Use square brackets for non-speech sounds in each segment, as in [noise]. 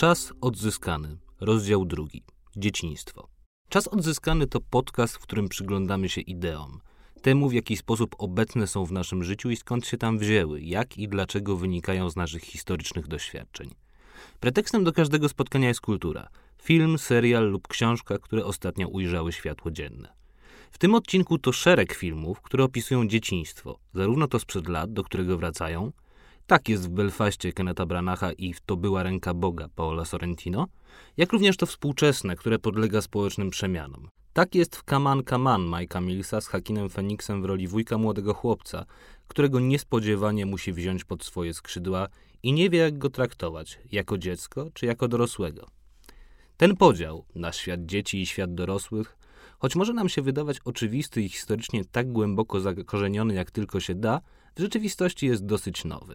Czas odzyskany. Rozdział drugi. Dzieciństwo. Czas odzyskany to podcast, w którym przyglądamy się ideom. Temu, w jaki sposób obecne są w naszym życiu i skąd się tam wzięły, jak i dlaczego wynikają z naszych historycznych doświadczeń. Pretekstem do każdego spotkania jest kultura. Film, serial lub książka, które ostatnio ujrzały światło dzienne. W tym odcinku to szereg filmów, które opisują dzieciństwo, zarówno to sprzed lat, do którego wracają, tak jest w Belfaście Kenneta Branacha i w To była ręka Boga Paola Sorrentino, jak również to współczesne, które podlega społecznym przemianom. Tak jest w Kaman Kaman Majka Millsa z Hakinem Feniksem w roli wujka młodego chłopca, którego niespodziewanie musi wziąć pod swoje skrzydła i nie wie jak go traktować, jako dziecko czy jako dorosłego. Ten podział na świat dzieci i świat dorosłych, choć może nam się wydawać oczywisty i historycznie tak głęboko zakorzeniony jak tylko się da, w rzeczywistości jest dosyć nowy.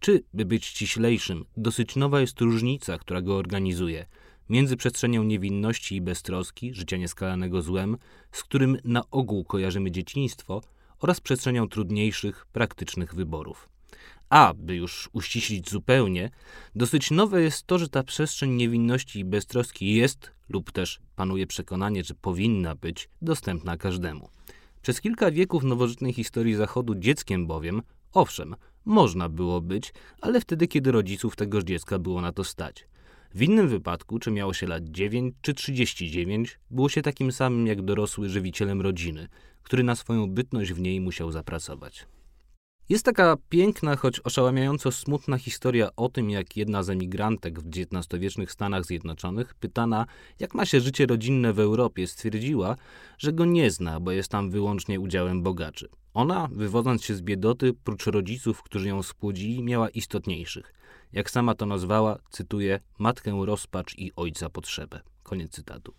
Czy, by być ściślejszym, dosyć nowa jest różnica, która go organizuje między przestrzenią niewinności i beztroski, życia nieskalanego złem, z którym na ogół kojarzymy dzieciństwo, oraz przestrzenią trudniejszych, praktycznych wyborów. A, by już uściślić zupełnie, dosyć nowe jest to, że ta przestrzeń niewinności i beztroski jest, lub też panuje przekonanie, że powinna być, dostępna każdemu. Przez kilka wieków nowożytnej historii Zachodu dzieckiem bowiem, owszem, można było być, ale wtedy, kiedy rodziców tego dziecka było na to stać. W innym wypadku, czy miało się lat 9 czy 39, było się takim samym jak dorosły żywicielem rodziny, który na swoją bytność w niej musiał zapracować. Jest taka piękna, choć oszałamiająco smutna historia o tym, jak jedna z emigrantek w XIX-wiecznych Stanach Zjednoczonych, pytana, jak ma się życie rodzinne w Europie, stwierdziła, że go nie zna, bo jest tam wyłącznie udziałem bogaczy. Ona, wywodząc się z biedoty, prócz rodziców, którzy ją spłodzili, miała istotniejszych. Jak sama to nazwała, cytuję, matkę rozpacz i ojca potrzebę. Koniec cytatu.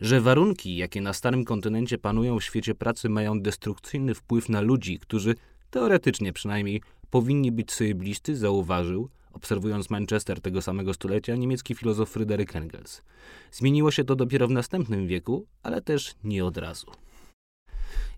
Że warunki, jakie na starym kontynencie panują w świecie pracy, mają destrukcyjny wpływ na ludzi, którzy teoretycznie przynajmniej powinni być sobie bliscy, zauważył, obserwując Manchester tego samego stulecia, niemiecki filozof Fryderyk Engels. Zmieniło się to dopiero w następnym wieku, ale też nie od razu.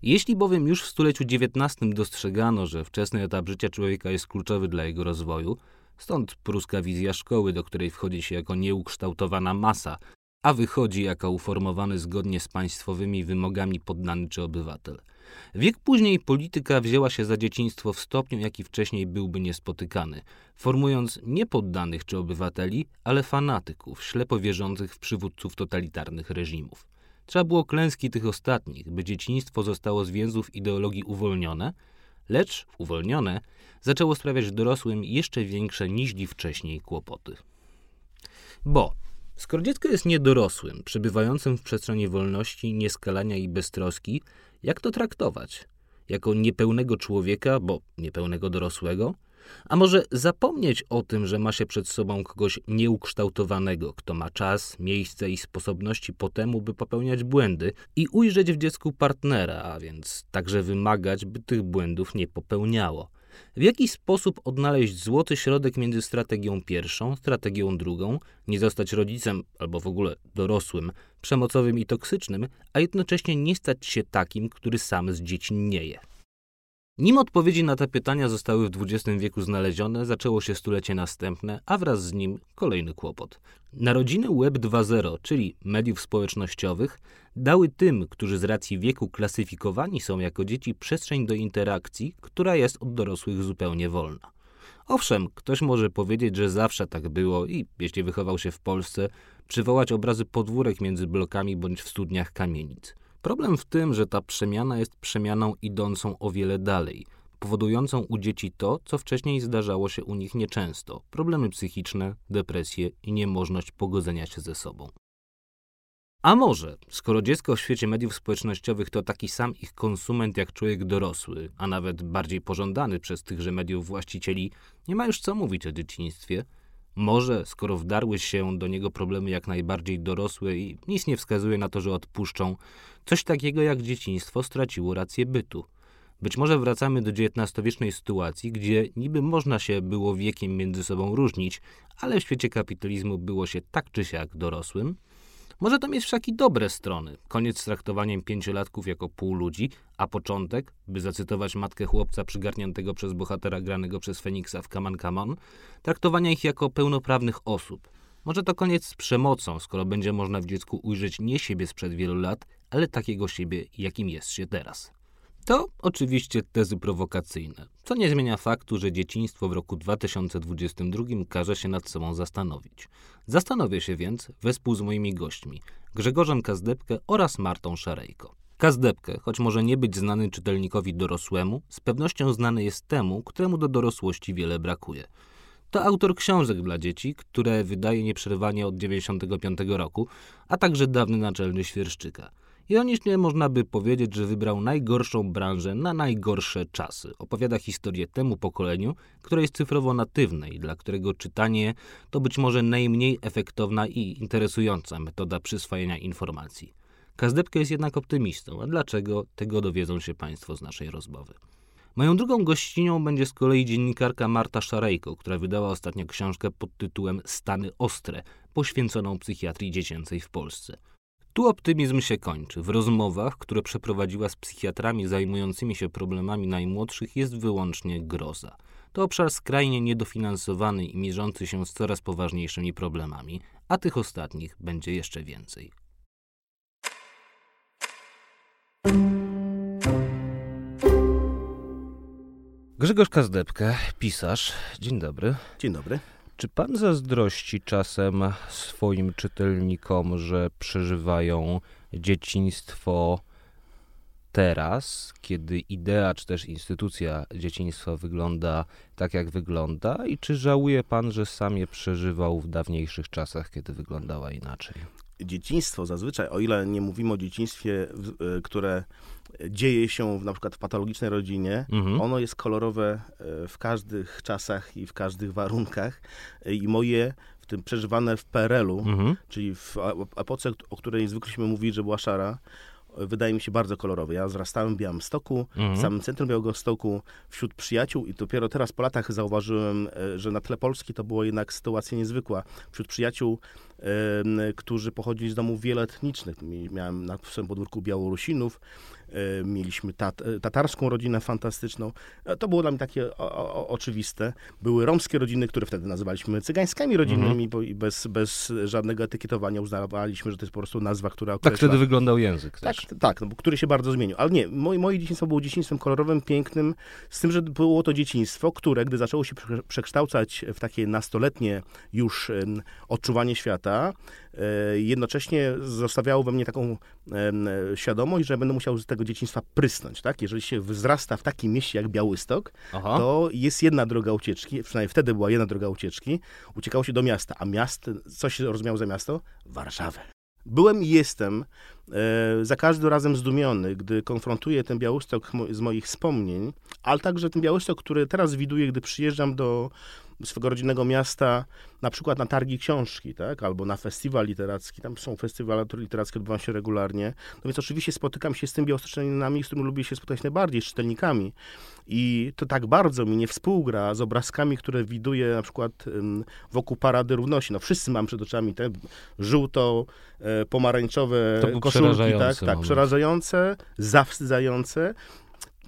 Jeśli bowiem już w stuleciu XIX dostrzegano, że wczesny etap życia człowieka jest kluczowy dla jego rozwoju, stąd pruska wizja szkoły, do której wchodzi się jako nieukształtowana masa, a wychodzi jako uformowany zgodnie z państwowymi wymogami poddany czy obywatel – Wiek później polityka wzięła się za dzieciństwo w stopniu, jaki wcześniej byłby niespotykany, formując nie poddanych czy obywateli, ale fanatyków, ślepo wierzących w przywódców totalitarnych reżimów. Trzeba było klęski tych ostatnich, by dzieciństwo zostało z więzów ideologii uwolnione, lecz uwolnione zaczęło sprawiać dorosłym jeszcze większe niż wcześniej kłopoty. Bo skoro dziecko jest niedorosłym, przebywającym w przestrzeni wolności, nieskalania i beztroski, jak to traktować? Jako niepełnego człowieka, bo niepełnego dorosłego? A może zapomnieć o tym, że ma się przed sobą kogoś nieukształtowanego, kto ma czas, miejsce i sposobności po temu, by popełniać błędy i ujrzeć w dziecku partnera, a więc także wymagać, by tych błędów nie popełniało. W jaki sposób odnaleźć złoty środek między strategią pierwszą, strategią drugą, nie zostać rodzicem albo w ogóle dorosłym, przemocowym i toksycznym, a jednocześnie nie stać się takim, który sam z dzieci nie je? Nim odpowiedzi na te pytania zostały w XX wieku znalezione, zaczęło się stulecie następne, a wraz z nim kolejny kłopot. Narodziny Web 2.0, czyli mediów społecznościowych, dały tym, którzy z racji wieku klasyfikowani są jako dzieci, przestrzeń do interakcji, która jest od dorosłych zupełnie wolna. Owszem, ktoś może powiedzieć, że zawsze tak było i, jeśli wychował się w Polsce, przywołać obrazy podwórek między blokami bądź w studniach kamienic – Problem w tym, że ta przemiana jest przemianą idącą o wiele dalej, powodującą u dzieci to, co wcześniej zdarzało się u nich nieczęsto problemy psychiczne, depresje i niemożność pogodzenia się ze sobą. A może, skoro dziecko w świecie mediów społecznościowych to taki sam ich konsument jak człowiek dorosły, a nawet bardziej pożądany przez tychże mediów właścicieli, nie ma już co mówić o dzieciństwie, może, skoro wdarły się do niego problemy jak najbardziej dorosłe i nic nie wskazuje na to, że odpuszczą, coś takiego jak dzieciństwo straciło rację bytu. Być może wracamy do XIX-wiecznej sytuacji, gdzie niby można się było wiekiem między sobą różnić, ale w świecie kapitalizmu było się tak czy siak dorosłym, może to mieć wszaki dobre strony. Koniec z traktowaniem pięciolatków jako pół ludzi, a początek, by zacytować matkę chłopca przygarniętego przez bohatera granego przez Feniksa w Kaman Kaman, traktowania ich jako pełnoprawnych osób. Może to koniec z przemocą, skoro będzie można w dziecku ujrzeć nie siebie sprzed wielu lat, ale takiego siebie, jakim jest się teraz. To oczywiście tezy prowokacyjne, co nie zmienia faktu, że dzieciństwo w roku 2022 każe się nad sobą zastanowić. Zastanowię się więc wespół z moimi gośćmi, Grzegorzem Kazdepkę oraz Martą Szarejko. Kazdepkę, choć może nie być znany czytelnikowi dorosłemu, z pewnością znany jest temu, któremu do dorosłości wiele brakuje. To autor książek dla dzieci, które wydaje nieprzerwanie od 1995 roku, a także dawny naczelny Świerszczyka – Ironicznie można by powiedzieć, że wybrał najgorszą branżę na najgorsze czasy. Opowiada historię temu pokoleniu, które jest cyfrowo natywne i dla którego czytanie to być może najmniej efektowna i interesująca metoda przyswajania informacji. Kazdepka jest jednak optymistą, a dlaczego, tego dowiedzą się Państwo z naszej rozmowy. Moją drugą gościnią będzie z kolei dziennikarka Marta Szarejko, która wydała ostatnio książkę pod tytułem Stany Ostre, poświęconą psychiatrii dziecięcej w Polsce. Tu optymizm się kończy. W rozmowach, które przeprowadziła z psychiatrami zajmującymi się problemami najmłodszych, jest wyłącznie groza. To obszar skrajnie niedofinansowany i mierzący się z coraz poważniejszymi problemami, a tych ostatnich będzie jeszcze więcej. Grzegorz Kazdepkę, pisarz. Dzień dobry. Dzień dobry. Czy pan zazdrości czasem swoim czytelnikom, że przeżywają dzieciństwo teraz, kiedy idea czy też instytucja dzieciństwa wygląda tak, jak wygląda? I czy żałuje pan, że sam je przeżywał w dawniejszych czasach, kiedy wyglądała inaczej? Dzieciństwo zazwyczaj, o ile nie mówimy o dzieciństwie, e, które dzieje się w, na przykład w patologicznej rodzinie, mhm. ono jest kolorowe e, w każdych czasach i w każdych warunkach. E, I moje, w tym przeżywane w PRL-u, mhm. czyli w epoce, o której zwykliśmy mówić, że była szara, wydaje mi się bardzo kolorowy. Ja wzrastałem w Białymstoku, mhm. w samym centrum Białegostoku, wśród przyjaciół i dopiero teraz po latach zauważyłem, e, że na tle Polski to była jednak sytuacja niezwykła. Wśród przyjaciół, którzy pochodzili z domów wieloetnicznych. Miałem na swoim podwórku Białorusinów, E, mieliśmy tat, e, tatarską rodzinę fantastyczną. E, to było dla mnie takie o, o, oczywiste. Były romskie rodziny, które wtedy nazywaliśmy cygańskimi rodzinami, mhm. bo bez, bez żadnego etykietowania uznawaliśmy, że to jest po prostu nazwa, która określa... Tak wtedy wyglądał język Tak, też. tak no, który się bardzo zmienił. Ale nie, moje, moje dzieciństwo było dzieciństwem kolorowym, pięknym, z tym, że było to dzieciństwo, które, gdy zaczęło się przekształcać w takie nastoletnie już odczuwanie świata, jednocześnie zostawiało we mnie taką świadomość, że będę musiał z tego dzieciństwa prysnąć, tak? Jeżeli się wzrasta w takim mieście jak Białystok, Aha. to jest jedna droga ucieczki, przynajmniej wtedy była jedna droga ucieczki, uciekało się do miasta, a miast, co się rozumiało za miasto? Warszawę. Byłem i jestem e, za każdym razem zdumiony, gdy konfrontuję ten Białystok z moich wspomnień, ale także ten Białystok, który teraz widuję, gdy przyjeżdżam do swego rodzinnego miasta, na przykład na targi książki, tak, albo na festiwal literacki, tam są festiwale literackie, odbywają się regularnie, no więc oczywiście spotykam się z tymi białostoczenami, z którymi lubię się spotkać najbardziej, z czytelnikami. I to tak bardzo mi nie współgra z obrazkami, które widuję na przykład wokół Parady Równości, no wszyscy mam przed oczami te żółto, e, pomarańczowe koszulki, tak, tak, przerażające, zawstydzające,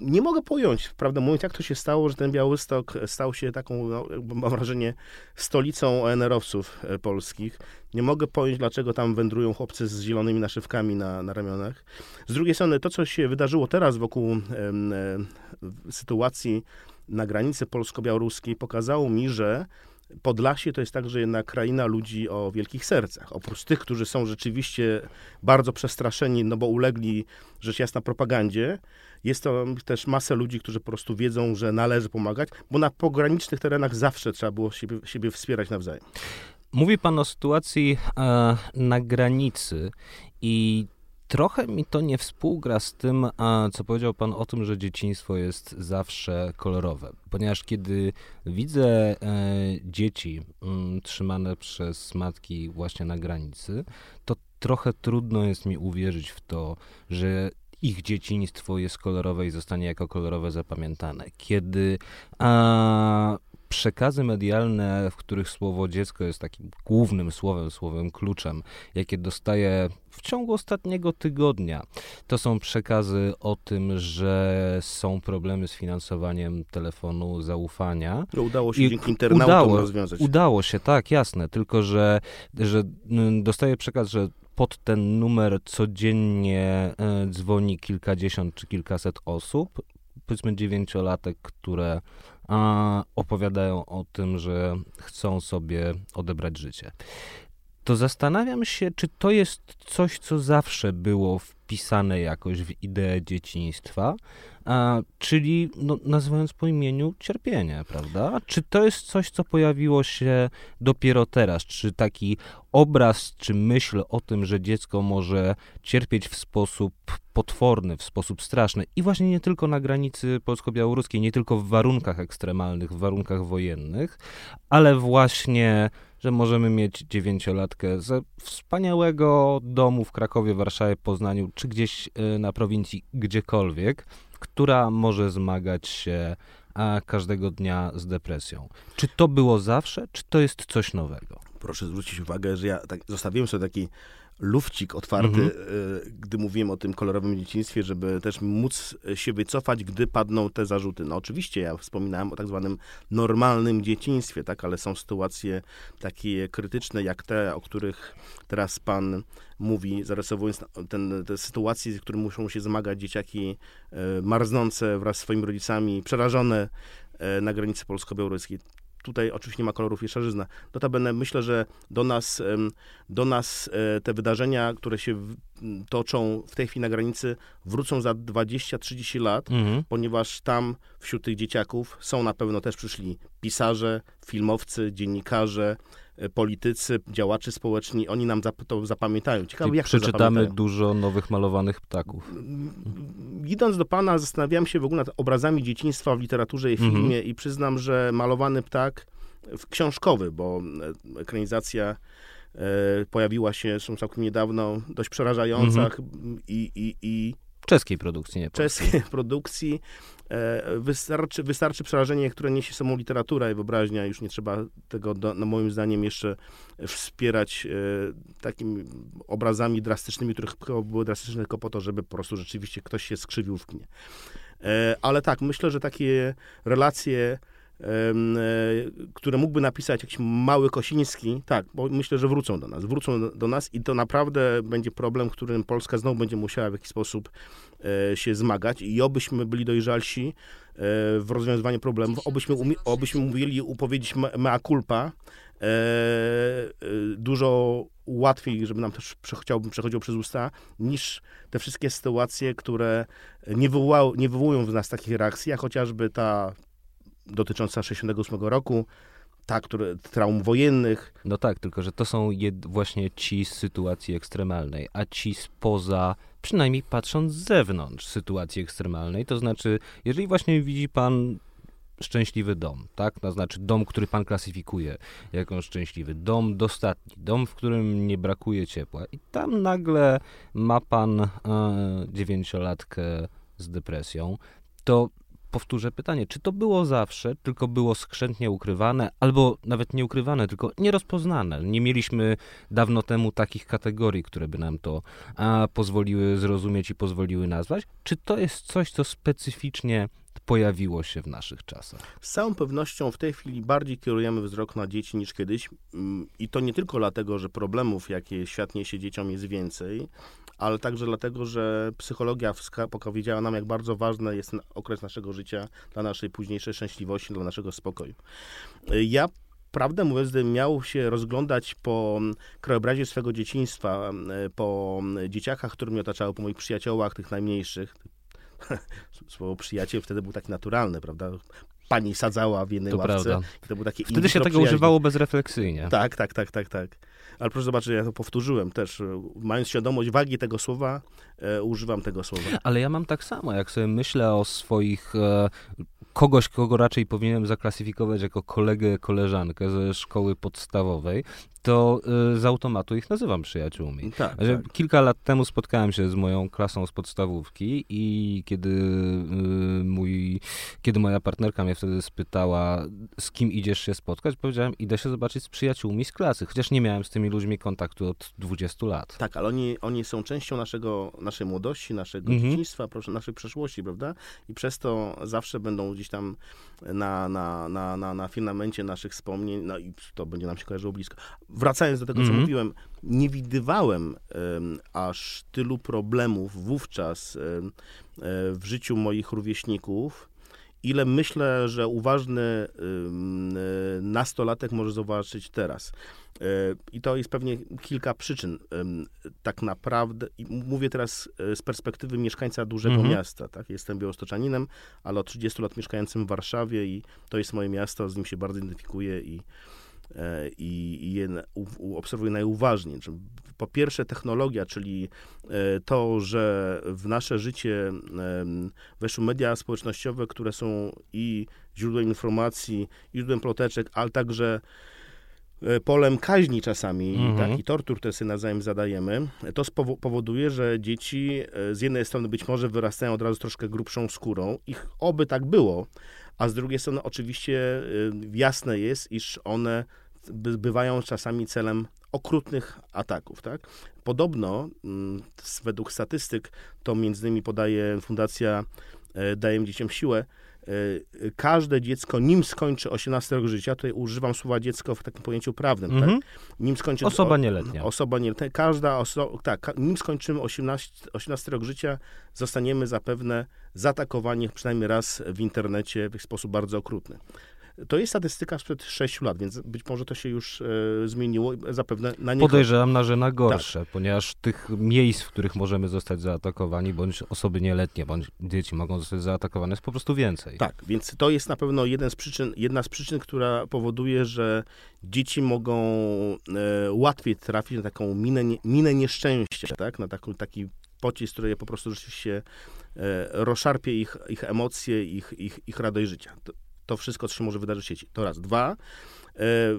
nie mogę pojąć, prawdę mówiąc, jak to się stało, że ten Białystok stał się taką, no, mam wrażenie, stolicą ONR-owców e, polskich. Nie mogę pojąć, dlaczego tam wędrują chłopcy z zielonymi naszywkami na, na ramionach. Z drugiej strony, to, co się wydarzyło teraz wokół e, sytuacji na granicy polsko-białoruskiej, pokazało mi, że Podlasie to jest także jedna kraina ludzi o wielkich sercach. Oprócz tych, którzy są rzeczywiście bardzo przestraszeni, no bo ulegli rzecz jasna propagandzie, jest to też masa ludzi, którzy po prostu wiedzą, że należy pomagać, bo na pogranicznych terenach zawsze trzeba było siebie, siebie wspierać nawzajem. Mówi pan o sytuacji e, na granicy i trochę mi to nie współgra z tym, co powiedział pan o tym, że dzieciństwo jest zawsze kolorowe. Ponieważ kiedy widzę e, dzieci mm, trzymane przez matki właśnie na granicy, to trochę trudno jest mi uwierzyć w to, że ich dzieciństwo jest kolorowe i zostanie jako kolorowe zapamiętane. Kiedy a, przekazy medialne, w których słowo dziecko jest takim głównym słowem, słowem kluczem, jakie dostaję w ciągu ostatniego tygodnia, to są przekazy o tym, że są problemy z finansowaniem telefonu zaufania. No, udało się I dzięki internetowi udało, rozwiązać. Udało się, tak, jasne, tylko że, że dostaję przekaz, że pod ten numer codziennie e, dzwoni kilkadziesiąt czy kilkaset osób, powiedzmy dziewięciolatek, które a, opowiadają o tym, że chcą sobie odebrać życie. To zastanawiam się, czy to jest coś, co zawsze było wpisane jakoś w ideę dzieciństwa, a, czyli no, nazywając po imieniu cierpienie, prawda? Czy to jest coś, co pojawiło się dopiero teraz? Czy taki obraz, czy myśl o tym, że dziecko może cierpieć w sposób potworny, w sposób straszny i właśnie nie tylko na granicy polsko-białoruskiej, nie tylko w warunkach ekstremalnych, w warunkach wojennych, ale właśnie że możemy mieć dziewięciolatkę ze wspaniałego domu w Krakowie, Warszawie, Poznaniu, czy gdzieś y, na prowincji, gdziekolwiek, która może zmagać się każdego dnia z depresją. Czy to było zawsze, czy to jest coś nowego? Proszę zwrócić uwagę, że ja tak zostawiłem sobie taki lufcik otwarty, mhm. E, gdy mówiłem o tym kolorowym dzieciństwie, żeby też móc się wycofać, gdy padną te zarzuty. No oczywiście ja wspominałem o tak zwanym normalnym dzieciństwie, tak, ale są sytuacje takie krytyczne, jak te, o których teraz pan mówi, zarysowując ten, te sytuacje, z którymi muszą się zmagać dzieciaki e, marznące wraz z swoimi rodzicami, przerażone e, na granicy polsko-białoruskiej tutaj oczywiście nie ma kolorów i szarzyzna. Notabene myślę, że do nas, do nas e, te wydarzenia, które się toczą w tej chwili na granicy, wrócą za 20-30 lat, mhm. ponieważ tam wśród tych dzieciaków są na pewno też przyszli pisarze, filmowcy, dziennikarze, politycy, działacze społeczni, oni nam to zapamiętają. Ciekawe, jak przeczytamy dużo nowych malowanych ptaków. Idąc do pana, zastanawiałem się w ogóle nad obrazami dzieciństwa w literaturze i mhm. filmie i przyznam, że malowany ptak książkowy, bo e, ekranizacja e, pojawiła się całkiem niedawno, dość przerażająca mhm. i, i, i Czeskiej produkcji, nie Czeskiej [laughs] produkcji. E, wystarczy, wystarczy przerażenie, które niesie samą literatura i wyobraźnia. Już nie trzeba tego, do, no moim zdaniem, jeszcze wspierać e, takimi obrazami drastycznymi, których były drastyczne tylko po to, żeby po prostu rzeczywiście ktoś się skrzywił w knie. E, ale tak, myślę, że takie relacje które mógłby napisać jakiś mały Kosiński, tak, bo myślę, że wrócą do nas. Wrócą do nas i to naprawdę będzie problem, którym Polska znowu będzie musiała w jakiś sposób e, się zmagać. I obyśmy byli dojrzalsi e, w rozwiązywaniu problemów, obyśmy, umie, obyśmy mówili upowiedzieć mea culpa, dużo łatwiej, żeby nam też chciałbym przechodziło przez usta, niż te wszystkie sytuacje, które nie, nie wywołują w nas takich reakcji, jak chociażby ta dotycząca 1968 roku, ta, które, traum wojennych. No tak, tylko że to są jed, właśnie ci z sytuacji ekstremalnej, a ci spoza, przynajmniej patrząc z zewnątrz sytuacji ekstremalnej, to znaczy, jeżeli właśnie widzi pan szczęśliwy dom, tak? To znaczy dom, który pan klasyfikuje jako szczęśliwy, dom dostatni, dom, w którym nie brakuje ciepła i tam nagle ma pan e, dziewięciolatkę z depresją, to powtórzę pytanie, czy to było zawsze, tylko było skrzętnie ukrywane, albo nawet nie ukrywane, tylko nierozpoznane? Nie mieliśmy dawno temu takich kategorii, które by nam to a, pozwoliły zrozumieć i pozwoliły nazwać? Czy to jest coś, co specyficznie pojawiło się w naszych czasach. Z całą pewnością w tej chwili bardziej kierujemy wzrok na dzieci niż kiedyś mm, i to nie tylko dlatego, że problemów, jakie świat niesie dzieciom jest więcej, ale także dlatego, że psychologia powiedziała nam, jak bardzo ważny jest ten okres naszego życia dla naszej późniejszej szczęśliwości, dla naszego spokoju. Ja prawdę mówiąc, gdybym miał się rozglądać po krajobrazie swego dzieciństwa, po dzieciakach, które mnie otaczały, po moich przyjaciołach, tych najmniejszych, [laughs] słowo przyjaciel wtedy był tak naturalny, prawda? Pani sadzała w jednej to ławce. To był taki Wtedy się tego używało bezrefleksyjnie. Tak, tak, tak, tak, tak. Ale proszę zobaczyć, ja to powtórzyłem też. Mając świadomość wagi tego słowa, używam tego słowa. Ale ja mam tak samo, jak sobie myślę o swoich e, kogoś, kogo raczej powinienem zaklasyfikować jako kolegę, koleżankę ze szkoły podstawowej, to y, z automatu ich nazywam przyjaciółmi. Tak, tak. Kilka lat temu spotkałem się z moją klasą z podstawówki i kiedy mój, kiedy moja partnerka mnie wtedy spytała, z kim idziesz się spotkać, powiedziałem, idę się zobaczyć z przyjaciółmi z klasy, chociaż nie miałem z tymi ludźmi kontaktu od 20 lat. Tak, ale oni, oni są częścią naszego, naszej młodości, naszego Mhm. dzieciństwa, proszę, naszej przeszłości, prawda? I przez to zawsze będą gdzieś tam na, na, na, na, na filamencie naszych wspomnień, no i to będzie nam się kojarzyło blisko. Wracając do tego, co Mhm. mówiłem, nie widywałem em, aż tylu problemów wówczas e, w życiu moich rówieśników, ile myślę, że uważny e, nastolatek może zobaczyć teraz. E, I to jest pewnie kilka przyczyn. Tak naprawdę, mówię teraz e, z perspektywy mieszkańca dużego Mhm. miasta. Tak? Jestem białostocznaninem, ale od 30 lat mieszkającym w Warszawie i to jest moje miasto, z nim się bardzo identyfikuję i, i, i je obserwuję najuważniej. Że Po pierwsze technologia, czyli e, to, że w nasze życie weszły media społecznościowe, które są i źródłem informacji, i źródłem ploteczek, ale także e, polem kaźni czasami Mhm. tak, i tortur, które sobie nawzajem zadajemy, to powoduje, że dzieci e, z jednej strony być może wyrastają od razu troszkę grubszą skórą, ich oby tak było, a z drugiej strony oczywiście e, jasne jest, iż one by- bywają czasami celem okrutnych ataków, tak? Podobno, mm, według statystyk, to między innymi podaje Fundacja e, Dajem Dzieciom Siłę, każde dziecko, nim skończy 18 rok życia, tutaj używam słowa dziecko w takim pojęciu prawnym, tak? Mhm. Nim skończy Osoba nieletnia. Osoba nieletnia. Każda osoba, tak, nim skończymy 18, 18 rok życia, zostaniemy zapewne zaatakowani przynajmniej raz w internecie w sposób bardzo okrutny. To jest statystyka sprzed 6 lat, więc być może to się już e, zmieniło, zapewne na nie Podejrzewam na, że na Tak. gorsze, ponieważ tych miejsc, w których możemy zostać zaatakowani, bądź osoby nieletnie, bądź dzieci mogą zostać zaatakowane, jest po prostu więcej. Tak, więc to jest na pewno jeden z przyczyn, jedna z przyczyn, która powoduje, że dzieci mogą e, łatwiej trafić na taką minę, minę nieszczęścia, tak? na taką, taki pocisk, który po prostu rzeczywiście e, rozszarpie ich, ich emocje, ich, ich, ich radość życia. To, to wszystko, co się może wydarzyć w sieci. To raz. Dwa, e,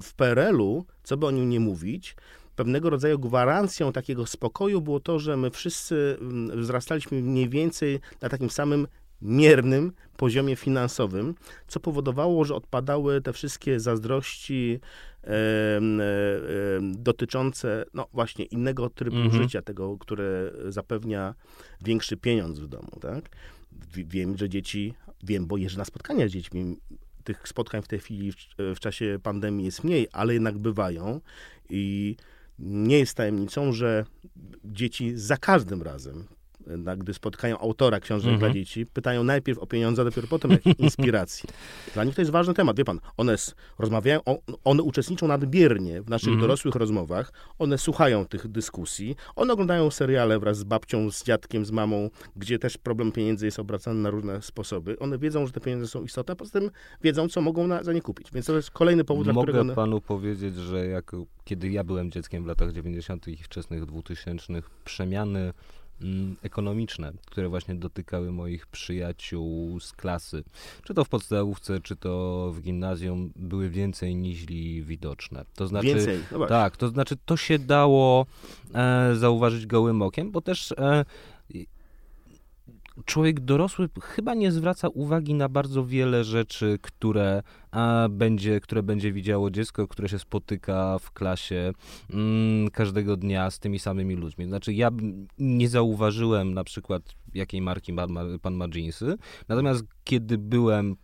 w PRL-u, co by o nim nie mówić, pewnego rodzaju gwarancją takiego spokoju było to, że my wszyscy mm, wzrastaliśmy mniej więcej na takim samym miernym poziomie finansowym, co powodowało, że odpadały te wszystkie zazdrości dotyczące no właśnie innego trybu Mhm. życia, tego, które zapewnia większy pieniądz w domu, tak? Wi- Wiem, że dzieci, wiem, bo jeżdżę na spotkania z dziećmi, tych spotkań w tej chwili w, w czasie pandemii jest mniej, ale jednak bywają i nie jest tajemnicą, że dzieci za każdym razem, gdy spotkają autora książek Mhm. dla dzieci, pytają najpierw o pieniądze, a dopiero potem o [laughs] inspiracji. Dla nich to jest ważny temat. Wie pan, one rozmawiają, one uczestniczą nadbiernie w naszych Mhm. dorosłych rozmowach, one słuchają tych dyskusji, one oglądają seriale wraz z babcią, z dziadkiem, z mamą, gdzie też problem pieniędzy jest obracany na różne sposoby. One wiedzą, że te pieniądze są istotne, a poza tym wiedzą, co mogą na, za nie kupić. Więc to jest kolejny powód, dla którego Mogę one... panu powiedzieć, że jak, kiedy ja byłem dzieckiem w latach 90. i wczesnych 2000, przemiany ekonomiczne, które właśnie dotykały moich przyjaciół z klasy, czy to w podstawówce, czy to w gimnazjum, były więcej niż widoczne. To znaczy, Więcej. No tak, to znaczy to się dało e, zauważyć gołym okiem, bo też e, człowiek dorosły chyba nie zwraca uwagi na bardzo wiele rzeczy, które będzie, które będzie widziało dziecko, które się spotyka w klasie mm, każdego dnia z tymi samymi ludźmi. Znaczy ja nie zauważyłem na przykład jakiej marki pan ma, pan ma jeansy, natomiast kiedy byłem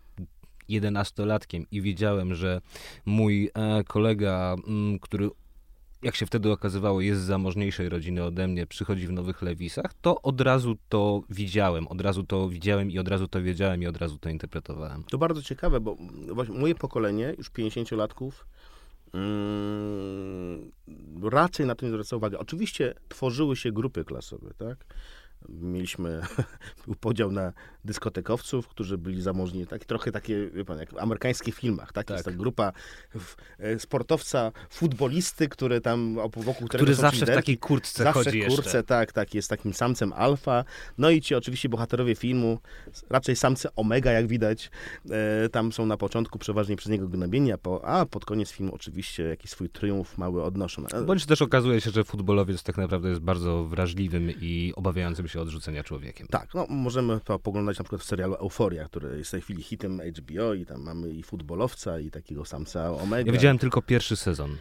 jedenastolatkiem i wiedziałem, że mój e, kolega, mm, który jak się wtedy okazywało, jest z zamożniejszej rodziny ode mnie, przychodzi w nowych lewisach, to od razu to widziałem, od razu to widziałem i od razu to wiedziałem i od razu to interpretowałem. To bardzo ciekawe, bo właśnie moje pokolenie, już 50-latków, mm, raczej na nie zwraca uwagi. Oczywiście tworzyły się grupy klasowe, tak? Mieliśmy [laughs] był podział na dyskotekowców, którzy byli zamożni, tak, trochę takie, wie pan, jak w amerykańskich filmach, tak? Tak. Jest ta grupa w, e, sportowca, futbolisty, które tam wokół którego Który zawsze w liderki. takiej kurtce Zawsze chodzi w kurce, jeszcze. tak, tak, jest takim samcem alfa. No i ci oczywiście bohaterowie filmu, raczej samce omega, jak widać, e, tam są na początku przeważnie przez niego gnębieni, a, po, a pod koniec filmu oczywiście jakiś swój triumf mały odnoszą. E, Bądź też okazuje się, że futbolowiec tak naprawdę jest bardzo wrażliwym i obawiającym się odrzucenia człowiekiem. Tak, no możemy to poglądać na przykład w serialu Euforia, który jest w tej chwili hitem HBO i tam mamy i futbolowca, i takiego samca omega. Ja widziałem tylko pierwszy sezon.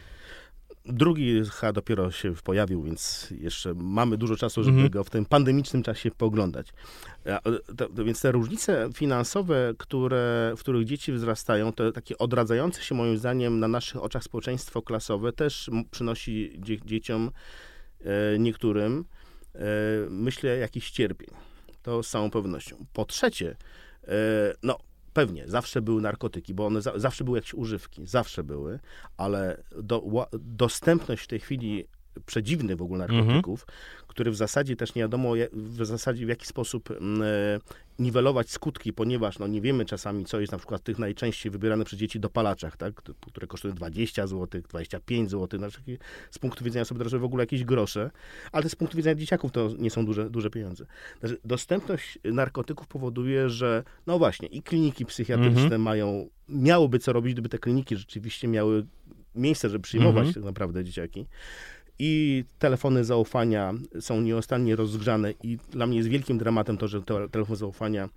Drugi chyba dopiero się pojawił, więc jeszcze mamy dużo czasu, żeby Mhm. go w tym pandemicznym czasie pooglądać. A, To, to, więc te różnice finansowe, które, w których dzieci wzrastają, to takie odradzające się moim zdaniem na naszych oczach społeczeństwo klasowe też przynosi dzie, dzieciom e, niektórym, myślę, jakiś cierpień. To z całą pewnością. Po trzecie, e, no pewnie, zawsze były narkotyki, bo one za, zawsze były jakieś używki, zawsze były, ale do, dostępność w tej chwili przedziwny w ogóle narkotyków, który w zasadzie też nie wiadomo w zasadzie w jaki sposób mm, e, niwelować skutki, ponieważ no, nie wiemy czasami, co jest na przykład tych najczęściej wybieranych przez dzieci dopalaczach, tak, które kosztują 20 zł, 25 zł, znaczy z punktu widzenia sobie że w ogóle jakieś grosze, ale z punktu widzenia dzieciaków to nie są duże, duże pieniądze. Znaczy, dostępność narkotyków powoduje, że no właśnie i kliniki psychiatryczne Mhm. mają, miałoby co robić, gdyby te kliniki rzeczywiście miały miejsce, żeby przyjmować Mhm. tak naprawdę dzieciaki. I telefony zaufania są nieustannie rozgrzane i dla mnie jest wielkim dramatem to, że te, telefon zaufania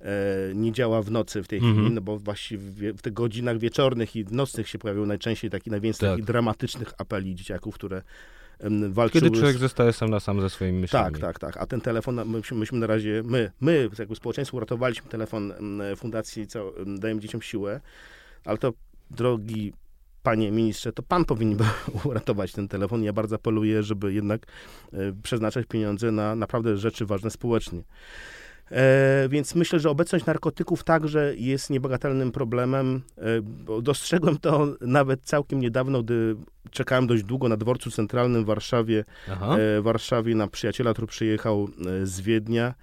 e, nie działa w nocy w tej Mhm. chwili, no bo właściwie w tych godzinach wieczornych i nocnych się pojawią najczęściej taki najwięcej Tak. takich dramatycznych apeli dzieciaków, które walczyły Kiedy człowiek z, zostaje sam na sam ze swoimi myślami. tak, tak, tak. A ten telefon, myśmy, myśmy na razie, my, my, jakby społeczeństwo uratowaliśmy telefon mm, fundacji, co mm, Dajemy Dzieciom Siłę, ale to, drogi panie ministrze, to pan powinien [laughs] uratować ten telefon. Ja bardzo apeluję, żeby jednak e, przeznaczać pieniądze na naprawdę rzeczy ważne społecznie. E, więc myślę, że obecność narkotyków także jest niebagatelnym problemem. E, dostrzegłem to nawet całkiem niedawno, gdy czekałem dość długo na dworcu centralnym w Warszawie e, Warszawie na przyjaciela, który przyjechał e, z Wiednia.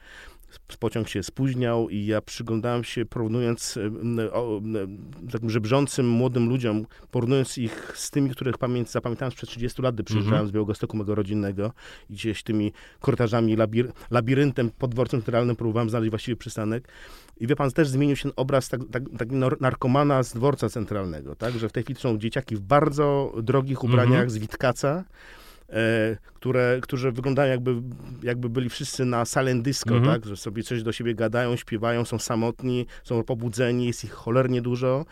Pociąg się spóźniał i ja przyglądałem się, porównując e, o, m, takim żebrzącym młodym ludziom, porównując ich z tymi, których pamięt, zapamiętałem sprzed 30 lat, gdy przyjeżdżałem Mhm. z Białegostoku mego rodzinnego i gdzieś tymi korytarzami, labir, labiryntem pod dworcem centralnym próbowałem znaleźć właściwy przystanek. I wie pan, też zmienił się obraz tak, tak, tak narkomana z dworca centralnego, tak? Że w tej chwili są dzieciaki w bardzo drogich ubraniach Mhm. z Witkaca, e, które, którzy wyglądają jakby, jakby byli wszyscy na silent disco, Mhm. tak? Że sobie coś do siebie gadają, śpiewają, są samotni, są pobudzeni, jest ich cholernie dużo.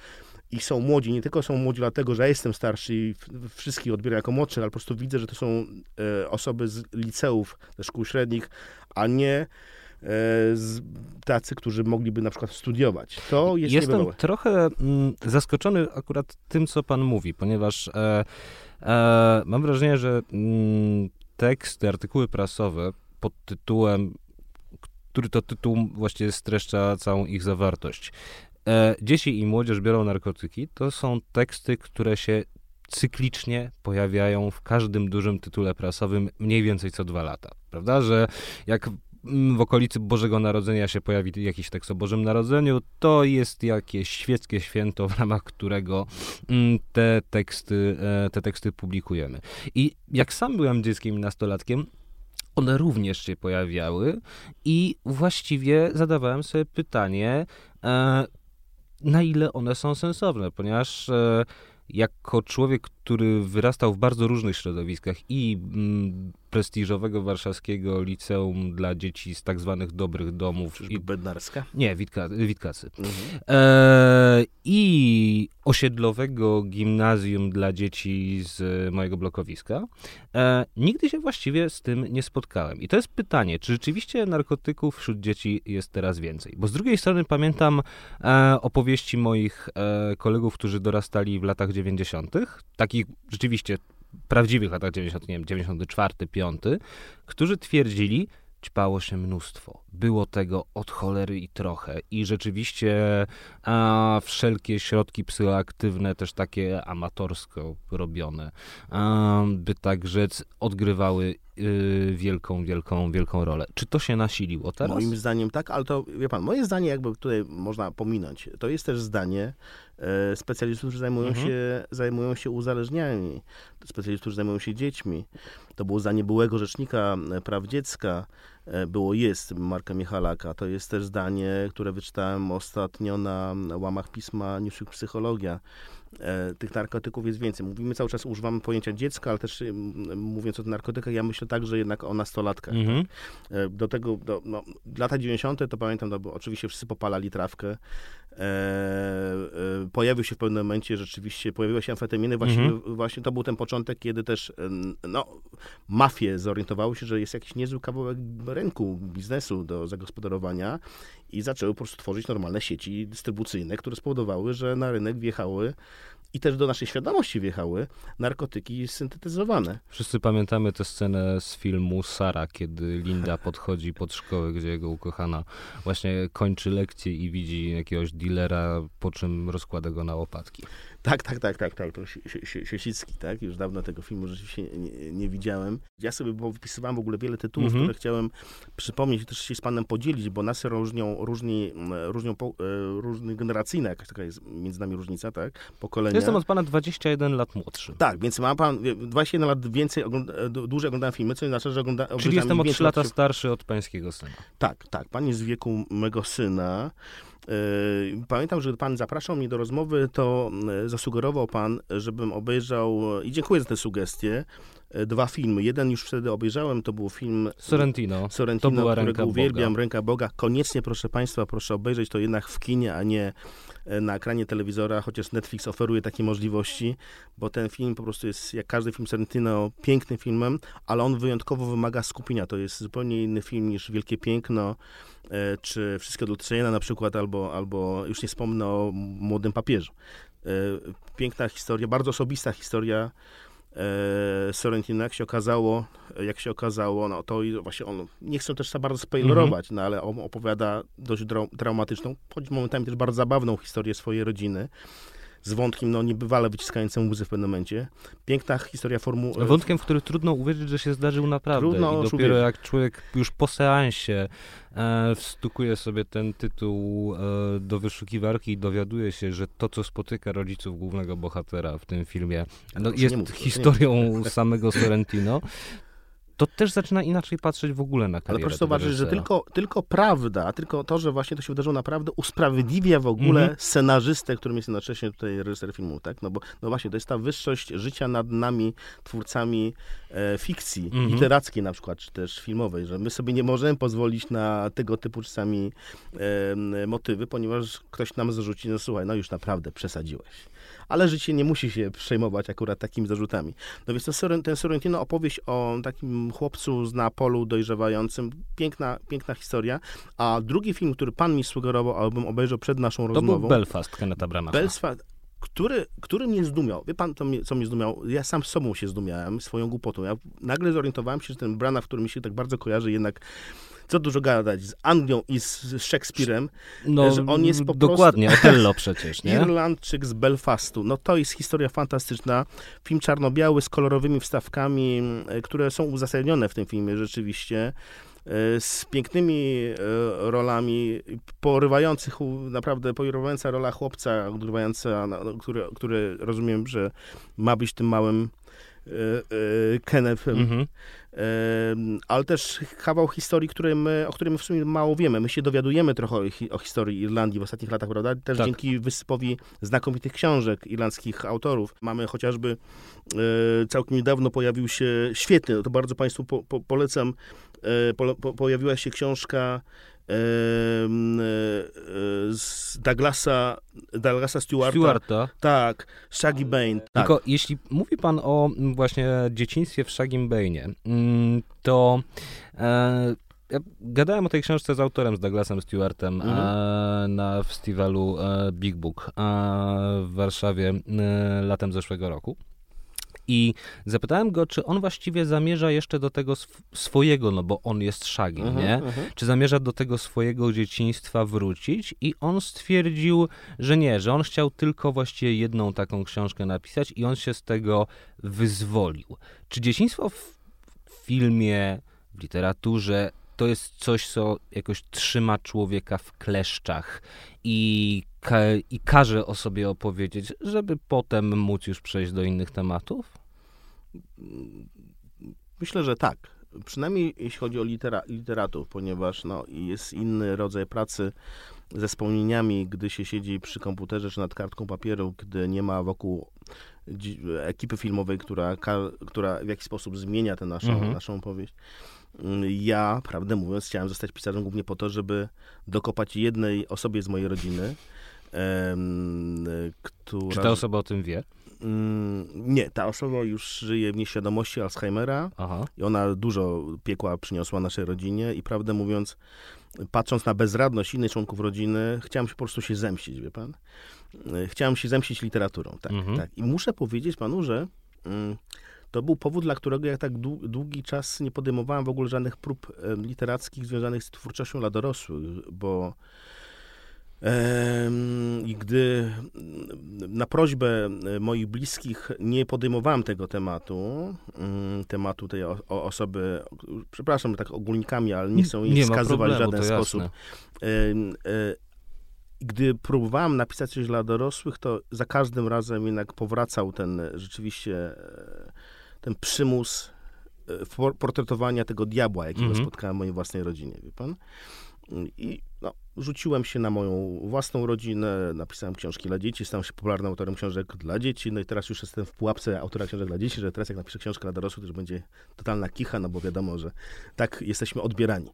I są młodzi, nie tylko są młodzi dlatego, że ja jestem starszy i wszystkich odbieram jako młodszych, ale po prostu widzę, że to są e, osoby z liceów, ze szkół średnich, a nie e, z, tacy, którzy mogliby na przykład studiować. To jest Jestem niebywałe. trochę mm, zaskoczony akurat tym, co pan mówi, ponieważ e, e, mam wrażenie, że mm, teksty, artykuły prasowe pod tytułem, który to tytuł właściwie streszcza całą ich zawartość. E, dzieci i młodzież biorą narkotyki, to są teksty, które się cyklicznie pojawiają w każdym dużym tytule prasowym mniej więcej co dwa lata, prawda? Że jak w okolicy Bożego Narodzenia się pojawi jakiś tekst o Bożym Narodzeniu, to jest jakieś świeckie święto, [laughs] w ramach którego mm, te teksty, e, te teksty publikujemy. I jak sam byłem dzieckiem i nastolatkiem, one również się pojawiały i właściwie zadawałem sobie pytanie, e, na ile one są sensowne, ponieważ e, jako człowiek, który wyrastał w bardzo różnych środowiskach i mm, prestiżowego warszawskiego liceum dla dzieci z tak zwanych dobrych domów. Czyżby I, Bednarska? nie, Witka, Witkacy. Mhm. E, I osiedlowego gimnazjum dla dzieci z mojego blokowiska. E, nigdy się właściwie z tym nie spotkałem. I to jest pytanie, czy rzeczywiście narkotyków wśród dzieci jest teraz więcej? Bo z drugiej strony pamiętam e, opowieści moich e, kolegów, którzy dorastali w latach 90., takich rzeczywiście prawdziwych latach 90., nie wiem, 94, 5, którzy twierdzili, ćpało się mnóstwo. Było tego od cholery i trochę. I rzeczywiście a, wszelkie środki psychoaktywne, też takie amatorsko robione, by tak rzec, odgrywały yy, wielką, wielką, wielką rolę. Czy to się nasiliło teraz? Moim zdaniem tak, ale to, wie pan, moje zdanie jakby tutaj można pominąć. To jest też zdanie e, specjalistów, którzy zajmują, Mhm. się, zajmują się uzależnieniami, specjalistów, którzy zajmują się dziećmi. To było zdanie byłego rzecznika e, praw dziecka, było jest Marka Michalaka. To jest też zdanie, które wyczytałem ostatnio na łamach pisma Newsweek Psychologia. E, Tych narkotyków jest więcej. Mówimy cały czas, używamy pojęcia dziecka, ale też mówiąc o narkotykach, ja myślę także jednak o nastolatkach. Mhm. E, Do tego, do, no, lata 90. to pamiętam, no, bo oczywiście wszyscy popalali trawkę. E, e, pojawił się w pewnym momencie rzeczywiście, pojawiła się amfetaminy. Właśnie, Mhm. właśnie to był ten początek, kiedy też em, no, mafie zorientowały się, że jest jakiś niezły kawałek rynku, biznesu do zagospodarowania i zaczęły po prostu tworzyć normalne sieci dystrybucyjne, które spowodowały, że na rynek wjechały i też do naszej świadomości wjechały narkotyki syntetyzowane. Wszyscy pamiętamy tę scenę z filmu Sara, kiedy Linda [laughs] podchodzi pod szkołę, gdzie jego ukochana właśnie kończy lekcję i widzi jakiegoś dealera, po czym rozkłada go na łopatki. Tak, tak, tak, tak, tak. To Siesicki, tak? Już dawno tego filmu rzeczywiście nie, nie widziałem. Ja sobie wypisywałem w ogóle wiele tytułów, Mhm. które chciałem przypomnieć i też się z panem podzielić, bo nas różnią, różni, m, różnią po, e, różny generacyjna, jakaś taka jest między nami różnica, tak? Pokolenia. Jestem od pana 21 lat młodszy. Tak, więc ma pan wie, 21 lat więcej, ogląda, e, dłużej oglądałem filmy, co oznacza, że ogląda, Czyli jestem o więcej 3 lata lat- starszy od pańskiego syna. Tak, tak. Pan jest z wieku mego syna. Yy, Pamiętam, że pan zapraszał mnie do rozmowy, to yy, zasugerował pan, żebym obejrzał, i dziękuję za tę sugestię, dwa filmy. Jeden już wtedy obejrzałem, to był film Sorrentino. Sorrentino, to była którego Ręka uwielbiam, Boga. Ręka Boga. Koniecznie, proszę państwa, proszę obejrzeć to jednak w kinie, a nie e, na ekranie telewizora, chociaż Netflix oferuje takie możliwości, bo ten film po prostu jest, jak każdy film Sorrentino, pięknym filmem, ale on wyjątkowo wymaga skupienia. To jest zupełnie inny film niż Wielkie Piękno, e, czy Wszystkie do Docenienia na przykład, albo, albo już nie wspomnę o Młodym Papieżu. E, Piękna historia, bardzo osobista historia e, Sorrentina, jak się okazało, jak się okazało, no to i właśnie on, nie chcę też za bardzo spoilerować, no ale on opowiada dość drau- traumatyczną, choć momentami też bardzo zabawną historię swojej rodziny, z wątkiem, no niebywale wyciskającym łzy w pewnym momencie. Piękna historia formuły. Wątkiem, w który trudno uwierzyć, że się zdarzył naprawdę. Trudno I już dopiero jak człowiek już po seansie e, wstukuje sobie ten tytuł e, do wyszukiwarki i dowiaduje się, że to, co spotyka rodziców głównego bohatera w tym filmie, no, nie jest historią samego Sorrentino, [laughs] to też zaczyna inaczej patrzeć w ogóle na Ale karierę proszę tego zobaczyć, że tylko, tylko prawda, tylko to, że właśnie to się wydarzyło naprawdę, usprawiedliwia w ogóle Mhm. scenarzystę, którym jest jednocześnie tutaj reżyser filmu, tak? No bo no właśnie, to jest ta wyższość życia nad nami, twórcami e, fikcji Mhm. literackiej na przykład, czy też filmowej, że my sobie nie możemy pozwolić na tego typu czasami e, motywy, ponieważ ktoś nam zarzuci, no słuchaj, no już naprawdę przesadziłeś. Ale życie nie musi się przejmować akurat takimi zarzutami. No więc ten, Sorrentino opowieść o takim chłopcu z Neapolu dojrzewającym, piękna, piękna historia. A drugi film, który pan mi sugerował, abym obejrzał przed naszą To rozmową, był Belfast Kenneta Branacha. Belfast, który, który mnie zdumiał. Wie pan, to mnie, co mnie zdumiał? Ja sam sobą się zdumiałem, swoją głupotą. Ja nagle zorientowałem się, że ten Branagh, który mi się tak bardzo kojarzy, jednak co dużo gadać, z Anglią i z, z Szekspirem, no, że on jest po Dokładnie, Otello przecież, nie? Irlandczyk z Belfastu. No to jest historia fantastyczna. Film czarno-biały z kolorowymi wstawkami, e, które są uzasadnione w tym filmie rzeczywiście. e, Z pięknymi e, rolami, porywających, naprawdę porywająca rola chłopca, odgrywająca, no, który, który rozumiem, że ma być tym małym Kennethem. Mhm. Em, ale też kawał historii, który my, o którym w sumie mało wiemy. My się dowiadujemy trochę o, hi- o historii Irlandii w ostatnich latach, prawda? Też Tak. dzięki wysypowi znakomitych książek irlandzkich autorów. Mamy chociażby e, całkiem niedawno pojawił się, świetny, to bardzo Państwu po, po, polecam, e, po, po, pojawiła się książka z Douglasa, Douglasa Stewarta. Stewarta. Tak, Shaggy Bane. Tak. Tylko jeśli mówi pan o mm, właśnie dzieciństwie w Shagim Bane'ie, mm, to e, ja gadałem o tej książce z autorem, z Douglasem Stewartem Mhm. e, na festiwalu e, Big Book e, w Warszawie e, latem zeszłego roku. I zapytałem go, czy on właściwie zamierza jeszcze do tego sw- swojego, no bo on jest Shagim, Mhm, nie? mhm. czy zamierza do tego swojego dzieciństwa wrócić i on stwierdził, że nie, że on chciał tylko właściwie jedną taką książkę napisać i on się z tego wyzwolił. Czy dzieciństwo w filmie, w literaturze, to jest coś, co jakoś trzyma człowieka w kleszczach i, ka i każe o sobie opowiedzieć, żeby potem móc już przejść do innych tematów? Myślę, że tak. Przynajmniej jeśli chodzi o litera literatów, ponieważ no, jest inny rodzaj pracy ze wspomnieniami, gdy się siedzi przy komputerze czy nad kartką papieru, gdy nie ma wokół ekipy filmowej, która, która w jakiś sposób zmienia tę naszą, mhm. naszą opowieść. Ja, prawdę mówiąc, chciałem zostać pisarzem głównie po to, żeby dokopać jednej osobie z mojej rodziny, która... Czy ta osoba o tym wie? Mm, nie, ta osoba już żyje w nieświadomości Alzheimera Aha. i ona dużo piekła przyniosła naszej rodzinie i prawdę mówiąc, patrząc na bezradność innych członków rodziny, chciałem się po prostu się zemścić, wie pan? E, chciałem się zemścić literaturą, tak, mhm. tak. I muszę powiedzieć panu, że mm, to był powód, dla którego ja tak długi czas nie podejmowałem w ogóle żadnych prób literackich związanych z twórczością dla dorosłych, bo i gdy na prośbę moich bliskich nie podejmowałem tego tematu, mm, tematu tej osoby, przepraszam, tak ogólnikami, ale nie chcę jej nie wskazywać w żaden sposób. E, gdy próbowałem napisać coś dla dorosłych, to za każdym razem jednak powracał ten rzeczywiście e, ten przymus e, portretowania tego diabła, jakiego -hmm. spotkałem w mojej własnej rodzinie, wie pan? I no, rzuciłem się na moją własną rodzinę, napisałem książki dla dzieci, stałem się popularnym autorem książek dla dzieci, no i teraz już jestem w pułapce autora książek dla dzieci, że teraz jak napiszę książkę dla dorosłych, to już będzie totalna kicha, no bo wiadomo, że tak jesteśmy odbierani.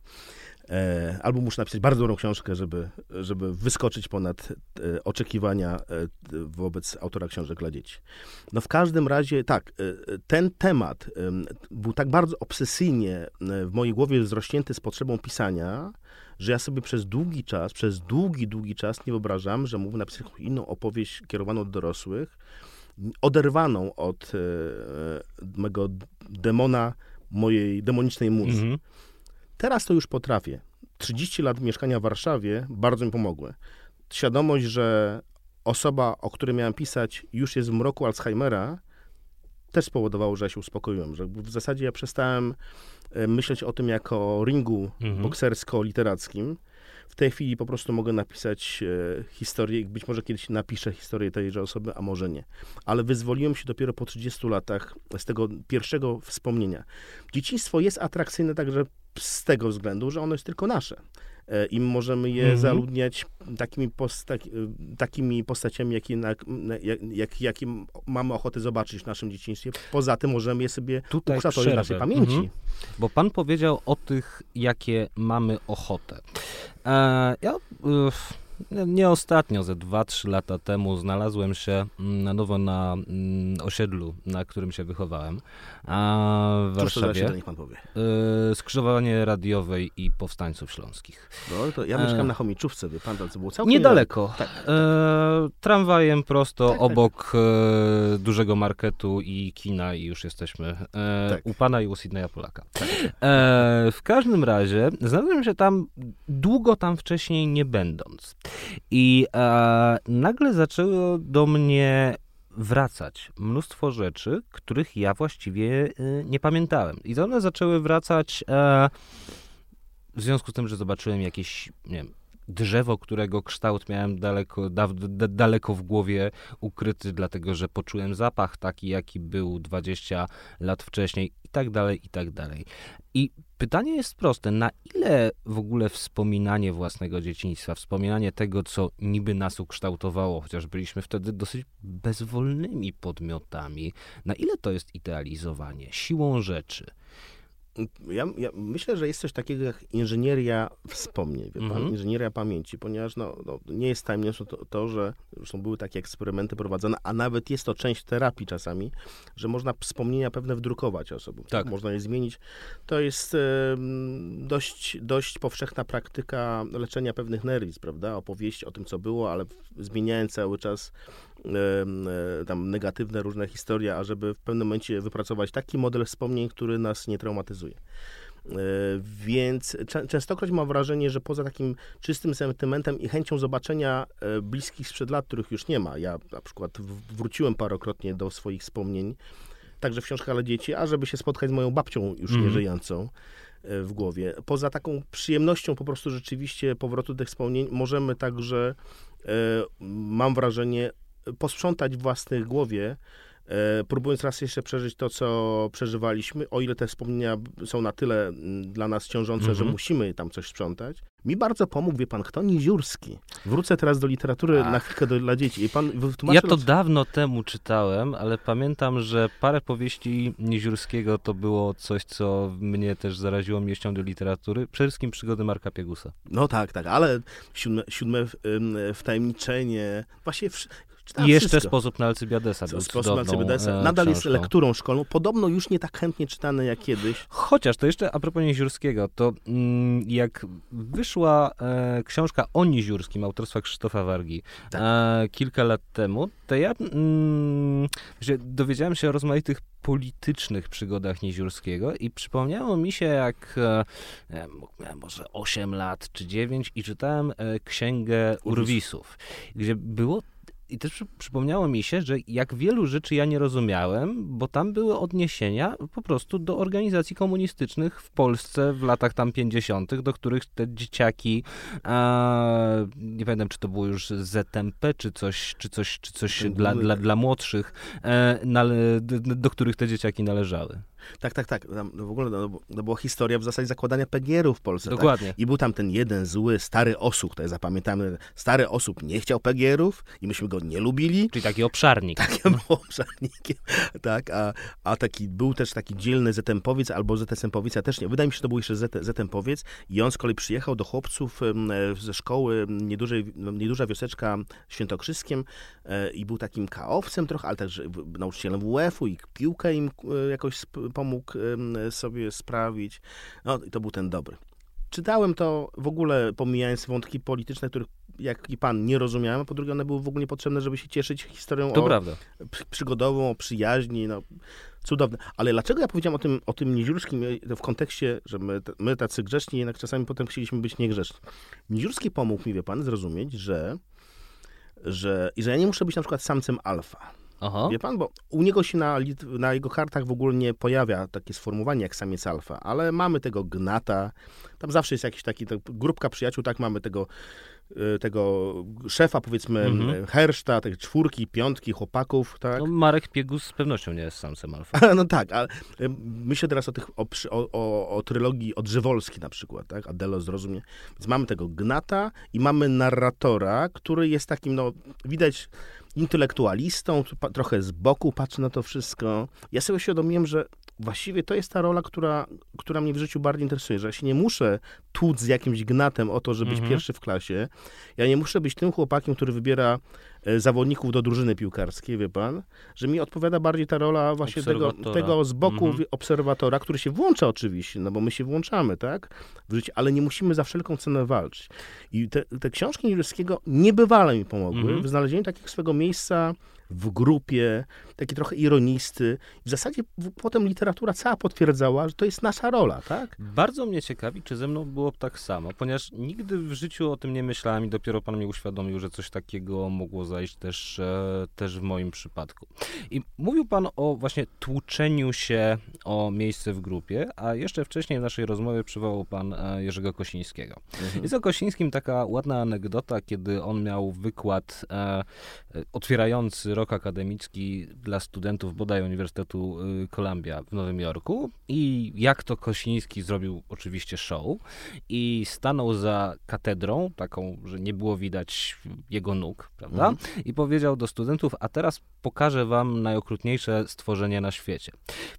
E, albo muszę napisać bardzo dobrą książkę, żeby, żeby wyskoczyć ponad e, oczekiwania e, wobec autora książek dla dzieci. No w każdym razie, tak, ten temat był tak bardzo obsesyjnie w mojej głowie wzrośnięty z potrzebą pisania, że ja sobie przez długi czas, przez długi, długi czas nie wyobrażam, że mógłbym napisać inną opowieść kierowaną do dorosłych, oderwaną od mego demona, mojej demonicznej muzy. Mm -hmm. Teraz to już potrafię. 30 lat mieszkania w Warszawie bardzo mi pomogły. Świadomość, że osoba, o której miałem pisać, już jest w mroku Alzheimera, też spowodowało, że ja się uspokoiłem. Że w zasadzie ja przestałem e, myśleć o tym jako o ringu mhm. boksersko-literackim. W tej chwili po prostu mogę napisać e, historię, być może kiedyś napiszę historię tejże osoby, a może nie. Ale wyzwoliłem się dopiero po 30 latach z tego pierwszego wspomnienia. Dzieciństwo jest atrakcyjne także z tego względu, że ono jest tylko nasze. E, I możemy je -hmm. zaludniać takimi, posta takimi postaciami, jakie, jak, jak, jakie mamy ochotę zobaczyć w naszym dzieciństwie. Poza tym możemy je sobie Tutaj ukształtować w naszej pamięci. -hmm. Bo pan powiedział o tych, jakie mamy ochotę. E, ja... Y nie ostatnio, ze 2-3 lata temu znalazłem się mm, na nowo na mm, osiedlu, na którym się wychowałem, a w Warszawie. niech pan powie. Y, skrzyżowanie radiowej i powstańców śląskich. No, to ja mieszkam e, na Chomiczówce, wie pan, to było całkiem... Niedaleko. Tak, tak. E, tramwajem prosto tak, tak. obok e, dużego marketu i kina i już jesteśmy e, tak. u pana i u Sydneya Polaka. Tak. E, w każdym razie znalazłem się tam długo tam wcześniej nie będąc. I e, nagle zaczęło do mnie wracać mnóstwo rzeczy, których ja właściwie e, nie pamiętałem. I one zaczęły wracać e, w związku z tym, że zobaczyłem jakieś, nie wiem, drzewo, którego kształt miałem daleko, da, da, daleko w głowie ukryty, dlatego że poczułem zapach taki, jaki był 20 lat wcześniej i tak dalej, i tak dalej. I pytanie jest proste, na ile w ogóle wspominanie własnego dzieciństwa, wspominanie tego, co niby nas ukształtowało, chociaż byliśmy wtedy dosyć bezwolnymi podmiotami, na ile to jest idealizowanie, siłą rzeczy? Ja, ja, myślę, że jest coś takiego jak inżynieria wspomnień, wie pan? -hmm. inżynieria pamięci, ponieważ no, no, nie jest tajemnicą to, to, że zresztą były takie eksperymenty prowadzone, a nawet jest to część terapii czasami, że można wspomnienia pewne wdrukować osobom. Tak. Można je zmienić. To jest e, dość, dość powszechna praktyka leczenia pewnych nerwic, prawda? Opowieści o tym, co było, ale zmieniając cały czas tam negatywne różne historie, ażeby w pewnym momencie wypracować taki model wspomnień, który nas nie traumatyzuje. E, więc częstokroć mam wrażenie, że poza takim czystym sentymentem i chęcią zobaczenia e, bliskich sprzed lat, których już nie ma, ja na przykład wróciłem parokrotnie do swoich wspomnień, także w książkach dla dzieci, a żeby się spotkać z moją babcią już Mhm. nieżyjącą e, w głowie. Poza taką przyjemnością po prostu rzeczywiście powrotu tych wspomnień, możemy także, e, mam wrażenie, posprzątać w własnej głowie, e, próbując raz jeszcze przeżyć to, co przeżywaliśmy, o ile te wspomnienia są na tyle dla nas ciążące, Mhm. że musimy tam coś sprzątać. Mi bardzo pomógł, wie pan, kto? Niziurski. Wrócę teraz do literatury Ach. na chwilkę do, dla dzieci. I pan. Ja to dawno temu czytałem, ale pamiętam, że parę powieści Nieziórskiego to było coś, co mnie też zaraziło miłością do literatury. Przede wszystkim przygody Marka Piegusa. No tak, tak, ale siódme, siódme ym, wtajemniczenie, właśnie wsz- I czytałem jeszcze wszystko. Sposób na Alcybiadesa był Sposób cudowną, Alcybydesa. e, Nadal jest książką. lekturą szkolną, podobno już nie tak chętnie czytane jak kiedyś. Chociaż to jeszcze a propos Nieziórskiego, to mm, jak wyszła e, książka o Nieziórskim autorstwa Krzysztofa Wargi Tak. e, kilka lat temu, to ja mm, że dowiedziałem się o rozmaitych politycznych przygodach Nieziórskiego i przypomniało mi się, jak e, miałem może 8 lat czy 9 i czytałem e, księgę Urwisów, gdzie było i też przy, przypomniało mi się, że jak wielu rzeczy ja nie rozumiałem, bo tam były odniesienia po prostu do organizacji komunistycznych w Polsce w latach tam 50., do których te dzieciaki, e, nie pamiętam czy to było już ZMP, czy coś, czy coś, czy coś dla, dla, dla młodszych, e, nale, do, do których te dzieciaki należały. Tak, tak, tak. Tam w ogóle no, to była historia w zasadzie zakładania PGR-ów w Polsce. Tak? Dokładnie. I był tam ten jeden zły, stary osób, to zapamiętamy, stary osób nie chciał PGR-ów i myśmy go nie lubili. Czyli taki obszarnik. Takim był [laughs] obszarnikiem, tak, a, a taki, był też taki dzielny ZM-powiec albo ZSM-powiec, ja też nie, wydaje mi się, że to był jeszcze ZT ZM-powiec i on z kolei przyjechał do chłopców e, ze szkoły niedużej, no, nieduża wioseczka Świętokrzyskiem e, i był takim kaowcem trochę, ale także nauczycielem WF-u i piłkę im e, jakoś pomógł sobie sprawić. No i to był ten dobry. Czytałem to w ogóle pomijając wątki polityczne, których jak i pan nie rozumiałem, a po drugie one były w ogóle niepotrzebne, żeby się cieszyć historią To o, prawda. przy- przygodową, o przyjaźni, no cudowne. Ale dlaczego ja powiedziałem o tym, o tym Nieziórskim e, w kontekście, że my, my tacy grzeczni, jednak czasami potem chcieliśmy być niegrzeczni. Nieziórski pomógł mi, wie pan, zrozumieć, że, że, i że ja nie muszę być na przykład samcem alfa. Aha. Wie pan, bo u niego się na, na jego kartach w ogóle nie pojawia takie sformułowanie jak samiec alfa, ale mamy tego gnata, tam zawsze jest jakiś taki, to, grupka przyjaciół, tak, mamy tego, y, tego szefa, powiedzmy, Mhm. herszta, tej czwórki, piątki, chłopaków, tak. No, Marek Piegus z pewnością nie jest samcem alfa. [laughs] No tak, ale y, myślę teraz o, tych, o, o, o, o trylogii Odrzewolski na przykład, tak? Adelo zrozumie. Więc mamy tego Gnata i mamy narratora, który jest takim, no, widać intelektualistą, trochę z boku patrzy na to wszystko. Ja sobie uświadomiłem, że właściwie to jest ta rola, która, która mnie w życiu bardziej interesuje, że ja się nie muszę tłuc z jakimś gnatem o to, żeby być Mhm. pierwszy w klasie. Ja nie muszę być tym chłopakiem, który wybiera e, zawodników do drużyny piłkarskiej, wie pan, że mi odpowiada bardziej ta rola właśnie tego, tego z boku Mhm. obserwatora, który się włącza oczywiście, no bo my się włączamy, tak, w życie, ale nie musimy za wszelką cenę walczyć. I te, te książki Niewierskiego niebywale mi pomogły Mhm. w znalezieniu takiego swego miejsca w grupie, taki trochę ironisty. W zasadzie potem literatura cała potwierdzała, że to jest nasza rola, tak? Bardzo mnie ciekawi, czy ze mną było tak samo, ponieważ nigdy w życiu o tym nie myślałem i dopiero pan mi uświadomił, że coś takiego mogło zajść też, e, też w moim przypadku. I mówił pan o właśnie tłuczeniu się o miejsce w grupie, a jeszcze wcześniej w naszej rozmowie przywołał pan e, Jerzego Kosińskiego. Jest o Kosińskim taka ładna anegdota, kiedy on miał wykład e, e, otwierający rok akademicki dla studentów bodaj Uniwersytetu y, Columbia w Nowym Jorku i jak to Kosiński zrobił oczywiście show i stanął za katedrą, taką, że nie było widać jego nóg, prawda? I powiedział do studentów, a teraz pokażę wam najokrutniejsze stworzenie na świecie.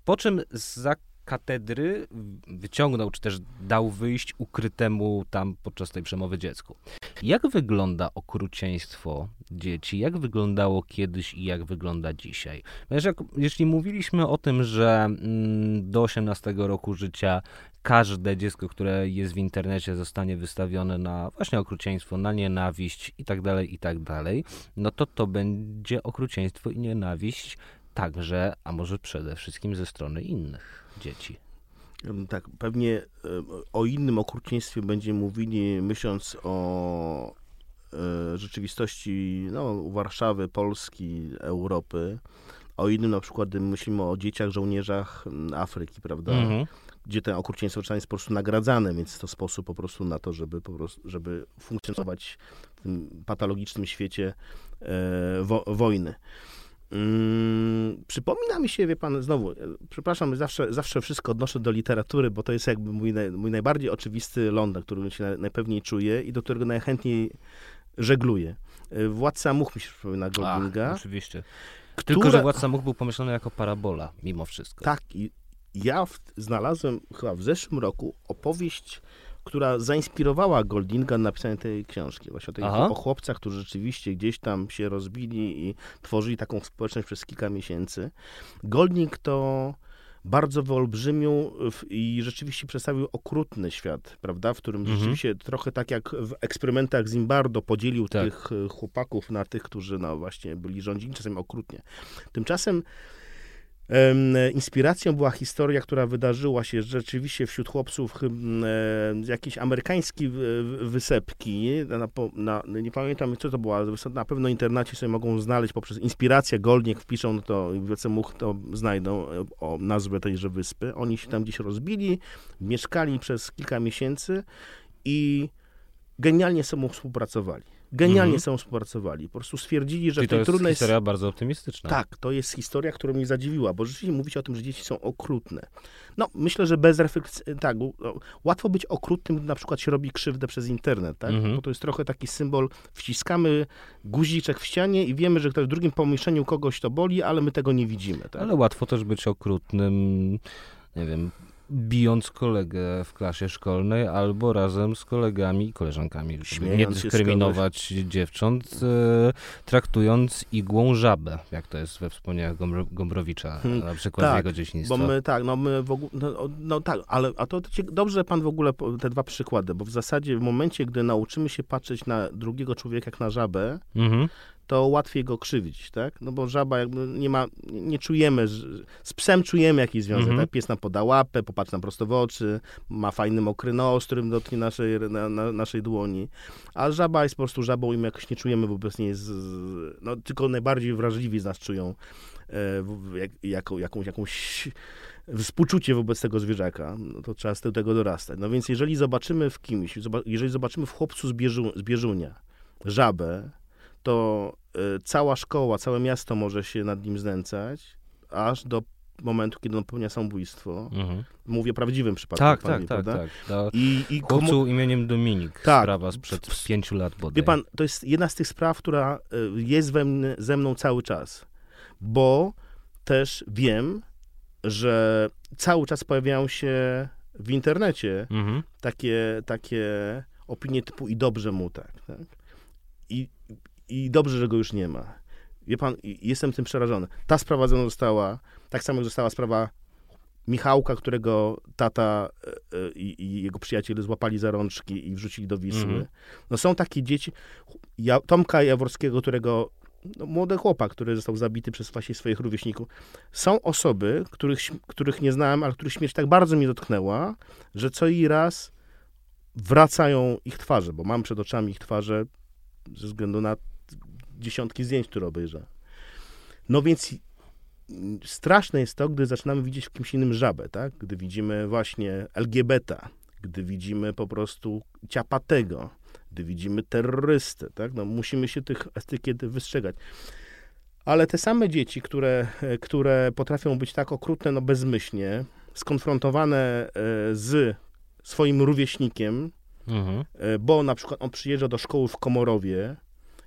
Po czym za katedry wyciągnął, czy też dał wyjść ukrytemu tam podczas tej przemowy dziecku. Jak wygląda okrucieństwo dzieci? Jak wyglądało kiedyś i jak wygląda dzisiaj? Ponieważ jak, jeśli mówiliśmy o tym, że mm, do 18 roku życia każde dziecko, które jest w internecie zostanie wystawione na właśnie okrucieństwo, na nienawiść i tak dalej, i tak dalej, no to to będzie okrucieństwo i nienawiść także, a może przede wszystkim ze strony innych dzieci. Em, Tak, pewnie e, o innym okrucieństwie będziemy mówili, myśląc o e, rzeczywistości no, Warszawy, Polski, Europy, o innym na przykład myślimy o dzieciach, żołnierzach mm, Afryki, prawda? Mhm. Gdzie te okrucieństwo czasami jest po prostu nagradzane, więc to sposób po prostu na to, żeby, po prostu, żeby funkcjonować w tym patologicznym świecie e, wo, wojny. Mm, przypomina mi się, wie pan, znowu, e, przepraszam, zawsze, zawsze wszystko odnoszę do literatury, bo to jest jakby mój, naj, mój najbardziej oczywisty ląd, na którym się naj, najpewniej czuję i do którego najchętniej żegluję. E, Władca Much mi się przypomina Goldinga. Ach, oczywiście. Tylko, że Władca Much był pomyślany jako parabola, mimo wszystko. Tak, i ja w, znalazłem chyba w zeszłym roku opowieść, która zainspirowała Goldinga na napisanie tej książki. Właśnie o, Aha. o chłopcach, którzy rzeczywiście gdzieś tam się rozbili i tworzyli taką społeczność przez kilka miesięcy. Golding to bardzo wyolbrzymił i rzeczywiście przedstawił okrutny świat, prawda, w którym Mhm. rzeczywiście trochę tak jak w eksperymentach Zimbardo podzielił Tak. tych e, chłopaków na tych, którzy no właśnie byli rządzili czasem okrutnie. Tymczasem em, inspiracją była historia, która wydarzyła się rzeczywiście wśród chłopców e, z jakiejś amerykańskiej wy- wy- wysepki. Na, na, nie pamiętam, co to była. Na pewno w internecie sobie mogą znaleźć poprzez inspirację Goldnik wpiszą, no to wiece much to znajdą e, o nazwę tejże wyspy. Oni się tam gdzieś rozbili, mieszkali przez kilka miesięcy i genialnie ze sobą współpracowali. Genialnie ze sobą współpracowali. Po prostu stwierdzili, że Czyli w to tej jest trudnej historia bardzo optymistyczna. tak, to jest historia, która mnie zadziwiła, bo rzeczywiście mówicie o tym, że dzieci są okrutne. No, myślę, że bez refleksji, tak, u- o, łatwo być okrutnym, gdy na przykład się robi krzywdę przez internet, tak? Mhm. Bo to jest trochę taki symbol, wciskamy guziczek w ścianie i wiemy, że ktoś w drugim pomieszczeniu kogoś to boli, ale my tego nie widzimy, tak? Ale łatwo też być okrutnym, nie wiem, bijąc kolegę w klasie szkolnej albo razem z kolegami i koleżankami, Śmiejąc nie dyskryminować dziewcząt, e, traktując igłą żabę, jak to jest we wspomnieniach Gombro- Gombrowicza, Hmm, na przykład tak, jego dzieciństwa. Bo my tak, no my w ogóle, no, no tak, ale a to cie- dobrze że pan w ogóle te dwa przykłady, bo w zasadzie w momencie, gdy nauczymy się patrzeć na drugiego człowieka jak na żabę, Mhm. To łatwiej go krzywić, tak? No bo żaba jakby nie ma, nie, czujemy, z psem czujemy jakiś związek, Mhm. tak? Pies nam poda łapę, popatrzy nam prosto w oczy, ma fajny mokry nos, którym dotknie naszej, na, na, naszej dłoni, a żaba jest po prostu żabą i my jakoś nie czujemy wobec niej, z, no tylko najbardziej wrażliwi z nas czują e, jak, jaką, jakąś, jakąś współczucie wobec tego zwierzaka, no to trzeba z tego dorastać. No więc jeżeli zobaczymy w kimś, jeżeli zobaczymy w chłopcu z, bieżu, z Bieżunia żabę, to y, cała szkoła, całe miasto może się nad nim znęcać, aż do momentu, kiedy on popełnia samobójstwo. Mhm. Mówię o prawdziwym przypadku. Tak, tak, tak, prawda? tak. Dla I, i komu, chłopcu imieniem Dominik, Tak. sprawa sprzed W- pięciu lat bodaj. Wie pan, to jest jedna z tych spraw, która y, jest we mnie, ze mną cały czas, bo też wiem, że cały czas pojawiają się w internecie Mhm. takie, takie opinie typu i dobrze mu tak, tak? I, I dobrze, że go już nie ma. Wie pan, jestem tym przerażony. Ta sprawa ze mną została, tak samo jak została sprawa Michałka, którego tata e, e, i, i jego przyjaciele złapali za rączki i wrzucili do Wisły. Mhm. No są takie dzieci, ja, Tomka Jaworskiego, którego, no, młody chłopak, który został zabity przez właśnie swoich rówieśników. Są osoby, których, których nie znałem, ale których śmierć tak bardzo mnie dotknęła, że co i raz wracają ich twarze, bo mam przed oczami ich twarze ze względu na dziesiątki zdjęć, które obejrzę. No więc straszne jest to, gdy zaczynamy widzieć w kimś innym żabę, tak? Gdy widzimy właśnie LGBT, gdy widzimy po prostu ciapatego, gdy widzimy terrorystę, tak? No musimy się tych etykiet wystrzegać. Ale te same dzieci, które, e, które potrafią być tak okrutne, no bezmyślnie, skonfrontowane e, z swoim rówieśnikiem, Mhm. E, bo na przykład on przyjeżdża do szkoły w Komorowie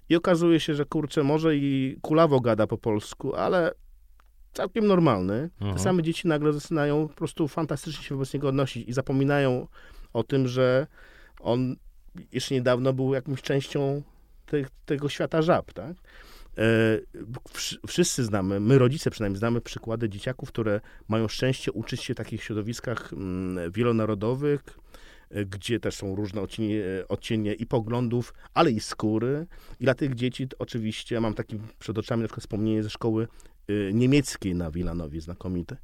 i okazuje się, że kurczę, może i kulawo gada po polsku, ale całkiem normalny. Te Mhm. same dzieci nagle zaczynają po prostu fantastycznie się wobec niego odnosić i zapominają o tym, że on jeszcze niedawno był jakąś częścią te, tego świata żab, tak? E, wsz- Wszyscy znamy, my rodzice przynajmniej znamy przykłady dzieciaków, które mają szczęście uczyć się w takich środowiskach mm, wielonarodowych, gdzie też są różne odcienie, odcienie i poglądów, ale i skóry. I dla tych dzieci oczywiście, mam taki przed oczami na przykład wspomnienie ze szkoły y, niemieckiej na Wilanowie, znakomite.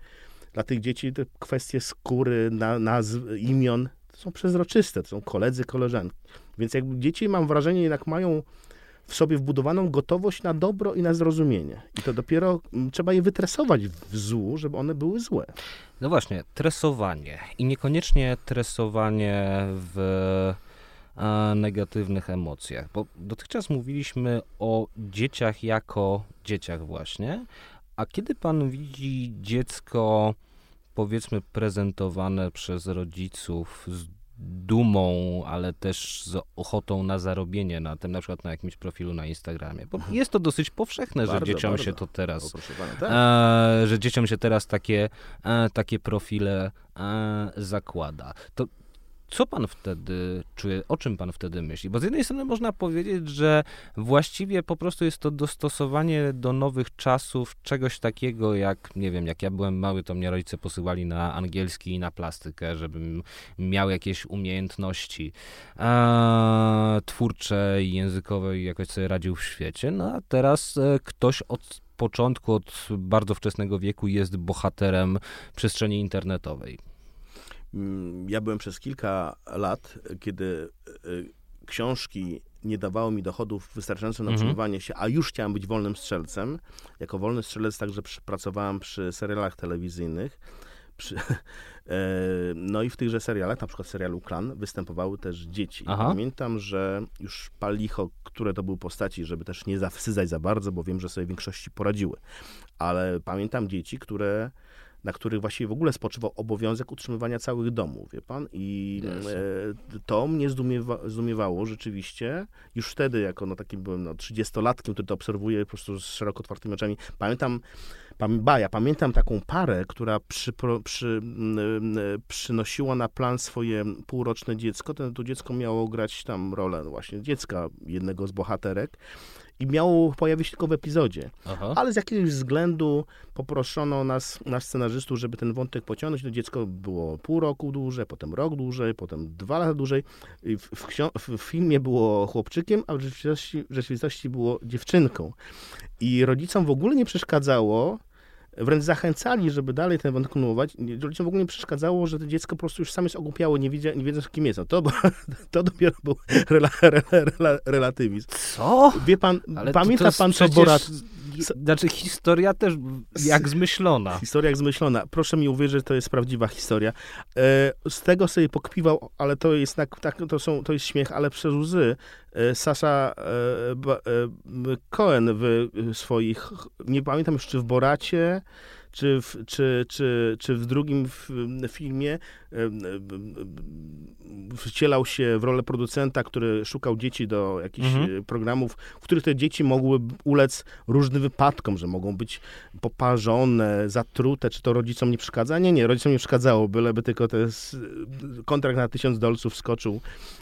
Dla tych dzieci te kwestie skóry, na, nazw, imion są przezroczyste, to są koledzy, koleżanki. Więc jakby dzieci, mam wrażenie, jednak mają w sobie wbudowaną gotowość na dobro i na zrozumienie. I to dopiero mm, trzeba je wytresować w złu, żeby one były złe. No właśnie, tresowanie. I niekoniecznie tresowanie w e, negatywnych emocjach, bo dotychczas mówiliśmy o dzieciach jako dzieciach właśnie, a kiedy pan widzi dziecko powiedzmy prezentowane przez rodziców z dumą, ale też z ochotą na zarobienie na tym, na przykład na jakimś profilu na Instagramie. Bo jest to dosyć powszechne, Bardzo, że dzieciom bardzo. się to teraz, pana, tak? e, że dzieciom się teraz takie, e, takie profile e, zakłada. To co pan wtedy czuje, o czym pan wtedy myśli? Bo z jednej strony można powiedzieć, że właściwie po prostu jest to dostosowanie do nowych czasów czegoś takiego jak, nie wiem, jak ja byłem mały, to mnie rodzice posyłali na angielski i na plastykę, żebym miał jakieś umiejętności e, twórcze i językowe i jakoś sobie radził w świecie. No a teraz e, ktoś od początku, od bardzo wczesnego wieku jest bohaterem przestrzeni internetowej. Mm, Ja byłem przez kilka lat, kiedy y, książki nie dawały mi dochodów wystarczających na Mhm. utrzymywanie się, a już chciałem być wolnym strzelcem. Jako wolny strzelec także przy, pracowałem przy serialach telewizyjnych. Przy, [laughs] e, no i w tychże serialach, na przykład serialu Klan, występowały też dzieci. Aha. Pamiętam, że już pal licho, które to były postaci, żeby też nie zawsydzać za bardzo, bo wiem, że sobie w większości poradziły. Ale pamiętam dzieci, które na których właściwie w ogóle spoczywał obowiązek utrzymywania całych domów, wie pan? I Jezu. e, to mnie zdumiewa, zdumiewało rzeczywiście. Już wtedy, jako no, takim byłem no, 30-latkiem, który to obserwuję po prostu z szeroko otwartymi oczami. Pamiętam, pam, ba, ja pamiętam taką parę, która przy, przy, przynosiła na plan swoje półroczne dziecko. To, to dziecko miało grać tam rolę no właśnie dziecka jednego z bohaterek. I miało pojawić się tylko w epizodzie. Aha. Ale z jakiegoś względu poproszono nas, nas scenarzystów, żeby ten wątek pociągnąć. To dziecko było pół roku dłużej, potem rok dłużej, potem dwa lata dłużej. W, w, w filmie było chłopczykiem, a w rzeczywistości, w rzeczywistości było dziewczynką. I rodzicom w ogóle nie przeszkadzało, wręcz zachęcali, żeby dalej ten wątek kontynuować. Rodzicom w ogóle nie przeszkadzało, że to dziecko po prostu już sam jest ogłupiało, nie, wiedzie, nie wiedząc kim jest. No to, [laughs] to dopiero był rela, rela, rela, relatywizm. Co? Wie pan, Ale to- pamięta to jest pan, co przecież- Borat... Znaczy historia też jak zmyślona. Historia jak zmyślona. Proszę mi uwierzyć, że to jest prawdziwa historia. E, z tego sobie pokpiwał, ale to jest, tak, to, są, to jest śmiech, ale przez łzy. E, Sasha ba, e, Cohen w swoich, nie pamiętam już czy w Boracie, czy w, czy, czy, czy w drugim f- filmie e, e, wcielał się w rolę producenta, który szukał dzieci do jakichś Mhm. e, programów, w których te dzieci mogły ulec różnym wypadkom, że mogą być poparzone, zatrute, czy to rodzicom nie przeszkadza? Nie, nie, rodzicom nie przeszkadzało, byleby tylko ten s- kontrakt na tysiąc dolców skoczył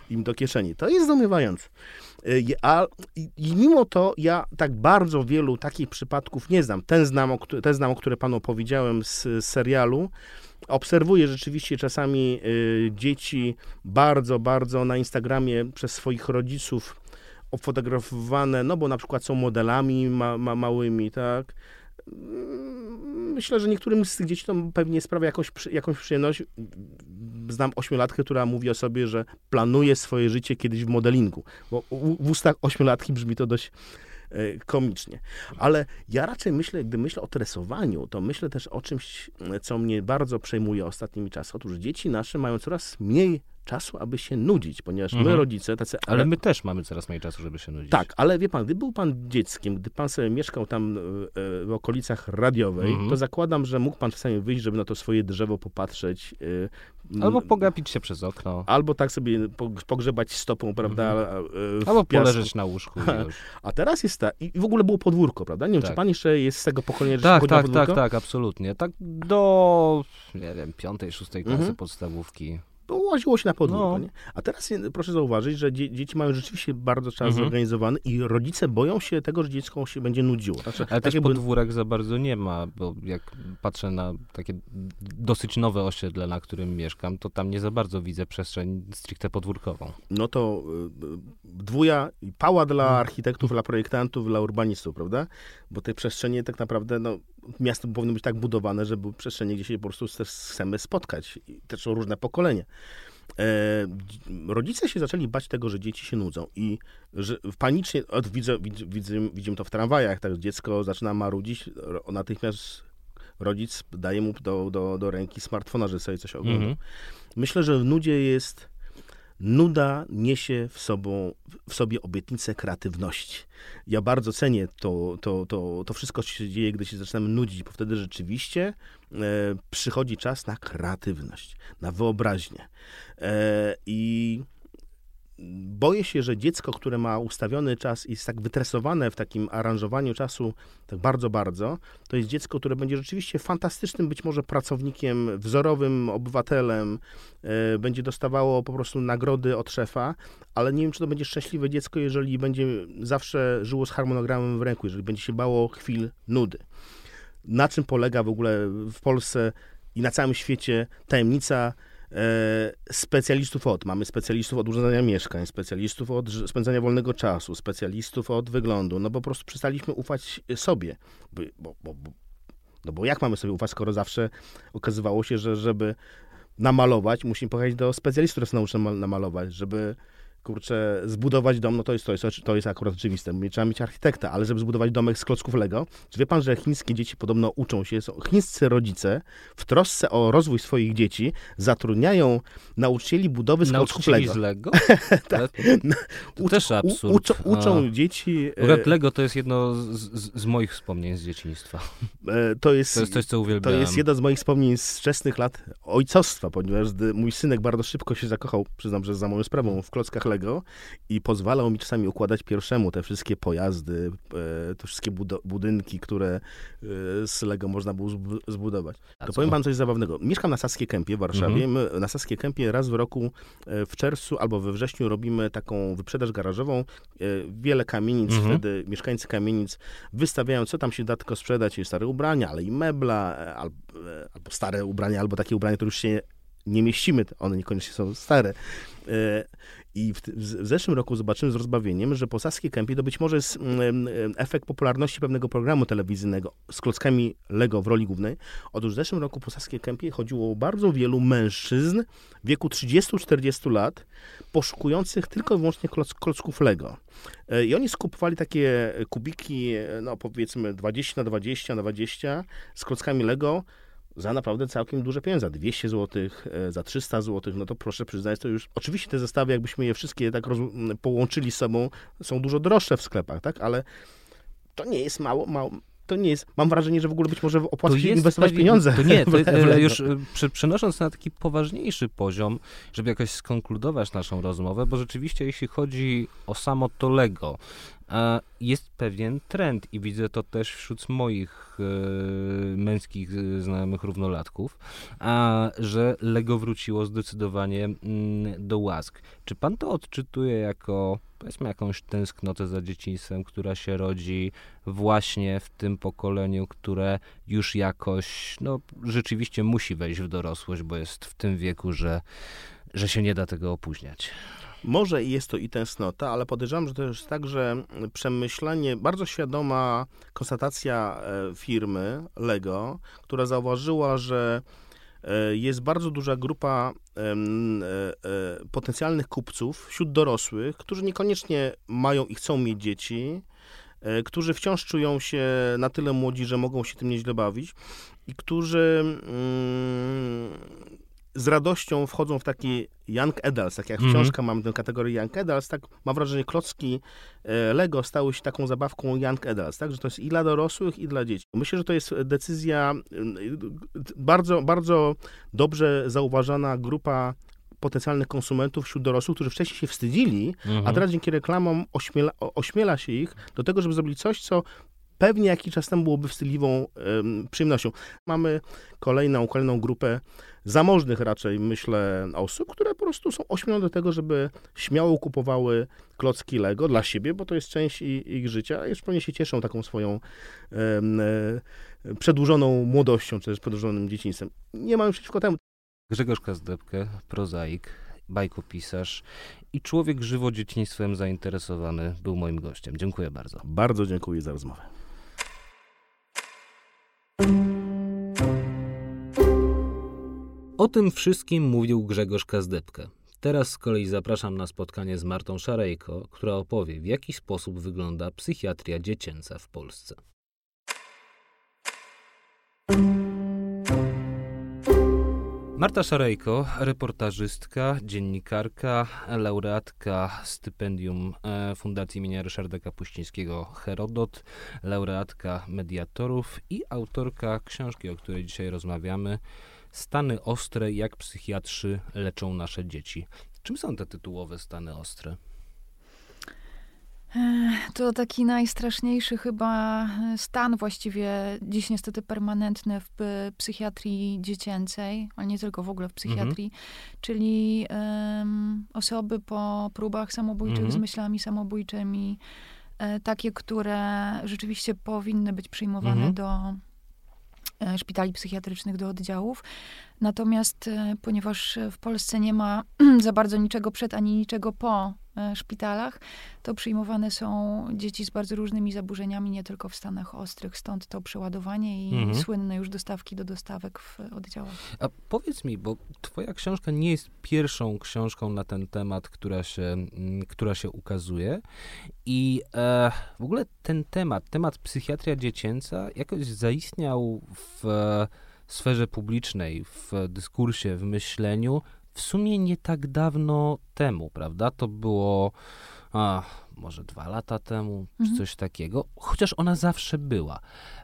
im do kieszeni. To jest zdumiewające. Y, A, i, mimo to ja tak bardzo wielu takich przypadków nie znam. Ten znam, o, ten znam, o które panu opowiedziałem z, z serialu. Obserwuję rzeczywiście czasami y, dzieci bardzo, bardzo na Instagramie przez swoich rodziców ofotografowane, no bo na przykład są modelami ma, ma, małymi, tak. Mm, Myślę, że niektórym z tych dzieci to pewnie sprawia jakąś, jakąś przyjemność. Znam ośmiolatkę, która mówi o sobie, że planuje swoje życie kiedyś w modelingu, bo w, ustach ośmiolatki brzmi to dość komicznie. Ale ja raczej myślę, gdy myślę o tresowaniu, to myślę też o czymś, e, co mnie bardzo przejmuje ostatnimi czasy. Otóż dzieci nasze mają coraz mniej czasu, aby się nudzić, ponieważ my, Mhm. rodzice, tacy Ale my też mamy coraz mniej czasu, żeby się nudzić. tak, ale wie pan, gdy był pan dzieckiem, gdy pan sobie mieszkał tam e, w okolicach radiowej, Mhm. to zakładam, że mógł pan czasami wyjść, żeby na to swoje drzewo popatrzeć. E, Albo pogapić się przez okno. Albo tak sobie po- pogrzebać stopą, prawda? e, Mhm. Albo piasku. poleżeć na łóżku. [laughs] A teraz jest tak, i w ogóle było podwórko, prawda? Nie wiem, Tak. czy pan jeszcze jest z tego pokolenia, że Tak, na tak, tak, podwórko? tak, absolutnie. Tak do, nie wiem, piątej, szóstej klasy Mhm. podstawówki. Bo łaziło się na podwórko, No. nie? A teraz proszę zauważyć, że dzie- dzieci mają rzeczywiście bardzo czas Mhm. zorganizowany i rodzice boją się tego, że dziecko się będzie nudziło. Znaczy, Ale też jakby- podwórek za bardzo nie ma, bo jak patrzę na takie dosyć nowe osiedle, na którym mieszkam, to tam nie za bardzo widzę przestrzeń stricte podwórkową. no to y, y, dwuja, pała dla Mhm. architektów, dla projektantów, dla urbanistów, prawda? Bo te przestrzenie tak naprawdę, no, miasto powinno być tak budowane, żeby były przestrzenie, gdzie się po prostu chcemy spotkać. I też są różne pokolenia. e, rodzice się zaczęli bać tego, że dzieci się nudzą i że panicznie, od, widzę, widzę, widzimy to w tramwajach, tak, dziecko zaczyna marudzić, natychmiast rodzic daje mu do, do, do ręki smartfona, że sobie coś ogląda. Mhm. Myślę, że w nudzie jest nuda niesie w, sobą, w sobie obietnicę kreatywności. Ja bardzo cenię to, to, to, to wszystko, co się dzieje, gdy się zaczynamy nudzić, bo wtedy rzeczywiście e, przychodzi czas na kreatywność, na wyobraźnię. E, I boję się, że dziecko, które ma ustawiony czas i jest tak wytresowane w takim aranżowaniu czasu tak bardzo, bardzo, to jest dziecko, które będzie rzeczywiście fantastycznym być może pracownikiem, wzorowym obywatelem, e, będzie dostawało po prostu nagrody od szefa, ale nie wiem, czy to będzie szczęśliwe dziecko, jeżeli będzie zawsze żyło z harmonogramem w ręku, jeżeli będzie się bało chwil nudy. Na czym polega w ogóle w Polsce i na całym świecie tajemnica specjalistów od. Mamy specjalistów od urządzania mieszkań, specjalistów od spędzania wolnego czasu, specjalistów od wyglądu. No po prostu przestaliśmy ufać sobie. Bo, bo, bo, no bo jak mamy sobie ufać, skoro zawsze okazywało się, że żeby namalować, musimy pojechać do specjalistów, które są nauczeni namalować, żeby kurczę, zbudować dom, no to jest, to jest, to jest akurat oczywiste. Trzeba mieć architekta, ale żeby zbudować domek z klocków Lego, czy wie pan, że chińskie dzieci podobno uczą się, są chińscy rodzice w trosce o rozwój swoich dzieci zatrudniają nauczycieli budowy z klocków Lego. z Lego? [laughs] tak. To też absurd. Uczą, uczą dzieci... E, akurat Lego to jest jedno z, z, z, moich wspomnień z dzieciństwa. E, to jest, to jest coś, co uwielbiałem. To jest jedno z moich wspomnień z wczesnych lat ojcostwa, ponieważ mój synek bardzo szybko się zakochał, przyznam, że za moją sprawą, w klockach Lego I pozwalał mi czasami układać pierwszemu te wszystkie pojazdy, e, te wszystkie budynki, które e, z Lego można było zbudować. To powiem wam coś zabawnego. Mieszkam na Saskiej Kępie w Warszawie. Mhm. My na Saskiej Kępie raz w roku e, w czerwcu albo we wrześniu robimy taką wyprzedaż garażową. Wiele kamienic, mhm. wtedy mieszkańcy kamienic wystawiają, co tam się da tylko sprzedać, stare ubrania, ale i mebla, albo, albo stare ubrania, albo takie ubrania, które już się nie mieścimy, one niekoniecznie są stare. I w, w, zeszłym roku zobaczyłem z rozbawieniem, że po Saskiej Kępie to być może jest mm, efekt popularności pewnego programu telewizyjnego z klockami Lego w roli głównej. Otóż w zeszłym roku po Saskiej Kępie chodziło bardzo wielu mężczyzn w wieku 30-40 lat, poszukujących tylko i wyłącznie kloc, klocków Lego. E, I oni skupowali takie kubiki, e, no powiedzmy 20 na 20 na 20 z klockami Lego, za naprawdę całkiem duże pieniądze, za 200 zł, e, za 300 zł, no to proszę przyznać, to już, oczywiście te zestawy, jakbyśmy je wszystkie tak połączyli z sobą, są dużo droższe w sklepach, tak, ale to nie jest mało, mało to nie jest, mam wrażenie, że w ogóle być może opłaca się inwestować pieniądze. To nie, to, [laughs] już e, przenosząc na taki poważniejszy poziom, żeby jakoś skonkludować naszą rozmowę, bo rzeczywiście jeśli chodzi o samo to Lego, jest pewien trend i widzę to też wśród moich e, męskich znajomych równolatków, że Lego wróciło zdecydowanie mm, do łask. Czy pan to odczytuje jako powiedzmy jakąś tęsknotę za dzieciństwem, która się rodzi właśnie w tym pokoleniu, które już jakoś no, rzeczywiście musi wejść w dorosłość, bo jest w tym wieku, że, że się nie da tego opóźniać. Może jest to i tęsknota, ale podejrzewam, że to jest także przemyślenie, bardzo świadoma konstatacja e, firmy Lego, która zauważyła, że e, jest bardzo duża grupa e, potencjalnych kupców wśród dorosłych, którzy niekoniecznie mają i chcą mieć dzieci, którzy wciąż czują się na tyle młodzi, że mogą się tym nieźle bawić i którzy mm, z radością wchodzą w taki Young Adults, tak jak w mm książka mamy tę kategorię Young Adults, tak mam wrażenie, klocki e, Lego stały się taką zabawką Young Adults, tak, że to jest i dla dorosłych, i dla dzieci. Myślę, że to jest decyzja bardzo, bardzo dobrze zauważana grupa potencjalnych konsumentów wśród dorosłych, którzy wcześniej się wstydzili, mm a mhm. teraz dzięki reklamom ośmiela, ośmiela się ich do tego, żeby zrobili coś, co pewnie jakiś czas temu byłoby wstydliwą um, przyjemnością. Mamy kolejną, kolejną grupę zamożnych raczej, myślę, osób, które po prostu są ośmielone do tego, żeby śmiało kupowały klocki Lego dla siebie, bo to jest część ich życia. Jeszcze pewnie się cieszą taką swoją e, przedłużoną młodością, czy też przedłużonym dzieciństwem. Nie mam przeciwko temu. Grzegorz Kazdebkę, prozaik, bajkopisarz i człowiek żywo dzieciństwem zainteresowany był moim gościem. Dziękuję bardzo. Bardzo dziękuję za rozmowę. O tym wszystkim mówił Grzegorz Kazdepkę. Teraz z kolei zapraszam na spotkanie z Martą Szarejko, która opowie, w jaki sposób wygląda psychiatria dziecięca w Polsce. Marta Szarejko, reportażystka, dziennikarka, laureatka stypendium e, Fundacji imienia Ryszarda Kapuścińskiego Herodot, laureatka mediatorów i autorka książki, o której dzisiaj rozmawiamy, Stany ostre, jak psychiatrzy leczą nasze dzieci. Czym są te tytułowe stany ostre? To taki najstraszniejszy chyba stan właściwie dziś niestety permanentny w psychiatrii dziecięcej, ale nie tylko w ogóle w psychiatrii, mhm. czyli um, osoby po próbach samobójczych mhm. z myślami samobójczymi, e, takie, które rzeczywiście powinny być przyjmowane mhm. do e, szpitali psychiatrycznych, do oddziałów. Natomiast e, ponieważ w Polsce nie ma [clears throat] za bardzo niczego przed ani niczego po E, szpitalach, to przyjmowane są dzieci z bardzo różnymi zaburzeniami, nie tylko w stanach ostrych. Stąd to przeładowanie i mhm. słynne już dostawki do dostawek w oddziałach. A powiedz mi, bo twoja książka nie jest pierwszą książką na ten temat, która się, mm, która się ukazuje. I e, w ogóle ten temat, temat psychiatria dziecięca, jakoś zaistniał w sferze publicznej, w dyskursie, w myśleniu w sumie nie tak dawno temu, prawda? To było a, może dwa lata temu, mhm. czy coś takiego, chociaż ona zawsze była.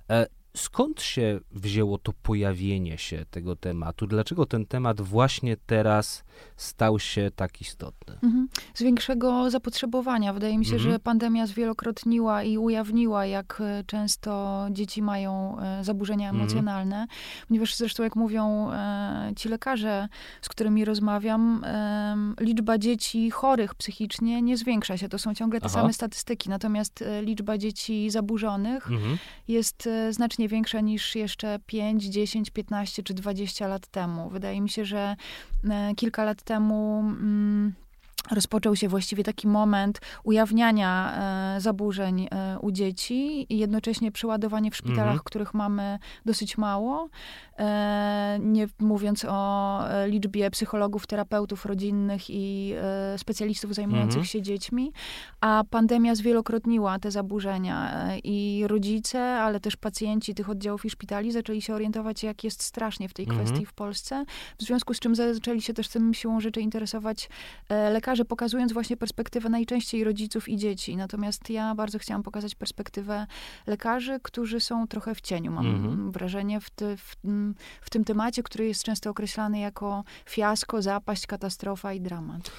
E, skąd się wzięło to pojawienie się tego tematu? Dlaczego ten temat właśnie teraz stał się tak istotny? Mhm. Z większego zapotrzebowania. Wydaje mi się, mhm. że pandemia zwielokrotniła i ujawniła, jak e, często dzieci mają e, zaburzenia mhm. emocjonalne. Ponieważ zresztą, jak mówią e, ci lekarze, z którymi rozmawiam, liczba dzieci chorych psychicznie nie zwiększa się. To są ciągle te Aha. same statystyki. Natomiast liczba dzieci zaburzonych mhm. jest znacznie większa niż jeszcze 5, 10, 15 czy 20 lat temu. Wydaje mi się, że kilka lat temu. Mm, rozpoczął się właściwie taki moment ujawniania e, zaburzeń e, u dzieci i jednocześnie przeładowanie w szpitalach, mhm. których mamy dosyć mało. E, nie mówiąc o e, liczbie psychologów, terapeutów rodzinnych i e, specjalistów zajmujących mhm. się dziećmi. A pandemia zwielokrotniła te zaburzenia e, i rodzice, ale też pacjenci tych oddziałów i szpitali zaczęli się orientować, jak jest strasznie w tej mhm. kwestii w Polsce. W związku z czym zaczęli się też tym siłą rzeczy interesować lekarze lekarze, pokazując właśnie perspektywę najczęściej rodziców i dzieci. Natomiast ja bardzo chciałam pokazać perspektywę lekarzy, którzy są trochę w cieniu, mam mhm. wrażenie, w, ty, w, w tym temacie, który jest często określany jako fiasko, zapaść, katastrofa i dramat.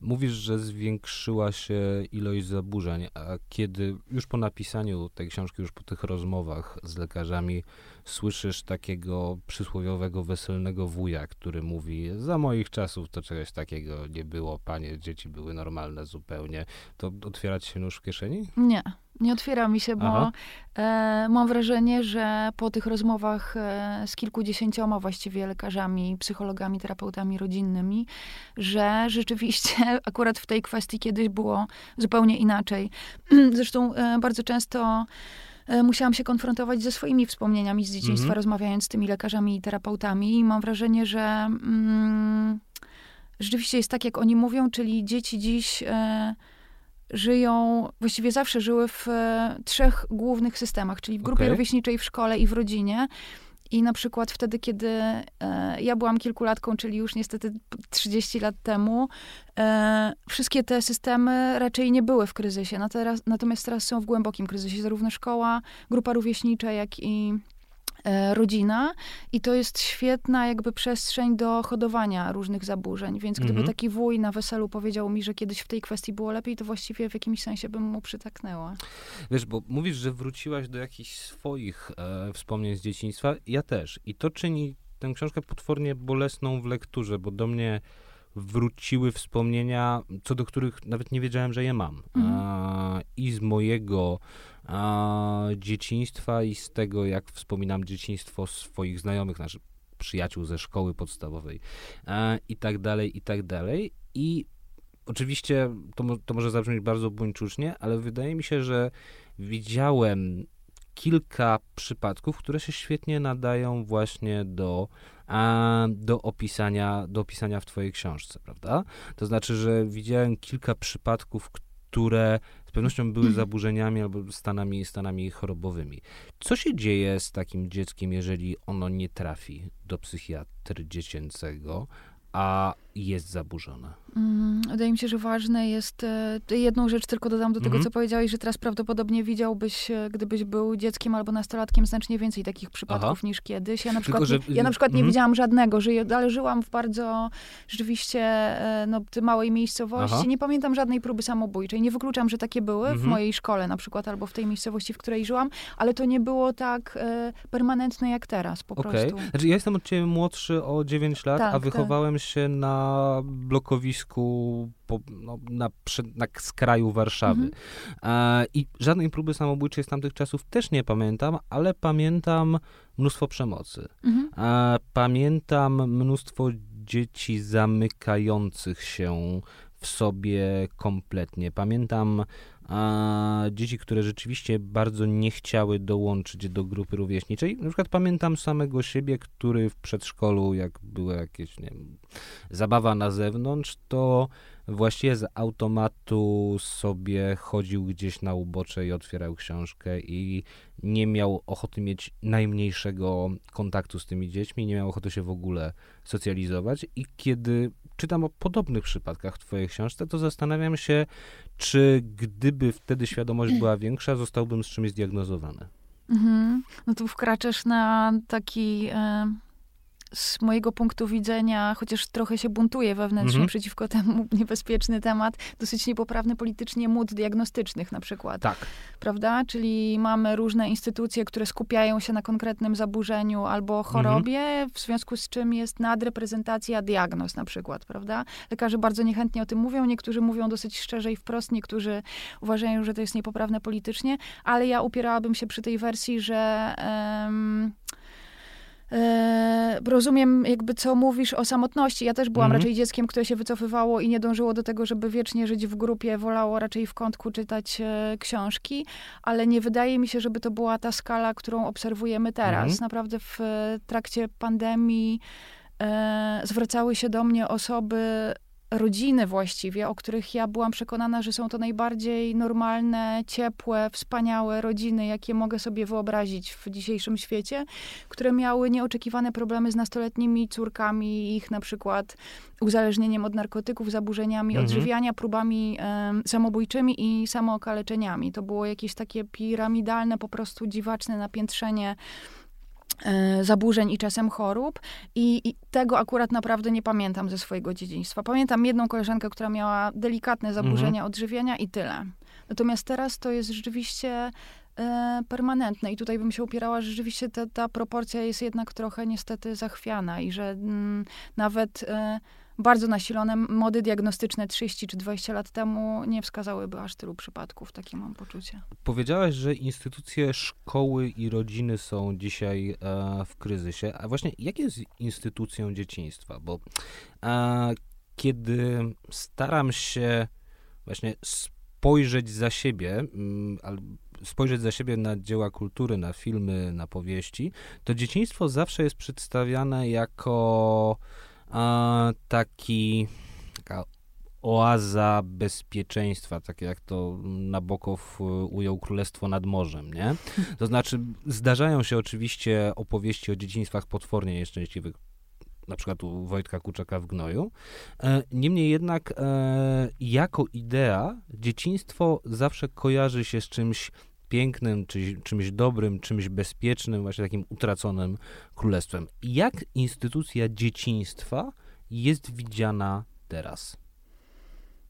Mówisz, że zwiększyła się ilość zaburzeń, a kiedy już po napisaniu tej książki, już po tych rozmowach z lekarzami, słyszysz takiego przysłowiowego, weselnego wuja, który mówi, za moich czasów to czegoś takiego nie było, panie, dzieci były normalne zupełnie, to otwierać się nóż w kieszeni? Nie. Nie otwiera mi się, bo e, mam wrażenie, że po tych rozmowach e, z kilkudziesięcioma właściwie lekarzami, psychologami, terapeutami rodzinnymi, że rzeczywiście [laughs] akurat w tej kwestii kiedyś było zupełnie inaczej. [clears throat] Zresztą e, bardzo często e, musiałam się konfrontować ze swoimi wspomnieniami z dzieciństwa, -hmm. rozmawiając z tymi lekarzami i terapeutami i mam wrażenie, że mm, rzeczywiście jest tak, jak oni mówią, czyli dzieci dziś e, żyją, właściwie zawsze żyły w e, trzech głównych systemach, czyli w grupie okay. rówieśniczej, w szkole i w rodzinie. I na przykład wtedy, kiedy e, ja byłam kilkulatką, czyli już niestety 30 lat temu, e, wszystkie te systemy raczej nie były w kryzysie. Natomiast teraz są w głębokim kryzysie, zarówno szkoła, grupa rówieśnicza, jak i rodzina i to jest świetna jakby przestrzeń do hodowania różnych zaburzeń, więc gdyby mhm. taki wuj na weselu powiedział mi, że kiedyś w tej kwestii było lepiej, to właściwie w jakimś sensie bym mu przytaknęła. Wiesz, bo mówisz, że wróciłaś do jakichś swoich e, wspomnień z dzieciństwa, ja też i to czyni tę książkę potwornie bolesną w lekturze, bo do mnie wróciły wspomnienia, co do których nawet nie wiedziałem, że je mam. Mhm. A, I z mojego a, dzieciństwa i z tego, jak wspominam dzieciństwo swoich znajomych, naszych przyjaciół ze szkoły podstawowej a, i tak dalej, i tak dalej. I oczywiście to, to może zabrzmieć bardzo buńczucznie, ale wydaje mi się, że widziałem kilka przypadków, które się świetnie nadają właśnie do, a, do, opisania, do opisania w twojej książce, prawda? To znaczy, że widziałem kilka przypadków, które z pewnością były zaburzeniami albo stanami, stanami chorobowymi. Co się dzieje z takim dzieckiem, jeżeli ono nie trafi do psychiatry dziecięcego, a jest zaburzona? Mm, wydaje mi się, że ważne jest, e, jedną rzecz tylko dodam do tego, mhm. co powiedziałeś, że teraz prawdopodobnie widziałbyś, e, gdybyś był dzieckiem albo nastolatkiem, znacznie więcej takich przypadków Aha. niż kiedyś. Ja na przykład, tylko, że... ja na przykład nie mhm. widziałam żadnego, że ale żyłam w bardzo rzeczywiście e, no, małej miejscowości. Aha. Nie pamiętam żadnej próby samobójczej. Nie wykluczam, że takie były mhm. w mojej szkole na przykład, albo w tej miejscowości, w której żyłam, ale to nie było tak e, permanentne jak teraz po okay. prostu. Znaczy, ja jestem od ciebie młodszy o 9 lat, tak, a wychowałem tak. się na blokowisku po, no, na, na skraju Warszawy. Mhm. E, I żadnej próby samobójczej z tamtych czasów też nie pamiętam, ale pamiętam mnóstwo przemocy. Mhm. E, pamiętam mnóstwo dzieci zamykających się w sobie kompletnie. Pamiętam a dzieci, które rzeczywiście bardzo nie chciały dołączyć do grupy rówieśniczej. Na przykład pamiętam samego siebie, który w przedszkolu, jak była jakieś, nie wiem, zabawa na zewnątrz, to właściwie z automatu sobie chodził gdzieś na ubocze i otwierał książkę i nie miał ochoty mieć najmniejszego kontaktu z tymi dziećmi, nie miał ochoty się w ogóle socjalizować i kiedy czytam o podobnych przypadkach w twojej książce, to zastanawiam się, czy gdyby wtedy świadomość była większa, zostałbym z czymś zdiagnozowany. Mhm. No tu wkraczasz na taki... Y z mojego punktu widzenia, chociaż trochę się buntuje wewnętrznie mhm. przeciwko temu [laughs] niebezpieczny temat, dosyć niepoprawny politycznie mód diagnostycznych na przykład. Tak. Prawda? Czyli mamy różne instytucje, które skupiają się na konkretnym zaburzeniu albo chorobie, mhm. w związku z czym jest nadreprezentacja diagnoz na przykład, prawda? Lekarze bardzo niechętnie o tym mówią, niektórzy mówią dosyć szczerze i wprost, niektórzy uważają, że to jest niepoprawne politycznie, ale ja upierałabym się przy tej wersji, że... Um, rozumiem jakby, co mówisz o samotności. Ja też byłam mhm. raczej dzieckiem, które się wycofywało i nie dążyło do tego, żeby wiecznie żyć w grupie, wolało raczej w kątku czytać e, książki, ale nie wydaje mi się, żeby to była ta skala, którą obserwujemy teraz. Mhm. Naprawdę w trakcie pandemii e, zwracały się do mnie osoby rodziny właściwie, o których ja byłam przekonana, że są to najbardziej normalne, ciepłe, wspaniałe rodziny, jakie mogę sobie wyobrazić w dzisiejszym świecie, które miały nieoczekiwane problemy z nastoletnimi córkami, ich na przykład uzależnieniem od narkotyków, zaburzeniami mhm. odżywiania, próbami e, samobójczymi i samookaleczeniami. To było jakieś takie piramidalne, po prostu dziwaczne napiętrzenie zaburzeń i czasem chorób. I, I, tego akurat naprawdę nie pamiętam ze swojego dzieciństwa. Pamiętam jedną koleżankę, która miała delikatne zaburzenia mhm. odżywienia i tyle. Natomiast teraz to jest rzeczywiście e, permanentne. I tutaj bym się upierała, że rzeczywiście ta, ta proporcja jest jednak trochę niestety zachwiana i że mm, nawet e, bardzo nasilone mody diagnostyczne 30 czy 20 lat temu nie wskazałyby aż tylu przypadków. Takie mam poczucie. Powiedziałaś, że instytucje szkoły i rodziny są dzisiaj e, w kryzysie. A właśnie jak jest instytucją dzieciństwa? Bo e, kiedy staram się właśnie spojrzeć za siebie, mm, spojrzeć za siebie na dzieła kultury, na filmy, na powieści, to dzieciństwo zawsze jest przedstawiane jako taki taka oaza bezpieczeństwa, takie jak to Nabokow e, ujął Królestwo nad Morzem, nie? To znaczy, zdarzają się oczywiście opowieści o dzieciństwach potwornie nieszczęśliwych, na przykład u Wojtka Kuczaka w Gnoju. E, niemniej jednak, e, jako idea, dzieciństwo zawsze kojarzy się z czymś pięknym, czy, czymś dobrym, czymś bezpiecznym, właśnie takim utraconym królestwem. Jak instytucja dzieciństwa jest widziana teraz?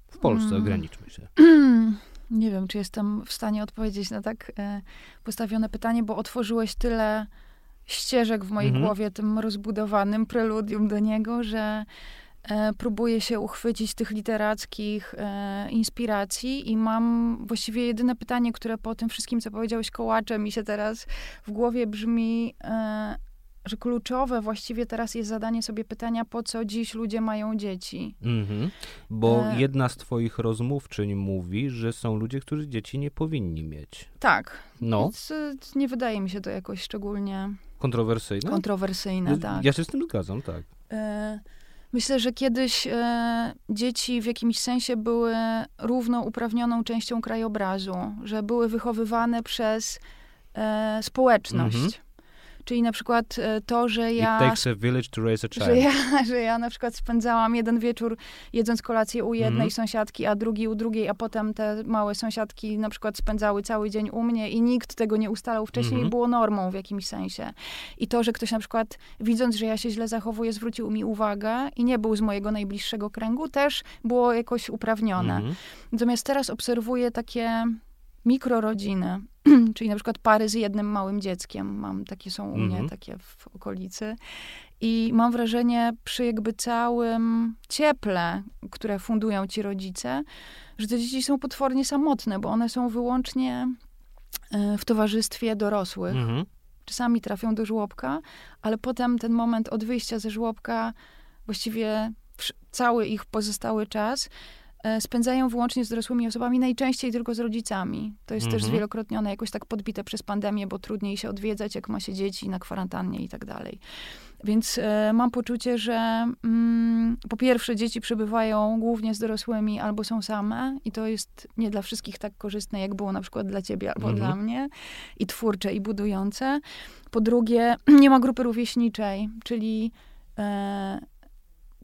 W Polsce, hmm. ograniczmy się. [clears throat] Nie wiem, czy jestem w stanie odpowiedzieć na tak e, postawione pytanie, bo otworzyłeś tyle ścieżek w mojej mhm. głowie, tym rozbudowanym preludium do niego, że E, próbuję się uchwycić tych literackich e, inspiracji i mam właściwie jedyne pytanie, które po tym wszystkim, co powiedziałeś kołacze, mi się teraz w głowie brzmi, e, że kluczowe właściwie teraz jest zadanie sobie pytania, po co dziś ludzie mają dzieci. Mhm. Bo e... jedna z twoich rozmówczyń mówi, że są ludzie, którzy dzieci nie powinni mieć. Tak. No. Więc e, nie wydaje mi się to jakoś szczególnie... Kontrowersyjne? Kontrowersyjne, tak. Ja się z tym zgadzam, tak. E... Myślę, że kiedyś e, dzieci w jakimś sensie były równouprawnioną częścią krajobrazu, że były wychowywane przez e, społeczność. Mhm. Czyli na przykład e, to, że ja... It takes a village to raise a child. Że ja, [laughs] że ja na przykład spędzałam jeden wieczór jedząc kolację u jednej mm sąsiadki, a drugi u drugiej, a potem te małe sąsiadki na przykład spędzały cały dzień u mnie i nikt tego nie ustalał wcześniej mm -hmm. było normą w jakimś sensie. I to, że ktoś na przykład widząc, że ja się źle zachowuję, zwrócił mi uwagę i nie był z mojego najbliższego kręgu, też było jakoś uprawnione. Mm -hmm. Natomiast teraz obserwuję takie mikrorodziny, [clears throat] czyli na przykład pary z jednym małym dzieckiem. Mam, takie są u mnie, mhm. takie w okolicy. I mam wrażenie, przy jakby całym cieple, które fundują ci rodzice, że te dzieci są potwornie samotne, bo one są wyłącznie e, w towarzystwie dorosłych. Mhm. Czasami trafią do żłobka, ale potem ten moment od wyjścia ze żłobka, właściwie cały ich pozostały czas, spędzają wyłącznie z dorosłymi osobami, najczęściej tylko z rodzicami. To jest też mhm. zwielokrotnione, jakoś tak podbite przez pandemię, bo trudniej się odwiedzać, jak ma się dzieci na kwarantannie i tak dalej. Więc e, mam poczucie, że mm, po pierwsze dzieci przebywają głównie z dorosłymi albo są same i to jest nie dla wszystkich tak korzystne, jak było na przykład dla ciebie albo mhm. dla mnie i twórcze i budujące. Po drugie, [clears throat] nie ma grupy rówieśniczej, czyli e,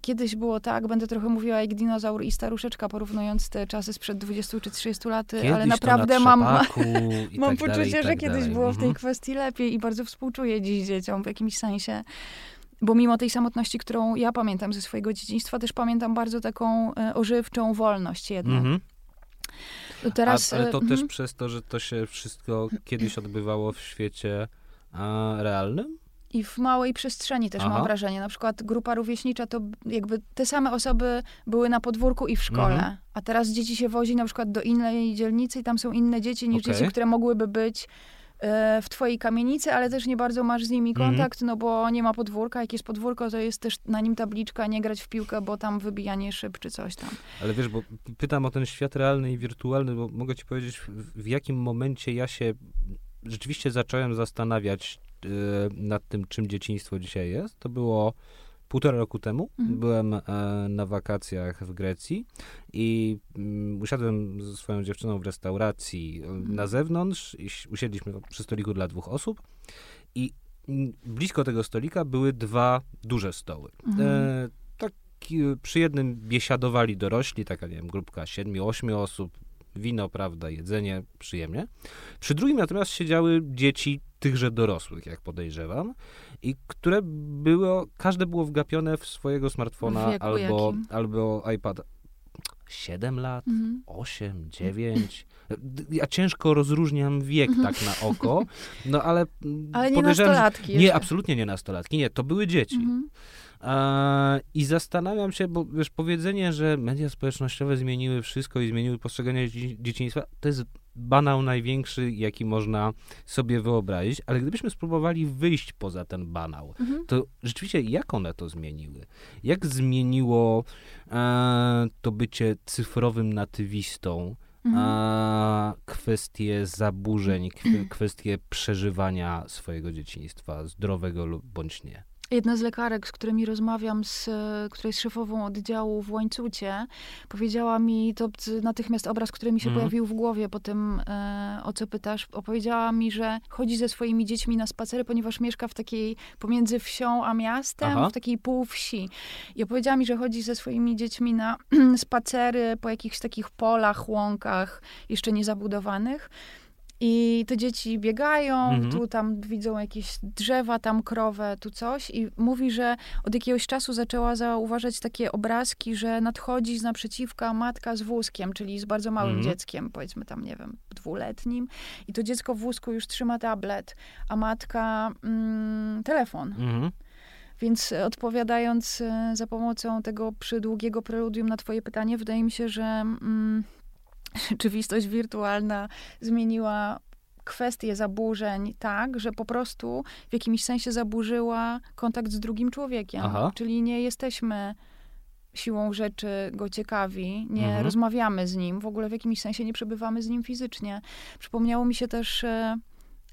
kiedyś było tak, będę trochę mówiła jak dinozaur i staruszeczka, porównując te czasy sprzed 20 czy 30 lat, kiedyś ale naprawdę mam, [laughs] mam tak poczucie, dalej, że tak kiedyś dalej. było w tej mhm. kwestii lepiej i bardzo współczuję dziś dzieciom w jakimś sensie. Bo mimo tej samotności, którą ja pamiętam ze swojego dzieciństwa, też pamiętam bardzo taką e, ożywczą wolność jednak. Mhm. Teraz, A, ale to e, też mhm. przez to, że to się wszystko kiedyś odbywało w świecie realnym? I w małej przestrzeni też Aha. mam wrażenie. Na przykład grupa rówieśnicza to jakby te same osoby były na podwórku i w szkole. Mhm. A teraz dzieci się wozi na przykład do innej dzielnicy i tam są inne dzieci niż okay. dzieci, które mogłyby być e, w twojej kamienicy, ale też nie bardzo masz z nimi mhm. kontakt, no bo nie ma podwórka. Jak jest podwórko, to jest też na nim tabliczka, nie grać w piłkę, bo tam wybijanie szyb czy coś tam. Ale wiesz, bo pytam o ten świat realny i wirtualny, bo mogę ci powiedzieć, w jakim momencie ja się rzeczywiście zacząłem zastanawiać, nad tym, czym dzieciństwo dzisiaj jest. To było półtora roku temu. Mhm. Byłem e, na wakacjach w Grecji i mm, usiadłem ze swoją dziewczyną w restauracji e, mhm. na zewnątrz i usiedliśmy przy stoliku dla dwóch osób i mm, blisko tego stolika były dwa duże stoły. Mhm. E, tak przy jednym biesiadowali dorośli, taka, nie wiem, grupka siedmiu, ośmiu osób, wino, prawda, jedzenie, przyjemnie. Przy drugim natomiast siedziały dzieci tychże dorosłych, jak podejrzewam, i które było, każde było wgapione w swojego smartfona albo, albo iPad. 7 lat, mhm. 8, 9. Ja ciężko rozróżniam wiek mhm. tak na oko, no ale. [laughs] Ale nie nastolatki. Nie, absolutnie nie nastolatki. Nie, to były dzieci. Mhm. I zastanawiam się, bo wiesz, powiedzenie, że media społecznościowe zmieniły wszystko i zmieniły postrzeganie dzieciństwa, to jest banał największy, jaki można sobie wyobrazić, ale gdybyśmy spróbowali wyjść poza ten banał, mhm. to rzeczywiście jak one to zmieniły? Jak zmieniło e, to bycie cyfrowym natywistą? Mhm. A kwestie zaburzeń, kwestie przeżywania swojego dzieciństwa, zdrowego lub bądź nie. Jedna z lekarek, z którymi rozmawiam, z, która jest szefową oddziału w Łańcucie, powiedziała mi, to natychmiast obraz, który mi się mm. pojawił w głowie po tym, e, o co pytasz, opowiedziała mi, że chodzi ze swoimi dziećmi na spacery, ponieważ mieszka w takiej, pomiędzy wsią a miastem, Aha. w takiej półwsi. I opowiedziała mi, że chodzi ze swoimi dziećmi na [clears throat] spacery po jakichś takich polach, łąkach, jeszcze niezabudowanych. I te dzieci biegają, mhm. tu tam widzą jakieś drzewa, tam krowę, tu coś. I mówi, że od jakiegoś czasu zaczęła zauważać takie obrazki, że nadchodzi z naprzeciwka matka z wózkiem, czyli z bardzo małym mhm. dzieckiem, powiedzmy tam, nie wiem, dwuletnim. I to dziecko w wózku już trzyma tablet, a matka mm, telefon. Mhm. Więc odpowiadając e, za pomocą tego przydługiego preludium na twoje pytanie, wydaje mi się, że... Mm, rzeczywistość wirtualna zmieniła kwestie zaburzeń tak, że po prostu w jakimś sensie zaburzyła kontakt z drugim człowiekiem. Aha. Czyli nie jesteśmy siłą rzeczy go ciekawi, nie Mhm. rozmawiamy z nim, w ogóle w jakimś sensie nie przebywamy z nim fizycznie. Przypomniało mi się też, e,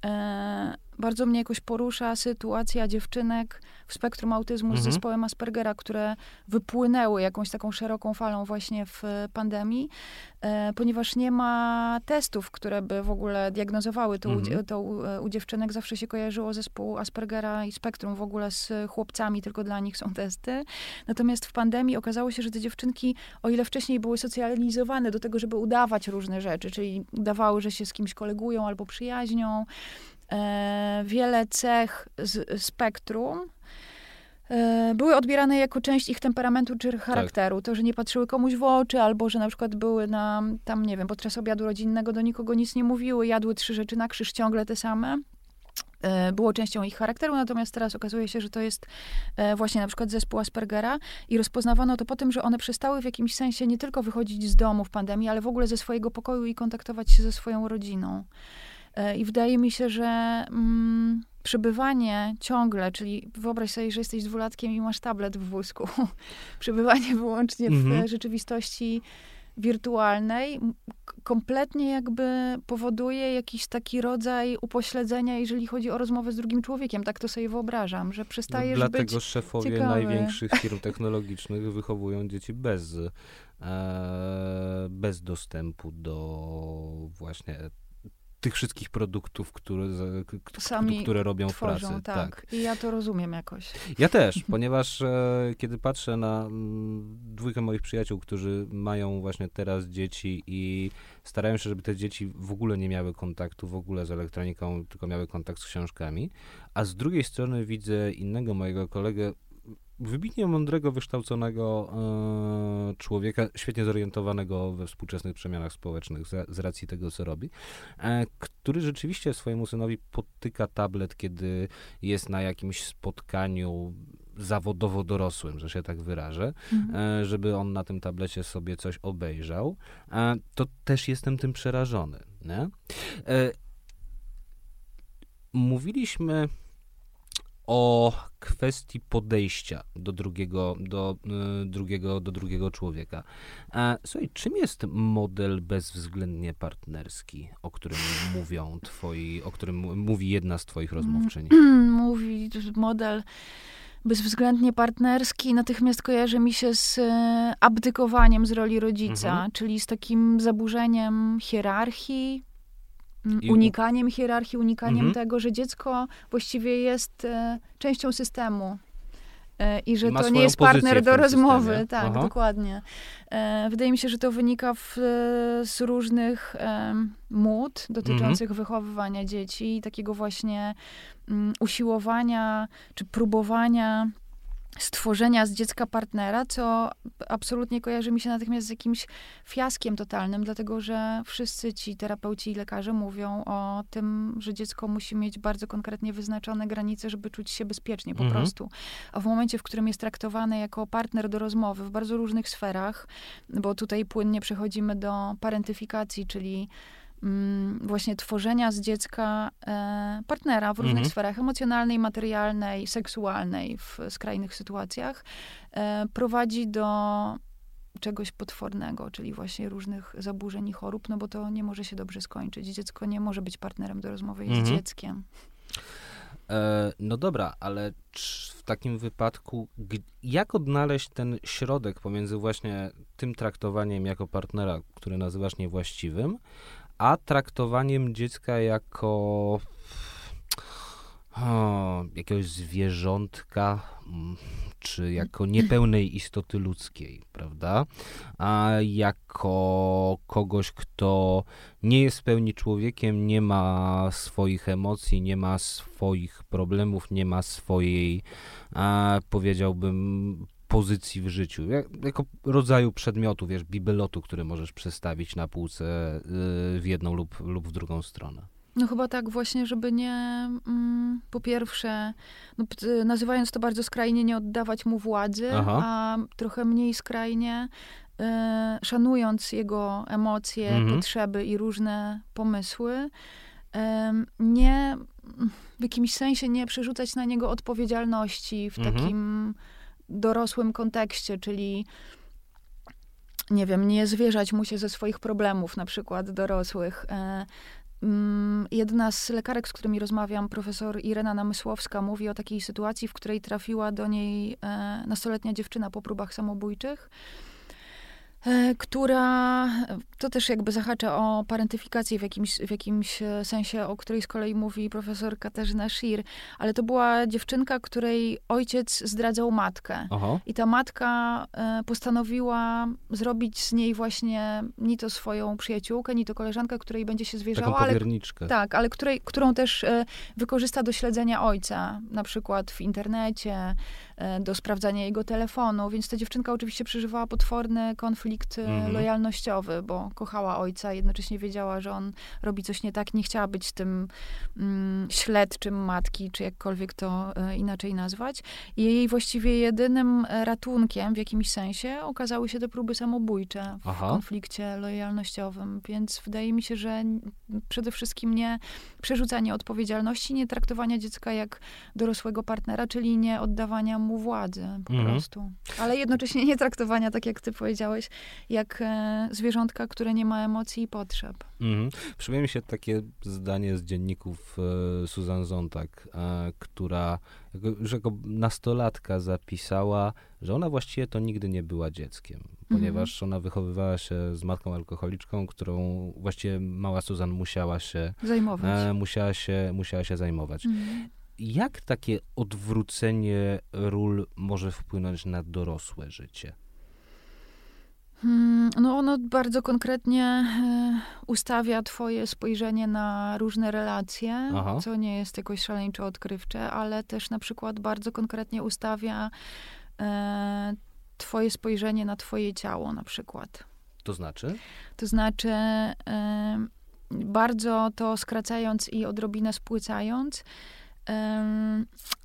e, bardzo mnie jakoś porusza sytuacja dziewczynek spektrum autyzmu z Mhm. zespołem Aspergera, które wypłynęły jakąś taką szeroką falą właśnie w e, pandemii, e, ponieważ nie ma testów, które by w ogóle diagnozowały to, u, Mhm. to u, u dziewczynek. Zawsze się kojarzyło zespół Aspergera i spektrum w ogóle z chłopcami, tylko dla nich są testy. Natomiast w pandemii okazało się, że te dziewczynki, o ile wcześniej były socjalizowane do tego, żeby udawać różne rzeczy, czyli udawały, że się z kimś kolegują albo przyjaźnią, e, wiele cech z spektrum e, były odbierane jako część ich temperamentu czy charakteru. To, że nie patrzyły komuś w oczy, albo że na przykład były na, tam nie wiem, podczas obiadu rodzinnego do nikogo nic nie mówiły, jadły trzy rzeczy na krzyż, ciągle te same e, było częścią ich charakteru, natomiast teraz okazuje się, że to jest e, właśnie na przykład zespół Aspergera i rozpoznawano to po tym, że one przestały w jakimś sensie nie tylko wychodzić z domu w pandemii, ale w ogóle ze swojego pokoju i kontaktować się ze swoją rodziną. E, I wydaje mi się, że mm, przebywanie ciągle, czyli wyobraź sobie, że jesteś dwulatkiem i masz tablet w wózku, [laughs] przebywanie wyłącznie w Mhm. rzeczywistości wirtualnej kompletnie jakby powoduje jakiś taki rodzaj upośledzenia, jeżeli chodzi o rozmowę z drugim człowiekiem. Tak to sobie wyobrażam, że przestajesz No, Dlatego być... szefowie ciekawy. największych firm technologicznych wychowują dzieci bez, e, bez dostępu do właśnie tych wszystkich produktów, które, Sami które robią w Tworzą, pracy. tak. I ja to rozumiem jakoś. Ja też, [laughs] ponieważ e, kiedy patrzę na mm, dwójkę moich przyjaciół, którzy mają właśnie teraz dzieci i starają się, żeby te dzieci w ogóle nie miały kontaktu w ogóle z elektroniką, tylko miały kontakt z książkami, a z drugiej strony widzę innego mojego kolegę, wybitnie mądrego, wykształconego e, człowieka, świetnie zorientowanego we współczesnych przemianach społecznych z, z racji tego, co robi, e, który rzeczywiście swojemu synowi podtyka tablet, kiedy jest na jakimś spotkaniu zawodowo dorosłym, że się tak wyrażę, Mhm. e, żeby on na tym tablecie sobie coś obejrzał, to też jestem tym przerażony. Nie? Mówiliśmy o kwestii podejścia do drugiego, do, y, drugiego, do drugiego człowieka. E, Słuchaj, czym jest model bezwzględnie partnerski, o którym mówią twoi, o którym mówi jedna z twoich rozmówczyń? [clears throat] Mówi że model bezwzględnie partnerski, natychmiast kojarzy mi się z e, abdykowaniem z roli rodzica, Mhm. czyli z takim zaburzeniem hierarchii, unikaniem hierarchii, unikaniem Mhm. tego, że dziecko właściwie jest e, częścią systemu. E, I że I to nie jest partner do rozmowy. systemie. Tak, Aha. dokładnie. E, wydaje mi się, że to wynika w, e, z różnych em, mód dotyczących Mhm. wychowywania dzieci i takiego właśnie mm, usiłowania czy próbowania stworzenia z dziecka partnera, co absolutnie kojarzy mi się natychmiast z jakimś fiaskiem totalnym, dlatego że wszyscy ci terapeuci i lekarze mówią o tym, że dziecko musi mieć bardzo konkretnie wyznaczone granice, żeby czuć się bezpiecznie po Mhm. prostu. A w momencie, w którym jest traktowane jako partner do rozmowy w bardzo różnych sferach, bo tutaj płynnie przechodzimy do parentyfikacji, czyli właśnie tworzenia z dziecka e, partnera w różnych Mhm. sferach emocjonalnej, materialnej, seksualnej w skrajnych sytuacjach, e, prowadzi do czegoś potwornego, czyli właśnie różnych zaburzeń i chorób, no bo to nie może się dobrze skończyć. Dziecko nie może być partnerem do rozmowy, Mhm. dzieckiem. E, no dobra, ale czy w takim wypadku, jak odnaleźć ten środek pomiędzy właśnie tym traktowaniem jako partnera, który nazywasz niewłaściwym, a traktowaniem dziecka jako o, jakiegoś zwierzątka, mm, czy jako niepełnej istoty ludzkiej, prawda? A jako kogoś, kto nie jest w pełni człowiekiem, nie ma swoich emocji, nie ma swoich problemów, nie ma swojej, a, powiedziałbym, pozycji w życiu. Jak, jako rodzaju przedmiotu, wiesz, bibelotu, który możesz przestawić na półce y, w jedną lub, lub w drugą stronę. No chyba tak właśnie, żeby nie, mm, po pierwsze, no, p- nazywając to bardzo skrajnie, nie oddawać mu władzy, Aha. a trochę mniej skrajnie, e, szanując jego emocje, Mhm. potrzeby i różne pomysły, nie w jakimś sensie nie przerzucać na niego odpowiedzialności w mhm. takim dorosłym kontekście, czyli nie wiem, nie zwierzać mu się ze swoich problemów, na przykład dorosłych. E, mm, jedna z lekarek, z którymi rozmawiam, profesor Irena Namysłowska, mówi o takiej sytuacji, w której trafiła do niej e, nastoletnia dziewczyna po próbach samobójczych. E, która to też jakby zahacza o parentyfikację w jakimś, w jakimś e, sensie, o której z kolei mówi profesor Katarzyna Schir, ale to była dziewczynka, której ojciec zdradzał matkę. Aha. I ta matka e, postanowiła zrobić z niej właśnie ni to swoją przyjaciółkę, ni to koleżankę, której będzie się zwierzała. Taką powierniczkę. Ale, tak, ale której, którą też wykorzysta do śledzenia ojca, na przykład w internecie, do sprawdzania jego telefonu, więc ta dziewczynka oczywiście przeżywała potworny konflikt mhm. lojalnościowy, bo kochała ojca, jednocześnie wiedziała, że on robi coś nie tak, nie chciała być tym mm, śledczym matki, czy jakkolwiek to e, inaczej nazwać. I jej właściwie jedynym ratunkiem w jakimś sensie okazały się te próby samobójcze w Aha. konflikcie lojalnościowym, więc wydaje mi się, że przede wszystkim nie przerzucanie odpowiedzialności, nie traktowania dziecka jak dorosłego partnera, czyli nie oddawania mu władzy po mhm. prostu. Ale jednocześnie nie traktowania, tak jak ty powiedziałeś, jak e, zwierzątka, które nie ma emocji i potrzeb. Mhm. Przypomina mi się takie zdanie z dzienników e, Susan Zontag, e, która już jako nastolatka zapisała, że ona właściwie to nigdy nie była dzieckiem, ponieważ mhm. ona wychowywała się z matką alkoholiczką, którą właściwie mała Susan musiała się zajmować. E, musiała, się, musiała się zajmować. Mhm. Jak takie odwrócenie ról może wpłynąć na dorosłe życie? Hmm, no ono bardzo konkretnie e, ustawia twoje spojrzenie na różne relacje, Aha. co nie jest jakoś szaleńczo odkrywcze, ale też na przykład bardzo konkretnie ustawia e, twoje spojrzenie na twoje ciało na przykład. To znaczy? To znaczy e, bardzo to skracając i odrobinę spłycając,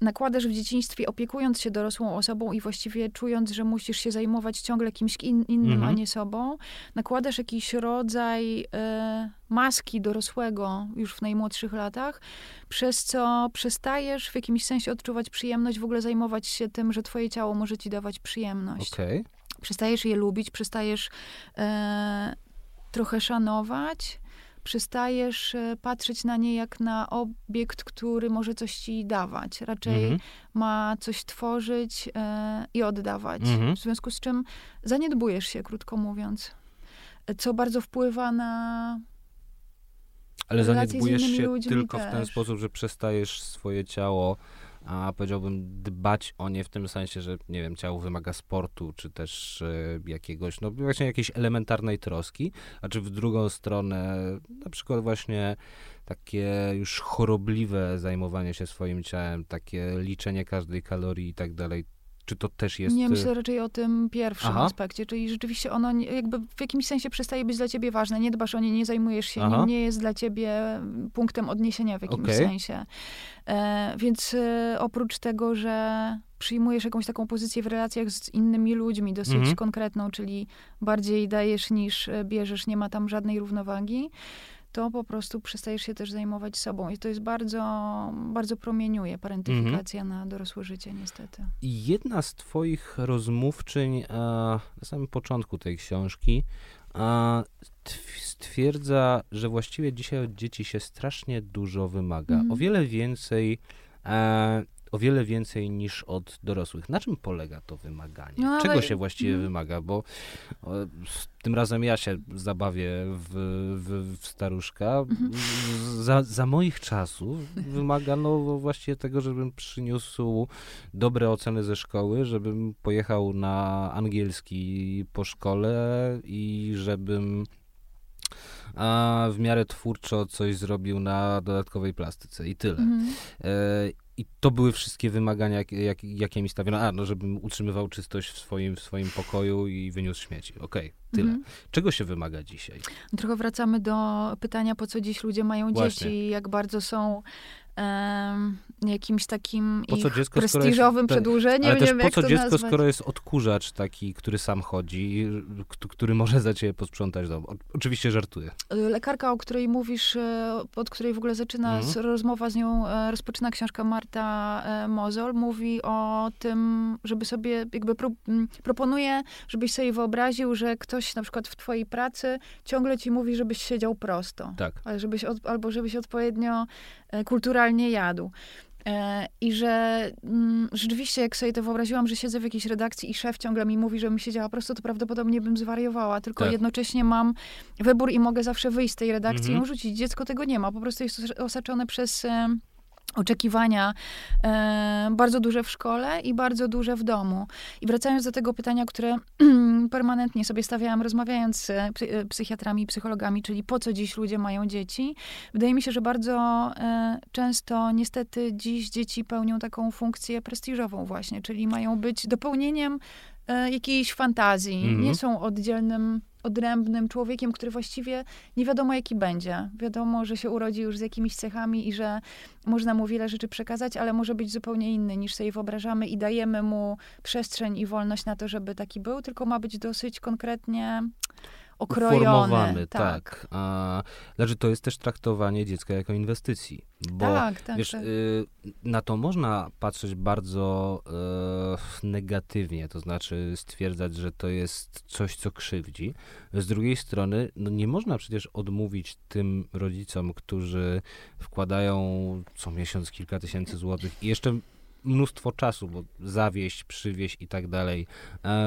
nakładasz w dzieciństwie, opiekując się dorosłą osobą i właściwie czując, że musisz się zajmować ciągle kimś in, innym, mhm. a nie sobą, nakładasz jakiś rodzaj e, maski dorosłego już w najmłodszych latach, przez co przestajesz w jakimś sensie odczuwać przyjemność, w ogóle zajmować się tym, że twoje ciało może ci dawać przyjemność. Okay. Przestajesz je lubić, przestajesz e, trochę szanować przestajesz e, patrzeć na nie jak na obiekt, który może coś ci dawać. Raczej mhm. ma coś tworzyć e, i oddawać. Mhm. W związku z czym zaniedbujesz się, krótko mówiąc. Co bardzo wpływa na. Ale zaniedbujesz się tylko też. w ten sposób, że przestajesz swoje ciało a powiedziałbym dbać o nie w tym sensie, że nie wiem, ciało wymaga sportu, czy też e, jakiegoś, no właśnie jakiejś elementarnej troski, a czy w drugą stronę na przykład właśnie takie już chorobliwe zajmowanie się swoim ciałem, takie liczenie każdej kalorii i tak dalej, czy to też jest... Nie, myślę raczej o tym pierwszym Aha. aspekcie, czyli rzeczywiście ono jakby w jakimś sensie przestaje być dla ciebie ważne. Nie dbasz o nie, nie zajmujesz się nim, nie jest dla ciebie punktem odniesienia w jakimś okay. sensie. E, więc e, oprócz tego, że przyjmujesz jakąś taką pozycję w relacjach z innymi ludźmi, dosyć mhm. konkretną, czyli bardziej dajesz niż e, bierzesz, nie ma tam żadnej równowagi, to po prostu przestajesz się też zajmować sobą. I to jest bardzo, bardzo promieniuje parentyfikacja mhm. na dorosłe życie, niestety. Jedna z twoich rozmówczyń a, na samym początku tej książki a, stwierdza, że właściwie dzisiaj od dzieci się strasznie dużo wymaga. Mhm. O wiele więcej e, o wiele więcej niż od dorosłych. Na czym polega to wymaganie? No, Czego się właściwie mm. wymaga? Bo o, tym razem ja się zabawię w, w, w staruszka. Mm. Za, za, moich czasów wymagano właściwie tego, żebym przyniósł dobre oceny ze szkoły, żebym pojechał na angielski po szkole i żebym a w miarę twórczo coś zrobił na dodatkowej plastyce i tyle. Mm. E, i to były wszystkie wymagania, jak, jak, jakie mi stawiono. A, no, żebym utrzymywał czystość w swoim, w swoim pokoju i wyniósł śmieci. Okej, okay, tyle. Mhm. Czego się wymaga dzisiaj? Trochę wracamy do pytania, po co dziś ludzie mają Właśnie. dzieci, jak bardzo są jakimś takim po co dziecko, prestiżowym jest, przedłużeniem. Ale też po co dziecko, nazwać. skoro jest odkurzacz taki, który sam chodzi, który może za ciebie posprzątać dom? Oczywiście żartuję. Lekarka, o której mówisz, e, od której w ogóle zaczyna mhm. rozmowa z nią, e, rozpoczyna książka Marta e, Mozol, mówi o tym, żeby sobie jakby pro, proponuje, żebyś sobie wyobraził, że ktoś na przykład w twojej pracy ciągle ci mówi, żebyś siedział prosto. Tak. Ale żebyś od, albo żebyś odpowiednio kulturalnie jadł. E, I że mm, rzeczywiście, jak sobie to wyobraziłam, że siedzę w jakiejś redakcji i szef ciągle mi mówi, żebym siedziała prosto, to prawdopodobnie bym zwariowała. Tylko tak. jednocześnie mam wybór i mogę zawsze wyjść z tej redakcji mhm. i rzucić. Dziecko tego nie ma. Po prostu jest osaczone przez oczekiwania e, bardzo duże w szkole i bardzo duże w domu. I wracając do tego pytania, które [clears throat] permanentnie sobie stawiałam, rozmawiając z e, psychiatrami i psychologami, czyli po co dziś ludzie mają dzieci, wydaje mi się, że bardzo e, często niestety dziś dzieci pełnią taką funkcję prestiżową właśnie, czyli mają być dopełnieniem e, jakiejś fantazji, mm -hmm. nie są oddzielnym odrębnym człowiekiem, który właściwie nie wiadomo jaki będzie. Wiadomo, że się urodzi już z jakimiś cechami i że można mu wiele rzeczy przekazać, ale może być zupełnie inny niż sobie wyobrażamy i dajemy mu przestrzeń i wolność na to, żeby taki był, tylko ma być dosyć konkretnie okrojony. Uformowany, tak. tak. A, znaczy to jest też traktowanie dziecka jako inwestycji. Bo tak, tak, wiesz, tak. Y, na to można patrzeć bardzo y, negatywnie, to znaczy stwierdzać, że to jest coś, co krzywdzi. Z drugiej strony, no nie można przecież odmówić tym rodzicom, którzy wkładają co miesiąc kilka tysięcy złotych i jeszcze mnóstwo czasu, bo zawieść, przywieść i tak dalej,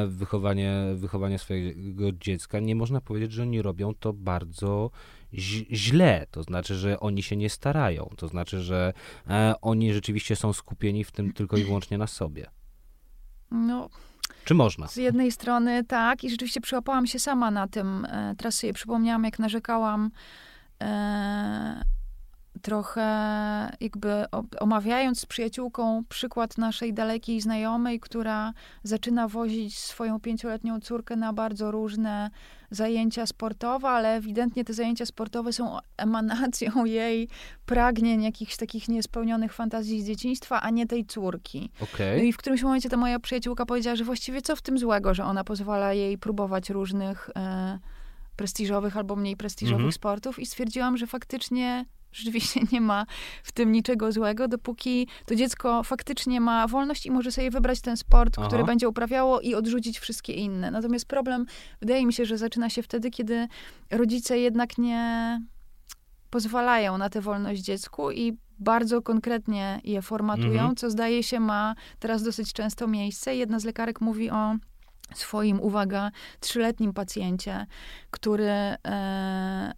wychowanie, wychowanie swojego dziecka, nie można powiedzieć, że oni robią to bardzo źle, to znaczy, że oni się nie starają, to znaczy, że e, oni rzeczywiście są skupieni w tym tylko i wyłącznie na sobie. No. Czy można? Z jednej strony tak i rzeczywiście przyłapałam się sama na tym. E, teraz sobie przypomniałam, jak narzekałam e, trochę jakby omawiając z przyjaciółką przykład naszej dalekiej znajomej, która zaczyna wozić swoją pięcioletnią córkę na bardzo różne zajęcia sportowe, ale ewidentnie te zajęcia sportowe są emanacją [laughs] jej pragnień, jakichś takich niespełnionych fantazji z dzieciństwa, a nie tej córki. Okay. No i w którymś momencie ta moja przyjaciółka powiedziała, że właściwie co w tym złego, że ona pozwala jej próbować różnych e, prestiżowych albo mniej prestiżowych -hmm. sportów i stwierdziłam, że faktycznie rzeczywiście nie ma w tym niczego złego, dopóki to dziecko faktycznie ma wolność i może sobie wybrać ten sport, Aha. który będzie uprawiało i odrzucić wszystkie inne. Natomiast problem, wydaje mi się, że zaczyna się wtedy, kiedy rodzice jednak nie pozwalają na tę wolność dziecku i bardzo konkretnie je formatują, mhm. co zdaje się ma teraz dosyć często miejsce. Jedna z lekarek mówi o swoim, uwaga, trzyletnim pacjencie, który e,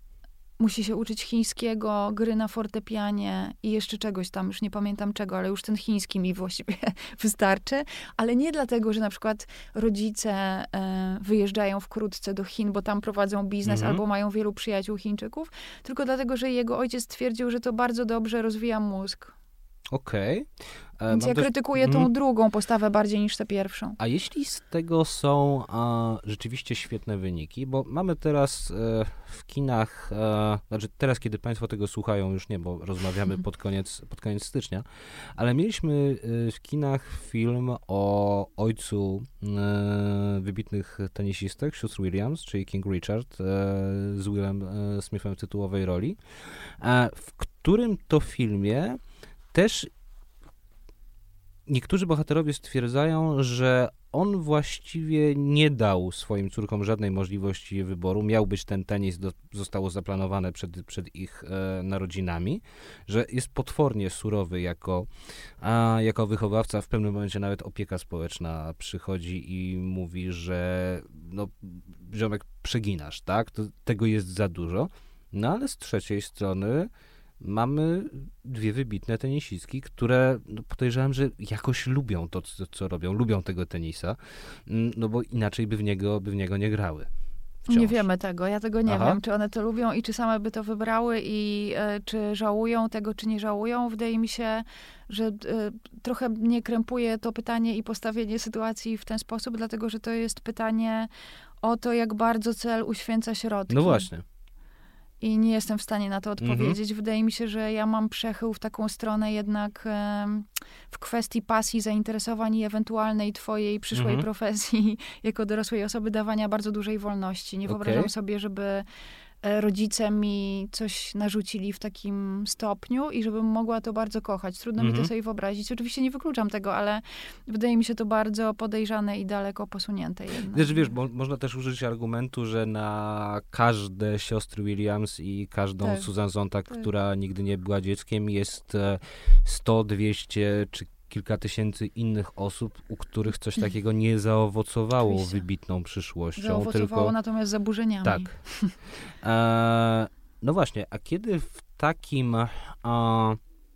musi się uczyć chińskiego, gry na fortepianie i jeszcze czegoś tam, już nie pamiętam czego, ale już ten chiński mi właściwie [laughs] wystarczy. Ale nie dlatego, że na przykład rodzice e, wyjeżdżają wkrótce do Chin, bo tam prowadzą biznes mhm. albo mają wielu przyjaciół Chińczyków, tylko dlatego, że jego ojciec twierdził, że to bardzo dobrze rozwija mózg. Okej. Okay. E, Więc ja krytykuję tą mm. drugą postawę bardziej niż tę pierwszą. A jeśli z tego są a, rzeczywiście świetne wyniki, bo mamy teraz e, w kinach, e, znaczy teraz, kiedy Państwo tego słuchają, już nie, bo rozmawiamy pod koniec, pod koniec stycznia, ale mieliśmy e, w kinach film o ojcu e, wybitnych tenisistek, sióstr Williams, czyli King Richard, e, z Willem Smithem w tytułowej roli, w którym to filmie też niektórzy bohaterowie stwierdzają, że on właściwie nie dał swoim córkom żadnej możliwości wyboru. Miał być ten tenis, do, zostało zaplanowane przed, przed ich e, narodzinami, że jest potwornie surowy jako, a, jako wychowawca. W pewnym momencie nawet opieka społeczna przychodzi i mówi, że no, ziomek przeginasz, tak? To, tego jest za dużo. No ale z trzeciej strony mamy dwie wybitne tenisistki, które no, podejrzewam, że jakoś lubią to, co, co, robią, lubią tego tenisa, mm, no bo inaczej by w niego, by w niego nie grały. Wciąż. Nie wiemy tego. Ja tego nie Aha. wiem, czy one to lubią i czy same by to wybrały i e, czy żałują tego, czy nie żałują. Wydaje mi się, że e, trochę mnie krępuje to pytanie i postawienie sytuacji w ten sposób, dlatego że to jest pytanie o to, jak bardzo cel uświęca środki. No właśnie. I nie jestem w stanie na to mhm. odpowiedzieć. Mhm. Wydaje mi się, że ja mam przechył w taką stronę jednak e, w kwestii pasji, zainteresowań i ewentualnej twojej przyszłej mhm. profesji [laughs] jako dorosłej osoby dawania bardzo dużej wolności. Nie okay. wyobrażam sobie, żeby rodzice mi coś narzucili w takim stopniu i żebym mogła to bardzo kochać. Trudno mi to mhm. sobie wyobrazić. Oczywiście nie wykluczam tego, ale wydaje mi się to bardzo podejrzane i daleko posunięte jednak. Wiesz, wiesz, bo można też użyć argumentu, że na każde siostry Williams i każdą tak. Susan tak. która nigdy nie była dzieckiem, jest 100, e, 200 czy kilka tysięcy innych osób, u których coś takiego nie zaowocowało Oczywiście. wybitną przyszłością. Zaowocowało tylko... natomiast zaburzeniami. Tak. [laughs] E, no właśnie, a kiedy w takim, e,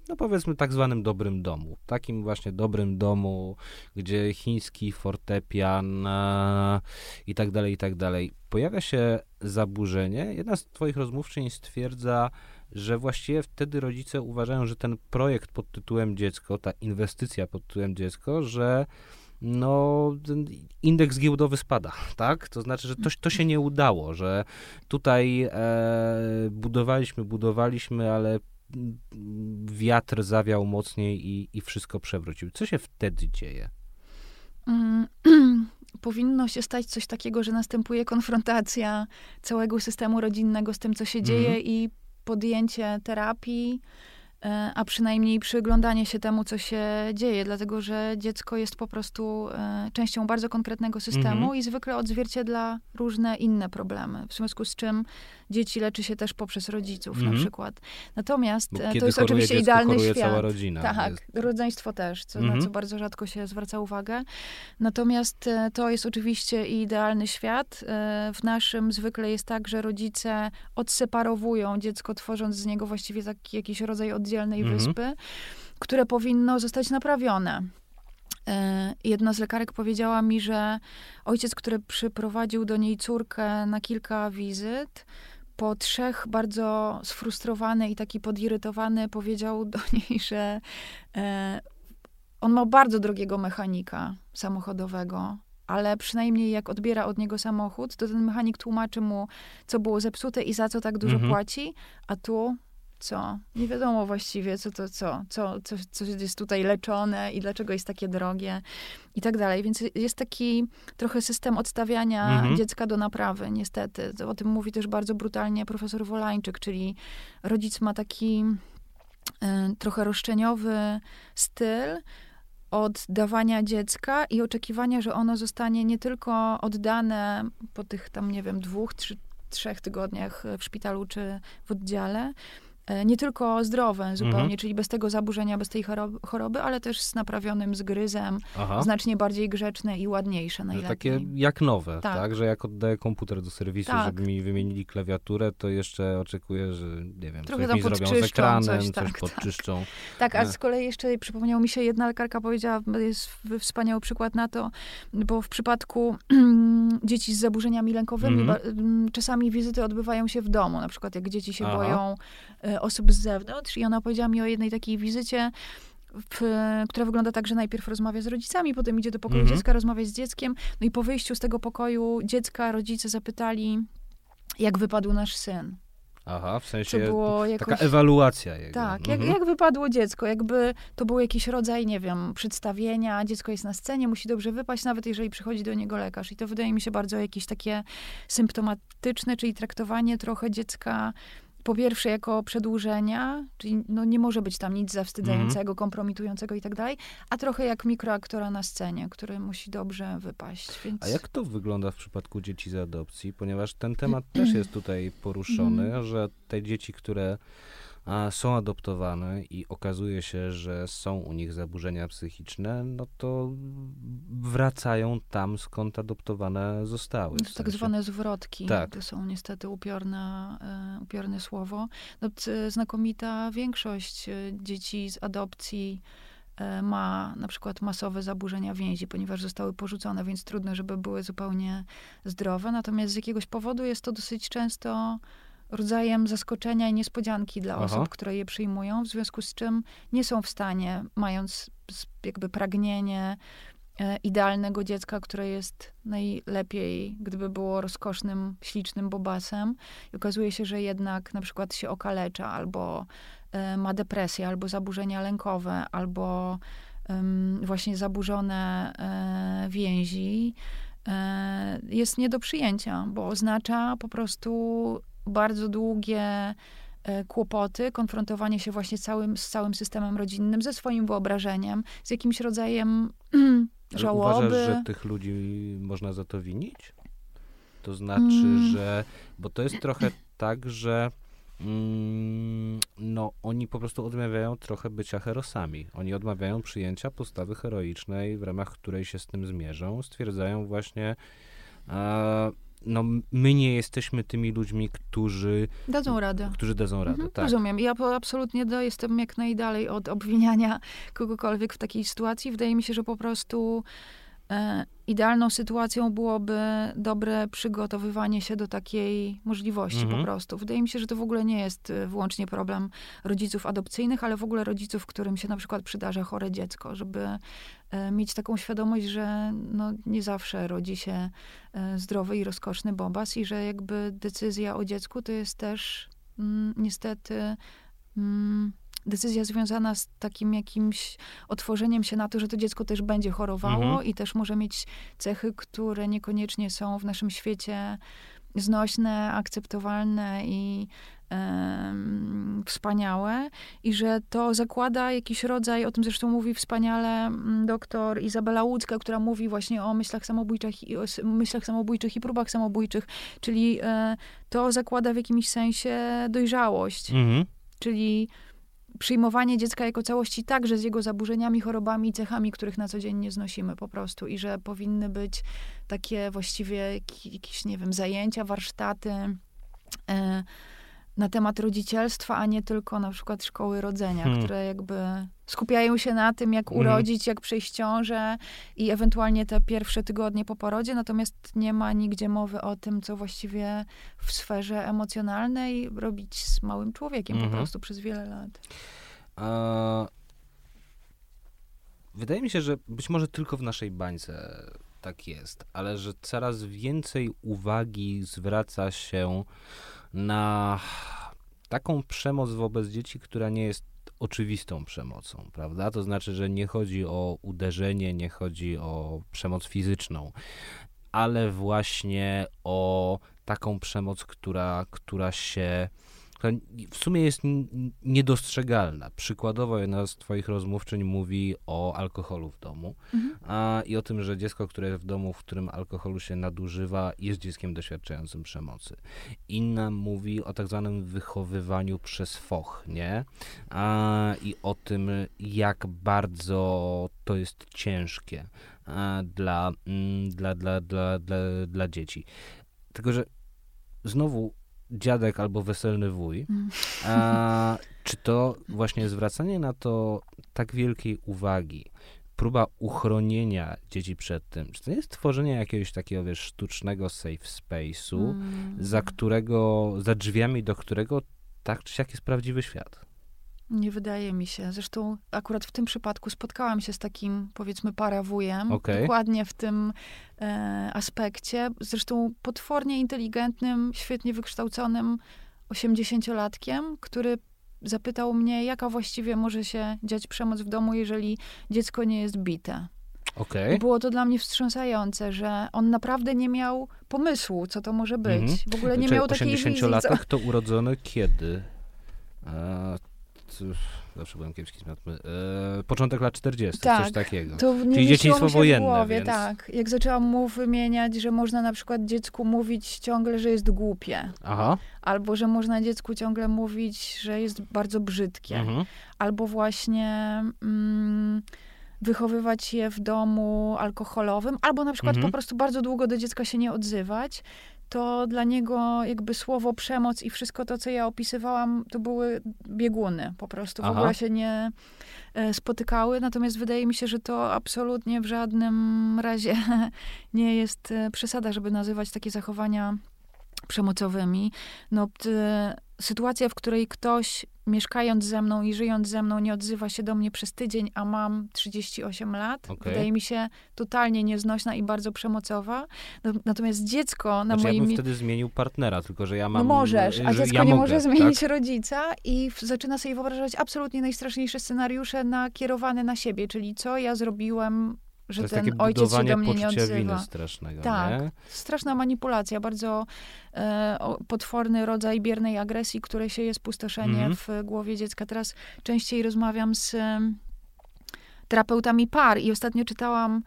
no powiedzmy tak zwanym dobrym domu, takim właśnie dobrym domu, gdzie chiński fortepian e, i tak dalej, i tak dalej, pojawia się zaburzenie, jedna z twoich rozmówczyń stwierdza, że właściwie wtedy rodzice uważają, że ten projekt pod tytułem dziecko, ta inwestycja pod tytułem dziecko, że no, indeks giełdowy spada, tak? To znaczy, że to, to się nie udało, że tutaj e, budowaliśmy, budowaliśmy, ale wiatr zawiał mocniej i, i wszystko przewrócił. Co się wtedy dzieje? Mm, [clears throat] powinno się stać coś takiego, że następuje konfrontacja całego systemu rodzinnego z tym, co się dzieje mm. i podjęcie terapii, E, a przynajmniej przyglądanie się temu, co się dzieje, dlatego że dziecko jest po prostu e, częścią bardzo konkretnego systemu mhm. i zwykle odzwierciedla różne inne problemy, w związku z czym dzieci leczy się też poprzez rodziców na mhm. przykład. Natomiast e, to jest oczywiście dziecko, idealny świat. cała rodzina. Tak, jest. rodzeństwo też, co, na co mhm. bardzo rzadko się zwraca uwagę. Natomiast to jest oczywiście idealny świat. W naszym zwykle jest tak, że rodzice odseparowują dziecko, tworząc z niego właściwie taki jakiś rodzaj oddzielności niesamodzielnej mhm. wyspy, które powinno zostać naprawione. E, jedna z lekarek powiedziała mi, że ojciec, który przyprowadził do niej córkę na kilka wizyt, po trzech bardzo sfrustrowany i taki podirytowany powiedział do [laughs] niej, że e, on ma bardzo drogiego mechanika samochodowego, ale przynajmniej jak odbiera od niego samochód, to ten mechanik tłumaczy mu, co było zepsute i za co tak dużo mhm. płaci, a tu co? Nie wiadomo właściwie, co to co, co, co, co jest tutaj leczone i dlaczego jest takie drogie i tak dalej. Więc jest taki trochę system odstawiania mhm. dziecka do naprawy, niestety. O tym mówi też bardzo brutalnie profesor Wolańczyk, czyli rodzic ma taki y, trochę roszczeniowy styl, oddawania dziecka i oczekiwania, że ono zostanie nie tylko oddane po tych tam, nie wiem, dwóch, trzy, trzech tygodniach w szpitalu czy w oddziale, nie tylko zdrowe zupełnie, mhm. czyli bez tego zaburzenia, bez tej choroby, ale też z naprawionym zgryzem, Aha. znacznie bardziej grzeczne i ładniejsze najlepiej. Takie jak nowe, tak. tak? Że jak oddaję komputer do serwisu, tak. żeby mi wymienili klawiaturę, to jeszcze oczekuję, że nie wiem, Trochę coś mi zrobią z ekranem, coś, coś tak, tak. podczyszczą. Tak, tak a z kolei jeszcze przypomniało mi się, jedna lekarka powiedziała, jest wspaniały przykład na to, bo w przypadku [clears throat] dzieci z zaburzeniami lękowymi mhm. czasami wizyty odbywają się w domu, na przykład jak dzieci się Aha. boją e, osób z zewnątrz i ona powiedziała mi o jednej takiej wizycie, w, która wygląda tak, że najpierw rozmawia z rodzicami, potem idzie do pokoju mhm. dziecka, rozmawia z dzieckiem, no i po wyjściu z tego pokoju dziecka rodzice zapytali, jak wypadł nasz syn. Aha, w sensie jakoś... taka ewaluacja jego. Tak, mhm. jak, jak wypadło dziecko, jakby to był jakiś rodzaj, nie wiem, przedstawienia, dziecko jest na scenie, musi dobrze wypaść, nawet jeżeli przychodzi do niego lekarz. I to wydaje mi się bardzo jakieś takie symptomatyczne, czyli traktowanie trochę dziecka po pierwsze jako przedłużenia, czyli no nie może być tam nic zawstydzającego, mm. kompromitującego i tak dalej, a trochę jak mikroaktora na scenie, który musi dobrze wypaść. Więc... A jak to wygląda w przypadku dzieci z adopcji? Ponieważ ten temat [clears throat] też jest tutaj poruszony, mm. że te dzieci, które są adoptowane i okazuje się, że są u nich zaburzenia psychiczne, no to wracają tam, skąd adoptowane zostały. To tak zwane zwrotki. Tak. To są niestety upiorne, e, upiorne słowo. No, znakomita większość e, dzieci z adopcji e, ma na przykład masowe zaburzenia więzi, ponieważ zostały porzucone, więc trudno, żeby były zupełnie zdrowe. Natomiast z jakiegoś powodu jest to dosyć często rodzajem zaskoczenia i niespodzianki dla Aha. osób, które je przyjmują, w związku z czym nie są w stanie, mając jakby pragnienie e, idealnego dziecka, które jest najlepiej, gdyby było rozkosznym, ślicznym bobasem. I okazuje się, że jednak na przykład się okalecza, albo e, ma depresję, albo zaburzenia lękowe, albo właśnie zaburzone e, więzi, e, jest nie do przyjęcia, bo oznacza po prostu bardzo długie e, kłopoty, konfrontowanie się właśnie całym, z całym systemem rodzinnym, ze swoim wyobrażeniem, z jakimś rodzajem [clears throat] żałoby. Uważasz, że tych ludzi można za to winić? To znaczy, mm. że... Bo to jest trochę tak, że Mm, no, oni po prostu odmawiają trochę bycia herosami. Oni odmawiają przyjęcia postawy heroicznej, w ramach której się z tym zmierzą. Stwierdzają właśnie, e, no, my nie jesteśmy tymi ludźmi, którzy... Dadzą radę. Którzy dadzą radę, mhm, tak. Rozumiem. Ja absolutnie do, jestem jak najdalej od obwiniania kogokolwiek w takiej sytuacji. Wydaje mi się, że po prostu E, idealną sytuacją byłoby dobre przygotowywanie się do takiej możliwości mhm. po prostu. Wydaje mi się, że to w ogóle nie jest e, wyłącznie problem rodziców adopcyjnych, ale w ogóle rodziców, którym się na przykład przydarza chore dziecko, żeby mieć taką świadomość, że no, nie zawsze rodzi się zdrowy i rozkoszny bobas i że jakby decyzja o dziecku to jest też mm, niestety mm, decyzja związana z takim jakimś otworzeniem się na to, że to dziecko też będzie chorowało mhm. i też może mieć cechy, które niekoniecznie są w naszym świecie znośne, akceptowalne i wspaniałe i że to zakłada jakiś rodzaj, o tym zresztą mówi wspaniale mm, doktor Izabela Łódzka, która mówi właśnie o myślach samobójczych i, o myślach samobójczych i próbach samobójczych, czyli e, to zakłada w jakimś sensie dojrzałość. Mhm. Czyli przyjmowanie dziecka jako całości także z jego zaburzeniami, chorobami i cechami, których na co dzień nie znosimy po prostu i że powinny być takie właściwie jakieś, nie wiem, zajęcia, warsztaty e, na temat rodzicielstwa, a nie tylko na przykład szkoły rodzenia, hmm. które jakby skupiają się na tym, jak mhm. urodzić, hmm. jak przejść ciążę i ewentualnie te pierwsze tygodnie po porodzie, natomiast nie ma nigdzie mowy o tym, co właściwie w sferze emocjonalnej robić z małym człowiekiem hmm. po mhm. prostu przez wiele lat. A... Wydaje mi się, że być może tylko w naszej bańce tak jest, ale że coraz więcej uwagi zwraca się na taką przemoc wobec dzieci, która nie jest oczywistą przemocą, prawda? To znaczy, że nie chodzi o uderzenie, nie chodzi o przemoc fizyczną, ale właśnie o taką przemoc, która, która się w sumie jest niedostrzegalna. Przykładowo jedna z twoich rozmówczyń mówi o alkoholu w domu mhm. a, i o tym, że dziecko, które jest w domu, w którym alkoholu się nadużywa, jest dzieckiem doświadczającym przemocy. Inna mówi o tak zwanym wychowywaniu przez foch, nie? A, I o tym, jak bardzo to jest ciężkie a, dla, mm, dla, dla, dla, dla, dla dzieci. Tylko, że znowu dziadek albo weselny wuj. Mm. A, czy to właśnie zwracanie na to tak wielkiej uwagi, próba uchronienia dzieci przed tym, czy to jest tworzenie jakiegoś takiego, wiesz, sztucznego safe space'u, mm. za którego, za drzwiami do którego tak czy siak jest prawdziwy świat? Nie wydaje mi się. Zresztą akurat w tym przypadku spotkałam się z takim, powiedzmy, parawujem. Okay. Dokładnie w tym e, aspekcie. Zresztą potwornie inteligentnym, świetnie wykształconym osiemdziesięciolatkiem, który zapytał mnie, jaka właściwie może się dziać przemoc w domu, jeżeli dziecko nie jest bite. Okay. Było to dla mnie wstrząsające, że on naprawdę nie miał pomysłu, co to może być. Mm -hmm. W ogóle nie Czy miał takiej wizji. 80-latek co... to urodzony kiedy? Zawsze byłem kiepski z matmy, e, początek lat 40, tak, coś takiego. To Czyli dzieciństwo wojenne. Głowie, więc... Tak, jak zaczęłam mu wymieniać, że można na przykład dziecku mówić ciągle, że jest głupie. Aha. Albo, że można dziecku ciągle mówić, że jest bardzo brzydkie. Mhm. Albo właśnie... Mm, wychowywać je w domu alkoholowym, albo na przykład mhm. po prostu bardzo długo do dziecka się nie odzywać, to dla niego jakby słowo przemoc i wszystko to, co ja opisywałam, to były bieguny. Po prostu w ogóle się nie e, spotykały. Natomiast wydaje mi się, że to absolutnie w żadnym razie [laughs] nie jest e, przesada, żeby nazywać takie zachowania przemocowymi. No, sytuacja, w której ktoś mieszkając ze mną i żyjąc ze mną nie odzywa się do mnie przez tydzień, a mam 38 lat, okay. wydaje mi się totalnie nieznośna i bardzo przemocowa. Natomiast dziecko na znaczy, moim... Ja bym wtedy zmienił partnera, tylko że ja mam... No możesz, a dziecko ja nie mogę, może zmienić tak? rodzica i zaczyna sobie wyobrażać absolutnie najstraszniejsze scenariusze nakierowane na siebie, czyli co ja zrobiłem że to ten ojciec się do mnie nie odzywa. Strasznego, tak, nie? straszna manipulacja, bardzo e, potworny rodzaj biernej agresji, której się jest pustoszenie mm -hmm. w głowie dziecka. Teraz częściej rozmawiam z e, terapeutami par i ostatnio czytałam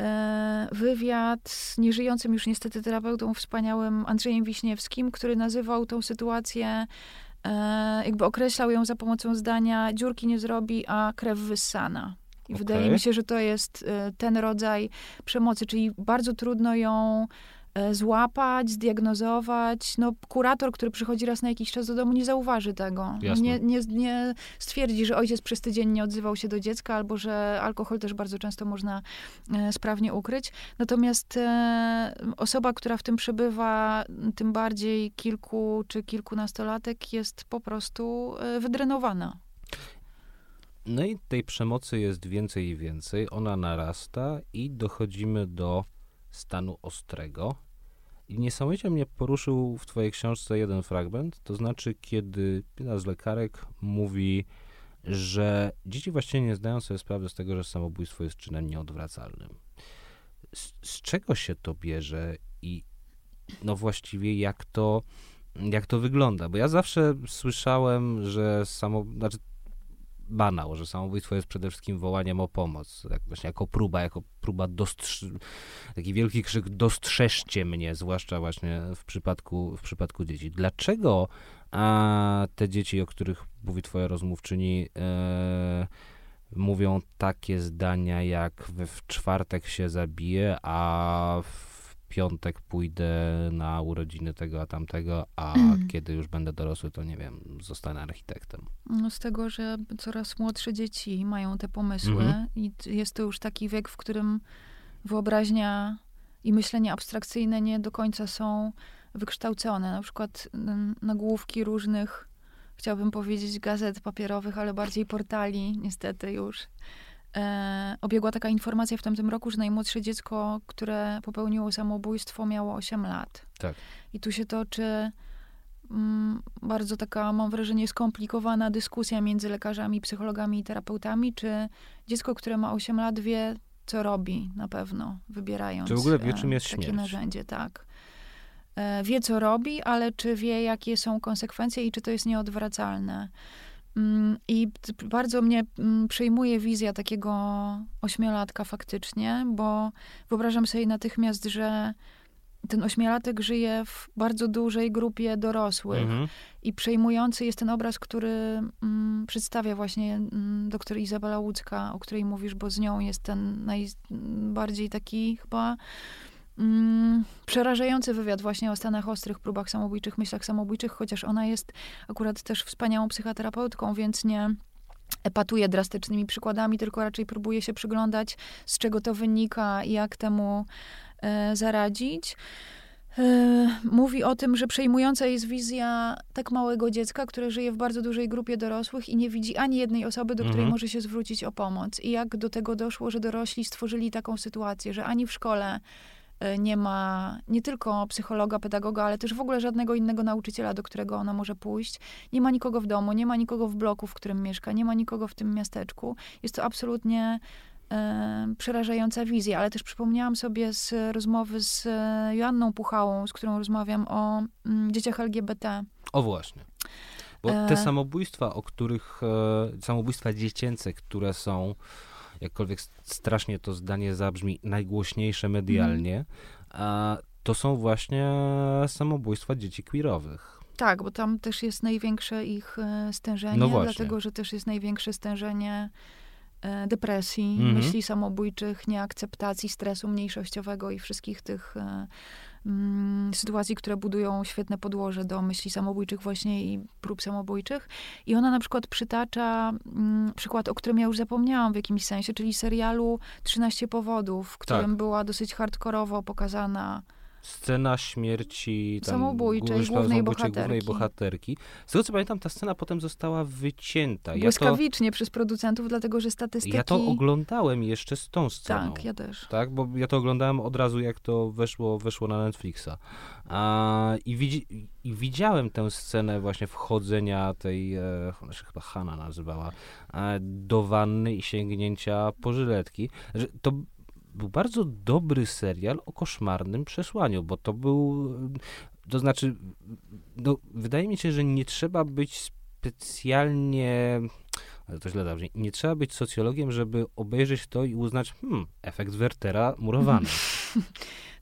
e, wywiad z nieżyjącym już niestety terapeutą wspaniałym Andrzejem Wiśniewskim, który nazywał tą sytuację e, jakby określał ją za pomocą zdania dziurki nie zrobi, a krew wyssana. I okay. wydaje mi się, że to jest e, ten rodzaj przemocy, czyli bardzo trudno ją e, złapać, zdiagnozować. No, kurator, który przychodzi raz na jakiś czas do domu, nie zauważy tego. Nie, nie, nie stwierdzi, że ojciec przez tydzień nie odzywał się do dziecka, albo że alkohol też bardzo często można e, sprawnie ukryć. Natomiast e, osoba, która w tym przebywa, tym bardziej kilku czy kilkunastolatek, jest po prostu e, wydrenowana. No i tej przemocy jest więcej i więcej, ona narasta i dochodzimy do stanu ostrego. I niesamowicie mnie poruszył w twojej książce jeden fragment, to znaczy kiedy jedna z lekarek mówi, że dzieci właściwie nie zdają sobie sprawy z tego, że samobójstwo jest czynem nieodwracalnym. Z, z czego się to bierze i no właściwie jak to, jak to wygląda? Bo ja zawsze słyszałem, że samo, znaczy banał, że samobójstwo jest przede wszystkim wołaniem o pomoc, jak właśnie jako próba, jako próba dostrz- taki wielki krzyk dostrzeżcie mnie, zwłaszcza właśnie w przypadku, w przypadku dzieci. Dlaczego a, te dzieci, o których mówi twoja rozmówczyni, e, mówią takie zdania jak we w czwartek się zabije, a w piątek pójdę na urodziny tego a tamtego, a mm. kiedy już będę dorosły, to nie wiem, zostanę architektem. No z tego, że coraz młodsze dzieci mają te pomysły mm -hmm. i jest to już taki wiek, w którym wyobraźnia i myślenie abstrakcyjne nie do końca są wykształcone. Na przykład nagłówki różnych, chciałbym powiedzieć, gazet papierowych, ale bardziej portali, niestety już e, obiegła taka informacja w tamtym roku, że najmłodsze dziecko, które popełniło samobójstwo, miało 8 lat. Tak. I tu się toczy mm, bardzo taka, mam wrażenie, skomplikowana dyskusja między lekarzami, psychologami i terapeutami, czy dziecko, które ma 8 lat, wie, co robi na pewno, wybierając czy w ogóle wie, czym jest takie śmierć. narzędzie, tak. E, wie, co robi, ale czy wie, jakie są konsekwencje i czy to jest nieodwracalne. Mm, I bardzo mnie mm, przejmuje wizja takiego ośmiolatka faktycznie, bo wyobrażam sobie natychmiast, że ten ośmiolatek żyje w bardzo dużej grupie dorosłych. Mhm. I przejmujący jest ten obraz, który mm, przedstawia właśnie mm, doktor Izabela Łódzka, o której mówisz, bo z nią jest ten najbardziej taki chyba mm, przerażający wywiad właśnie o stanach ostrych, próbach samobójczych, myślach samobójczych, chociaż ona jest akurat też wspaniałą psychoterapeutką, więc nie epatuje drastycznymi przykładami, tylko raczej próbuje się przyglądać, z czego to wynika i jak temu e, zaradzić. E, mówi o tym, że przejmująca jest wizja tak małego dziecka, które żyje w bardzo dużej grupie dorosłych i nie widzi ani jednej osoby, do której mhm. może się zwrócić o pomoc. I jak do tego doszło, że dorośli stworzyli taką sytuację, że ani w szkole nie ma nie tylko psychologa, pedagoga, ale też w ogóle żadnego innego nauczyciela, do którego ona może pójść. Nie ma nikogo w domu, nie ma nikogo w bloku, w którym mieszka, nie ma nikogo w tym miasteczku. Jest to absolutnie e, przerażająca wizja, ale też przypomniałam sobie z rozmowy z e, Joanną Puchałą, z którą rozmawiam o mm, dzieciach LGBT. O właśnie. Bo te samobójstwa, o których, e, samobójstwa dziecięce, które są jakkolwiek strasznie to zdanie zabrzmi, najgłośniejsze medialnie, a to są właśnie samobójstwa dzieci queerowych. Tak, bo tam też jest największe ich e, stężenie, no dlatego że też jest największe stężenie e, depresji, mhm. myśli samobójczych, nieakceptacji stresu mniejszościowego i wszystkich tych e, mm, sytuacji, które budują świetne podłoże do myśli samobójczych właśnie i prób samobójczych. I ona na przykład przytacza mm, przykład, o którym ja już zapomniałam w jakimś sensie, czyli serialu 13 powodów, w którym tak. była dosyć hardkorowo pokazana Scena śmierci tam, samobójczej, głównej, bohaterki. głównej bohaterki. Z tego co pamiętam, ta scena potem została wycięta. Błyskawicznie ja to, przez producentów, dlatego że statystyki... Ja to oglądałem jeszcze z tą sceną. Tak, ja też. Tak, bo ja to oglądałem od razu, jak to weszło, weszło na Netflixa. A, i, widzi, I widziałem tę scenę właśnie wchodzenia tej, e, ona się chyba Hanna nazywała, e, do wanny i sięgnięcia po żyletki. To był bardzo dobry serial o koszmarnym przesłaniu, bo to był, to znaczy, no, wydaje mi się, że nie trzeba być specjalnie, to źle zabrzmi, nie trzeba być socjologiem, żeby obejrzeć to i uznać, hmm, efekt Wertera murowany. [laughs]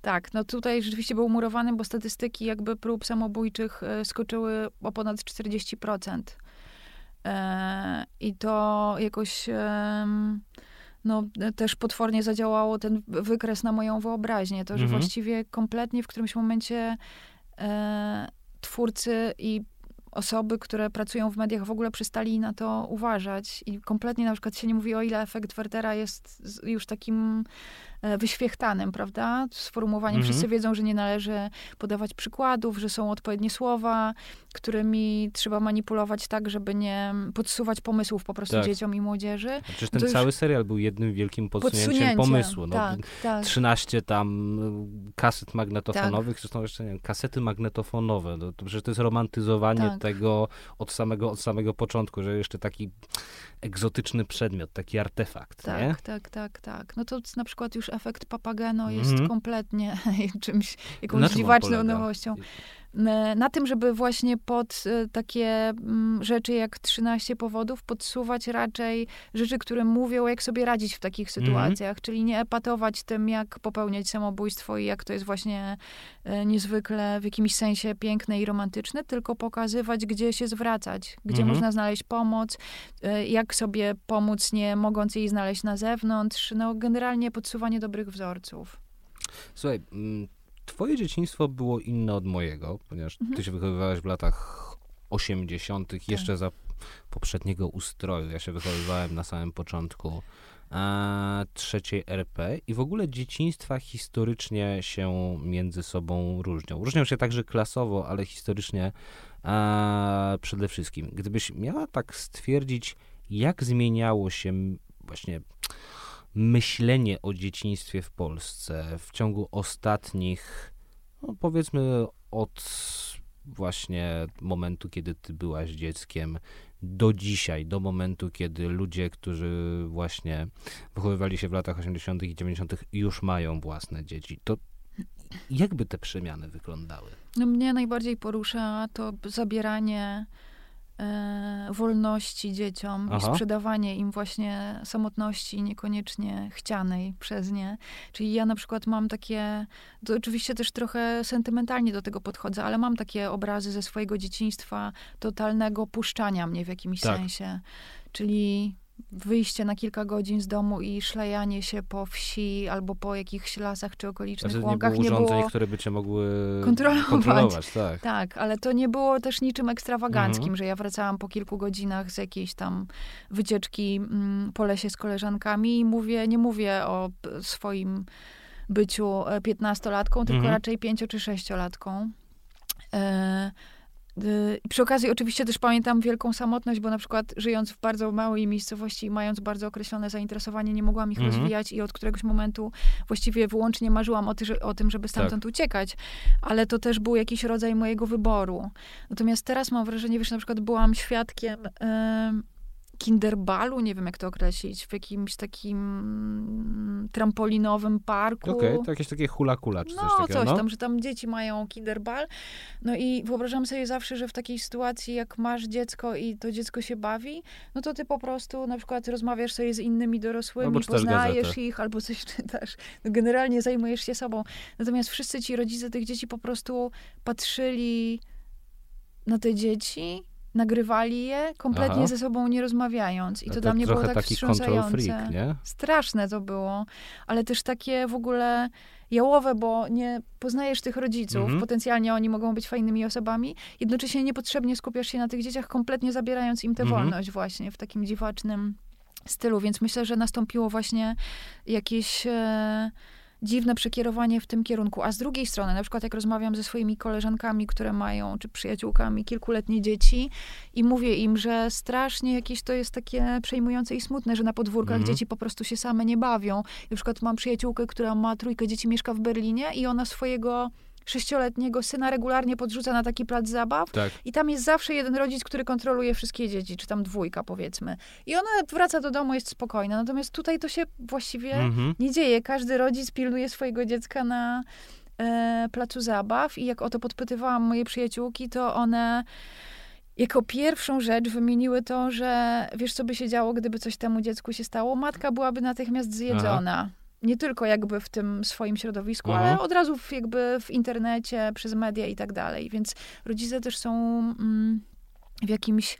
Tak, no tutaj rzeczywiście był murowany, bo statystyki jakby prób samobójczych e, skoczyły o ponad 40%. E, I to jakoś no, też potwornie zadziałało ten wykres na moją wyobraźnię. To, że mhm. właściwie kompletnie w którymś momencie e, twórcy i osoby, które pracują w mediach w ogóle przestali na to uważać i kompletnie na przykład się nie mówi o ile efekt Wertera jest już takim wyświechtanym, prawda? Sformułowaniem. Mhm. Wszyscy wiedzą, że nie należy podawać przykładów, że są odpowiednie słowa, którymi trzeba manipulować tak, żeby nie podsuwać pomysłów po prostu tak. dzieciom i młodzieży. A przecież ten cały serial był jednym wielkim podsunięciem Podsunięcie. pomysłu. No, tak, tak. 13 tam e, kaset magnetofonowych, tak. zresztą jeszcze nie wiem, kasety magnetofonowe. No, to przecież to jest romantyzowanie tak. tego od samego, od samego początku, że jeszcze taki egzotyczny przedmiot, taki artefakt, tak, nie? Tak, tak, tak. No to na przykład już efekt Papageno jest mm -hmm. kompletnie [laughs] czymś, jakąś dziwaczną nowością na tym, żeby właśnie pod e, takie rzeczy jak 13 powodów podsuwać raczej rzeczy, które mówią, jak sobie radzić w takich mhm. sytuacjach, mm. czyli nie epatować tym, jak popełniać samobójstwo i jak to jest właśnie e, niezwykle w jakimś sensie piękne i romantyczne, tylko pokazywać, gdzie się zwracać, gdzie mm. można znaleźć pomoc, e, jak sobie pomóc, nie mogąc jej znaleźć na zewnątrz, no generalnie podsuwanie dobrych wzorców. Słuchaj, Twoje dzieciństwo było inne od mojego, ponieważ mhm. ty się wychowywałaś w latach 80., tak. jeszcze za poprzedniego ustroju. Ja się wychowywałem na samym początku e, trzeciej RP i w ogóle dzieciństwa historycznie się między sobą różnią. Różnią się także klasowo, ale historycznie e, przede wszystkim. Gdybyś miała tak stwierdzić, jak zmieniało się właśnie myślenie o dzieciństwie w Polsce w ciągu ostatnich, no powiedzmy, od właśnie momentu, kiedy ty byłaś dzieckiem, do dzisiaj, do momentu, kiedy ludzie, którzy właśnie wychowywali się w latach 80. i 90., już mają własne dzieci, to jakby te przemiany wyglądały? No mnie najbardziej porusza to zabieranie wolności dzieciom Aha. i sprzedawanie im właśnie samotności niekoniecznie chcianej przez nie. Czyli ja na przykład mam takie, to oczywiście też trochę sentymentalnie do tego podchodzę, ale mam takie obrazy ze swojego dzieciństwa totalnego puszczania mnie w jakimś tak. sensie. Czyli wyjście na kilka godzin z domu i szlajanie się po wsi albo po jakichś lasach czy okolicznych znaczy, łąkach. Nie było urządzeń, nie było które by cię mogły kontrolować. kontrolować tak. tak, ale to nie było też niczym ekstrawaganckim, mhm. że ja wracałam po kilku godzinach z jakiejś tam wycieczki mm, po lesie z koleżankami i mówię, nie mówię o swoim byciu e, piętnastolatką, tylko mhm. raczej pięcio czy sześciolatką. Y, I przy okazji oczywiście też pamiętam wielką samotność, bo na przykład żyjąc w bardzo małej miejscowości i mając bardzo określone zainteresowanie, nie mogłam ich mhm. rozwijać i od któregoś momentu właściwie wyłącznie marzyłam o, ty, o tym, żeby stamtąd tak. uciekać. Ale to też był jakiś rodzaj mojego wyboru. Natomiast teraz mam wrażenie, wiesz, na przykład byłam świadkiem... Yy, kinderbalu, nie wiem jak to określić, w jakimś takim trampolinowym parku. Okej, okay, to jakieś takie hula kula czy no, coś takiego. coś no? tam, że tam dzieci mają kinderbal. No i wyobrażam sobie zawsze, że w takiej sytuacji, jak masz dziecko i to dziecko się bawi, no to ty po prostu na przykład rozmawiasz sobie z innymi dorosłymi, poznajesz gazetę. ich albo coś [laughs] czytasz. No generalnie zajmujesz się sobą. Natomiast wszyscy ci rodzice tych dzieci po prostu patrzyli na te dzieci nagrywali je, kompletnie Aha. ze sobą nie rozmawiając. I to, to dla mnie było tak wstrząsające. Freak, nie? Straszne to było, ale też takie w ogóle jałowe, bo nie poznajesz tych rodziców, mhm. potencjalnie oni mogą być fajnymi osobami, jednocześnie niepotrzebnie skupiasz się na tych dzieciach, kompletnie zabierając im tę mhm. wolność właśnie w takim dziwacznym stylu, więc myślę, że nastąpiło właśnie jakieś... E, dziwne przekierowanie w tym kierunku. A z drugiej strony, na przykład jak rozmawiam ze swoimi koleżankami, które mają, czy przyjaciółkami kilkuletnie dzieci i mówię im, że strasznie jakieś to jest takie przejmujące i smutne, że na podwórkach mhm. dzieci po prostu się same nie bawią. Na przykład mam przyjaciółkę, która ma trójkę dzieci, mieszka w Berlinie i ona swojego sześcioletniego syna regularnie podrzuca na taki plac zabaw tak. i tam jest zawsze jeden rodzic, który kontroluje wszystkie dzieci, czy tam dwójka powiedzmy. I ona wraca do domu, jest spokojna. Natomiast tutaj to się właściwie mhm. nie dzieje. Każdy rodzic pilnuje swojego dziecka na e, placu zabaw i jak o to podpytywałam moje przyjaciółki, to one jako pierwszą rzecz wymieniły to, że wiesz, co by się działo, gdyby coś temu dziecku się stało? Matka byłaby natychmiast zjedzona. Aha nie tylko jakby w tym swoim środowisku, mhm. ale od razu w, jakby w internecie, przez media i tak dalej. Więc rodzice też są mm, w jakimś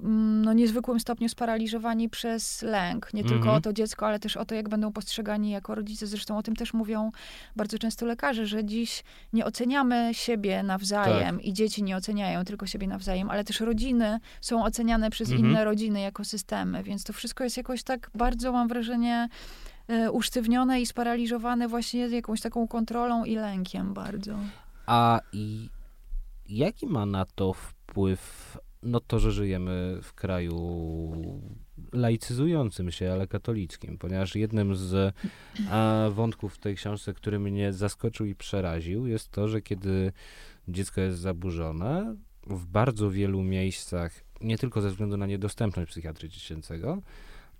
mm, no, niezwykłym stopniu sparaliżowani przez lęk. Nie tylko mhm. o to dziecko, ale też o to, jak będą postrzegani jako rodzice. Zresztą o tym też mówią bardzo często lekarze, że dziś nie oceniamy siebie nawzajem tak. i dzieci nie oceniają tylko siebie nawzajem, ale też rodziny są oceniane przez mhm. inne rodziny jako systemy. Więc to wszystko jest jakoś tak bardzo, mam wrażenie, usztywnione i sparaliżowane właśnie jakąś taką kontrolą i lękiem bardzo. A i jaki ma na to wpływ no to, że żyjemy w kraju laicyzującym się, ale katolickim, ponieważ jednym z a, wątków w tej książce, który mnie zaskoczył i przeraził, jest to, że kiedy dziecko jest zaburzone, w bardzo wielu miejscach, nie tylko ze względu na niedostępność psychiatry dziecięcego,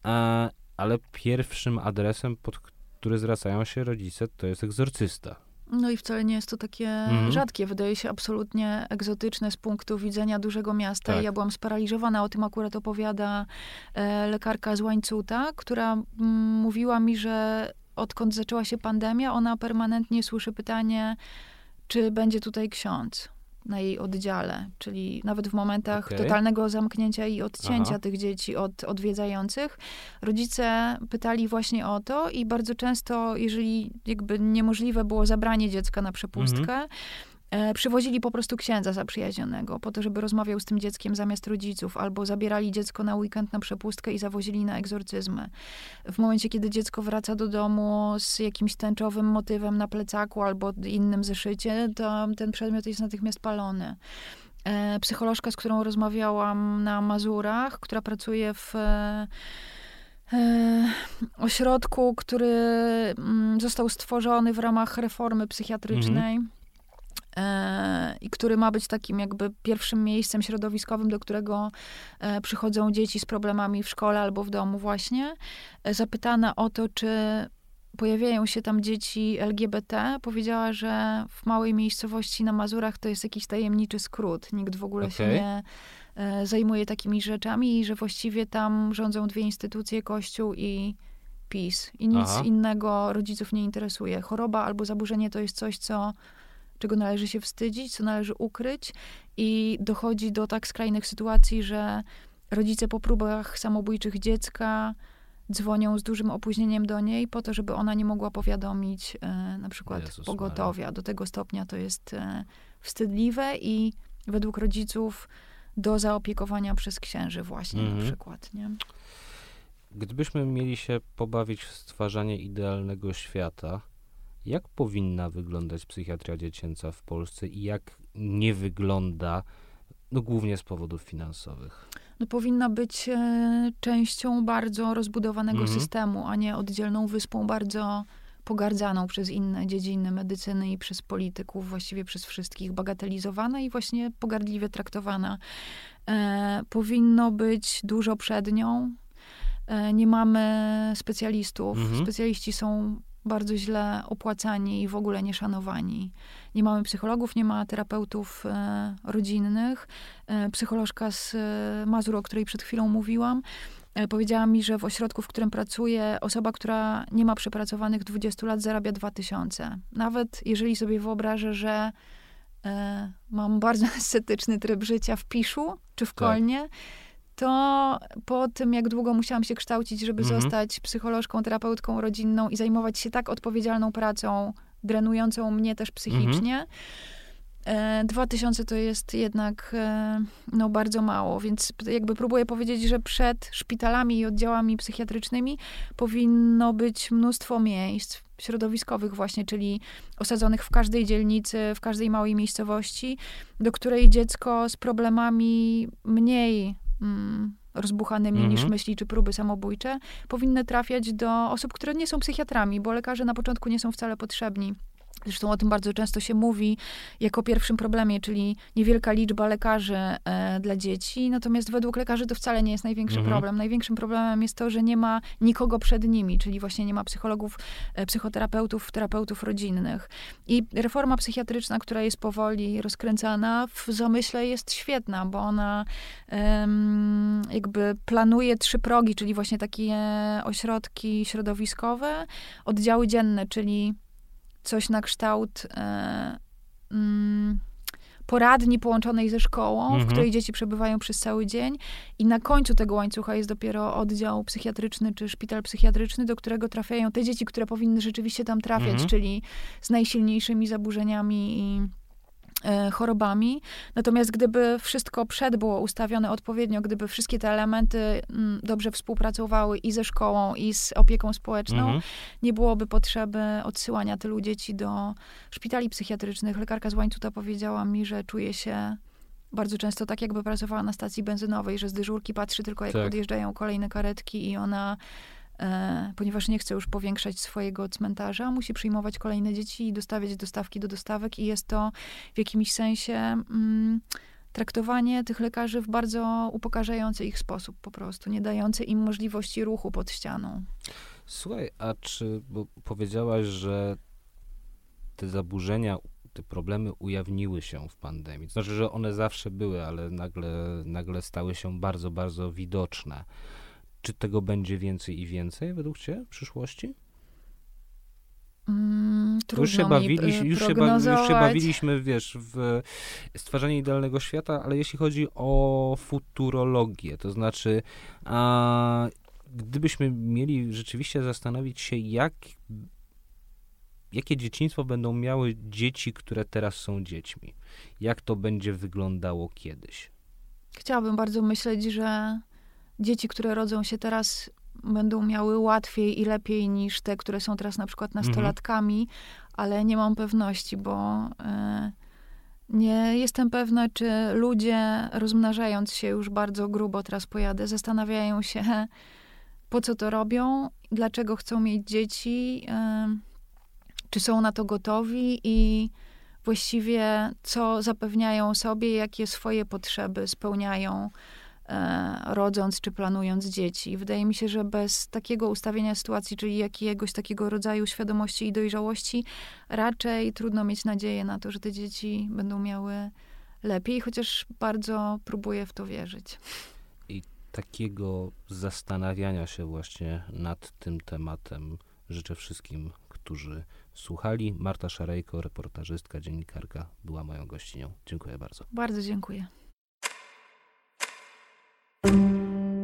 a ale pierwszym adresem, pod który zwracają się rodzice, to jest egzorcysta. No i wcale nie jest to takie mhm. rzadkie. Wydaje się absolutnie egzotyczne z punktu widzenia dużego miasta. Tak. Ja byłam sparaliżowana. O tym akurat opowiada e, lekarka z Łańcuta, która m, mm, mówiła mi, że odkąd zaczęła się pandemia, ona permanentnie słyszy pytanie, czy będzie tutaj ksiądz na jej oddziale, czyli nawet w momentach okay. totalnego zamknięcia i odcięcia Aha. tych dzieci od odwiedzających, rodzice pytali właśnie o to i bardzo często, jeżeli jakby niemożliwe było zabranie dziecka na przepustkę, mhm. E, przywozili po prostu księdza zaprzyjaźnionego po to, żeby rozmawiał z tym dzieckiem zamiast rodziców, albo zabierali dziecko na weekend na przepustkę i zawozili na egzorcyzmy. W momencie, kiedy dziecko wraca do domu z jakimś tęczowym motywem na plecaku albo innym zeszycie, to ten przedmiot jest natychmiast palony. E, psycholożka, z którą rozmawiałam na Mazurach, która pracuje w e, ośrodku, który mm, został stworzony w ramach reformy psychiatrycznej. Mhm i który ma być takim jakby pierwszym miejscem środowiskowym, do którego e, przychodzą dzieci z problemami w szkole albo w domu właśnie, e, zapytana o to, czy pojawiają się tam dzieci LGBT, powiedziała, że w małej miejscowości na Mazurach to jest jakiś tajemniczy skrót. Nikt w ogóle okay. się nie zajmuje takimi rzeczami i że właściwie tam rządzą dwie instytucje, Kościół i PiS. I nic Aha. innego rodziców nie interesuje. Choroba albo zaburzenie to jest coś, co czego należy się wstydzić, co należy ukryć i dochodzi do tak skrajnych sytuacji, że rodzice po próbach samobójczych dziecka dzwonią z dużym opóźnieniem do niej po to, żeby ona nie mogła powiadomić e, na przykład Jezus pogotowia. Maria. Do tego stopnia to jest e, wstydliwe i według rodziców do zaopiekowania przez księży właśnie na mhm. przykład, nie? Gdybyśmy mieli się pobawić w stwarzanie idealnego świata, jak powinna wyglądać psychiatria dziecięca w Polsce i jak nie wygląda, no głównie z powodów finansowych? No, powinna być e, częścią bardzo rozbudowanego mhm. systemu, a nie oddzielną wyspą bardzo pogardzaną przez inne dziedziny medycyny i przez polityków, właściwie przez wszystkich, bagatelizowana i właśnie pogardliwie traktowana. E, powinno być dużo przed nią. E, nie mamy specjalistów. Mhm. Specjaliści są bardzo źle opłacani i w ogóle nieszanowani. Nie mamy psychologów, nie ma terapeutów e, rodzinnych. E, psycholożka z e, Mazur, o której przed chwilą mówiłam, e, powiedziała mi, że w ośrodku, w którym pracuje, osoba, która nie ma przepracowanych 20 lat, zarabia 2000. Nawet jeżeli sobie wyobrażę, że e, mam bardzo [laughs] estetyczny tryb życia w Piszu czy w tak. Kolnie, to po tym, jak długo musiałam się kształcić, żeby mhm. zostać psycholożką, terapeutką rodzinną i zajmować się tak odpowiedzialną pracą, drenującą mnie też psychicznie, mhm. E, dwa tysiące to jest jednak e, no, bardzo mało, więc jakby próbuję powiedzieć, że przed szpitalami i oddziałami psychiatrycznymi powinno być mnóstwo miejsc środowiskowych właśnie, czyli osadzonych w każdej dzielnicy, w każdej małej miejscowości, do której dziecko z problemami mniej mm, rozbuchanymi niż Mhm. myśli czy próby samobójcze, powinny trafiać do osób, które nie są psychiatrami, bo lekarze na początku nie są wcale potrzebni. Zresztą o tym bardzo często się mówi jako pierwszym problemie, czyli niewielka liczba lekarzy e, dla dzieci. Natomiast według lekarzy to wcale nie jest największy Mhm. problem. Największym problemem jest to, że nie ma nikogo przed nimi, czyli właśnie nie ma psychologów, e, psychoterapeutów, terapeutów rodzinnych. I reforma psychiatryczna, która jest powoli rozkręcana, w zamyśle jest świetna, bo ona em, jakby planuje trzy progi, czyli właśnie takie ośrodki środowiskowe, oddziały dzienne, czyli coś na kształt e, mm, poradni połączonej ze szkołą, Mhm. w której dzieci przebywają przez cały dzień i na końcu tego łańcucha jest dopiero oddział psychiatryczny czy szpital psychiatryczny, do którego trafiają te dzieci, które powinny rzeczywiście tam trafiać, Mhm. czyli z najsilniejszymi zaburzeniami i chorobami. Natomiast gdyby wszystko przed było ustawione odpowiednio, gdyby wszystkie te elementy mm, dobrze współpracowały i ze szkołą, i z opieką społeczną, Mhm. nie byłoby potrzeby odsyłania tylu dzieci do szpitali psychiatrycznych. Lekarka z Łańcuta powiedziała mi, że czuje się bardzo często tak, jakby pracowała na stacji benzynowej, że z dyżurki patrzy tylko, jak Tak. podjeżdżają kolejne karetki i ona, e, ponieważ nie chce już powiększać swojego cmentarza, musi przyjmować kolejne dzieci i dostawiać dostawki do dostawek i jest to w jakimś sensie mm, traktowanie tych lekarzy w bardzo upokarzający ich sposób po prostu, nie dający im możliwości ruchu pod ścianą. Słuchaj, a czy, powiedziałaś, że te zaburzenia, te problemy ujawniły się w pandemii. To znaczy, że one zawsze były, ale nagle, nagle stały się bardzo, bardzo widoczne. Czy tego będzie więcej i więcej według Ciebie w przyszłości? Mm, już się, mi, bawiliś, y, już, się już się bawiliśmy, wiesz, w stwarzanie idealnego świata, ale jeśli chodzi o futurologię, to znaczy, a, gdybyśmy mieli rzeczywiście zastanowić się, jak, jakie dzieciństwo będą miały dzieci, które teraz są dziećmi, jak to będzie wyglądało kiedyś. Chciałabym bardzo myśleć, że dzieci, które rodzą się teraz, będą miały łatwiej i lepiej niż te, które są teraz na przykład nastolatkami, ale nie mam pewności, bo e, nie jestem pewna, czy ludzie, rozmnażając się już bardzo grubo, teraz pojadę, zastanawiają się, po co to robią, dlaczego chcą mieć dzieci, e, czy są na to gotowi i właściwie co zapewniają sobie, jakie swoje potrzeby spełniają, rodząc czy planując dzieci. Wydaje mi się, że bez takiego ustawienia sytuacji, czyli jakiegoś takiego rodzaju świadomości i dojrzałości, raczej trudno mieć nadzieję na to, że te dzieci będą miały lepiej, chociaż bardzo próbuję w to wierzyć. Takiego zastanawiania się właśnie nad tym tematem życzę wszystkim, którzy słuchali. Marta Szarejko, reportażystka, dziennikarka, była moją gościnią. Dziękuję bardzo. Bardzo dziękuję. Thank you.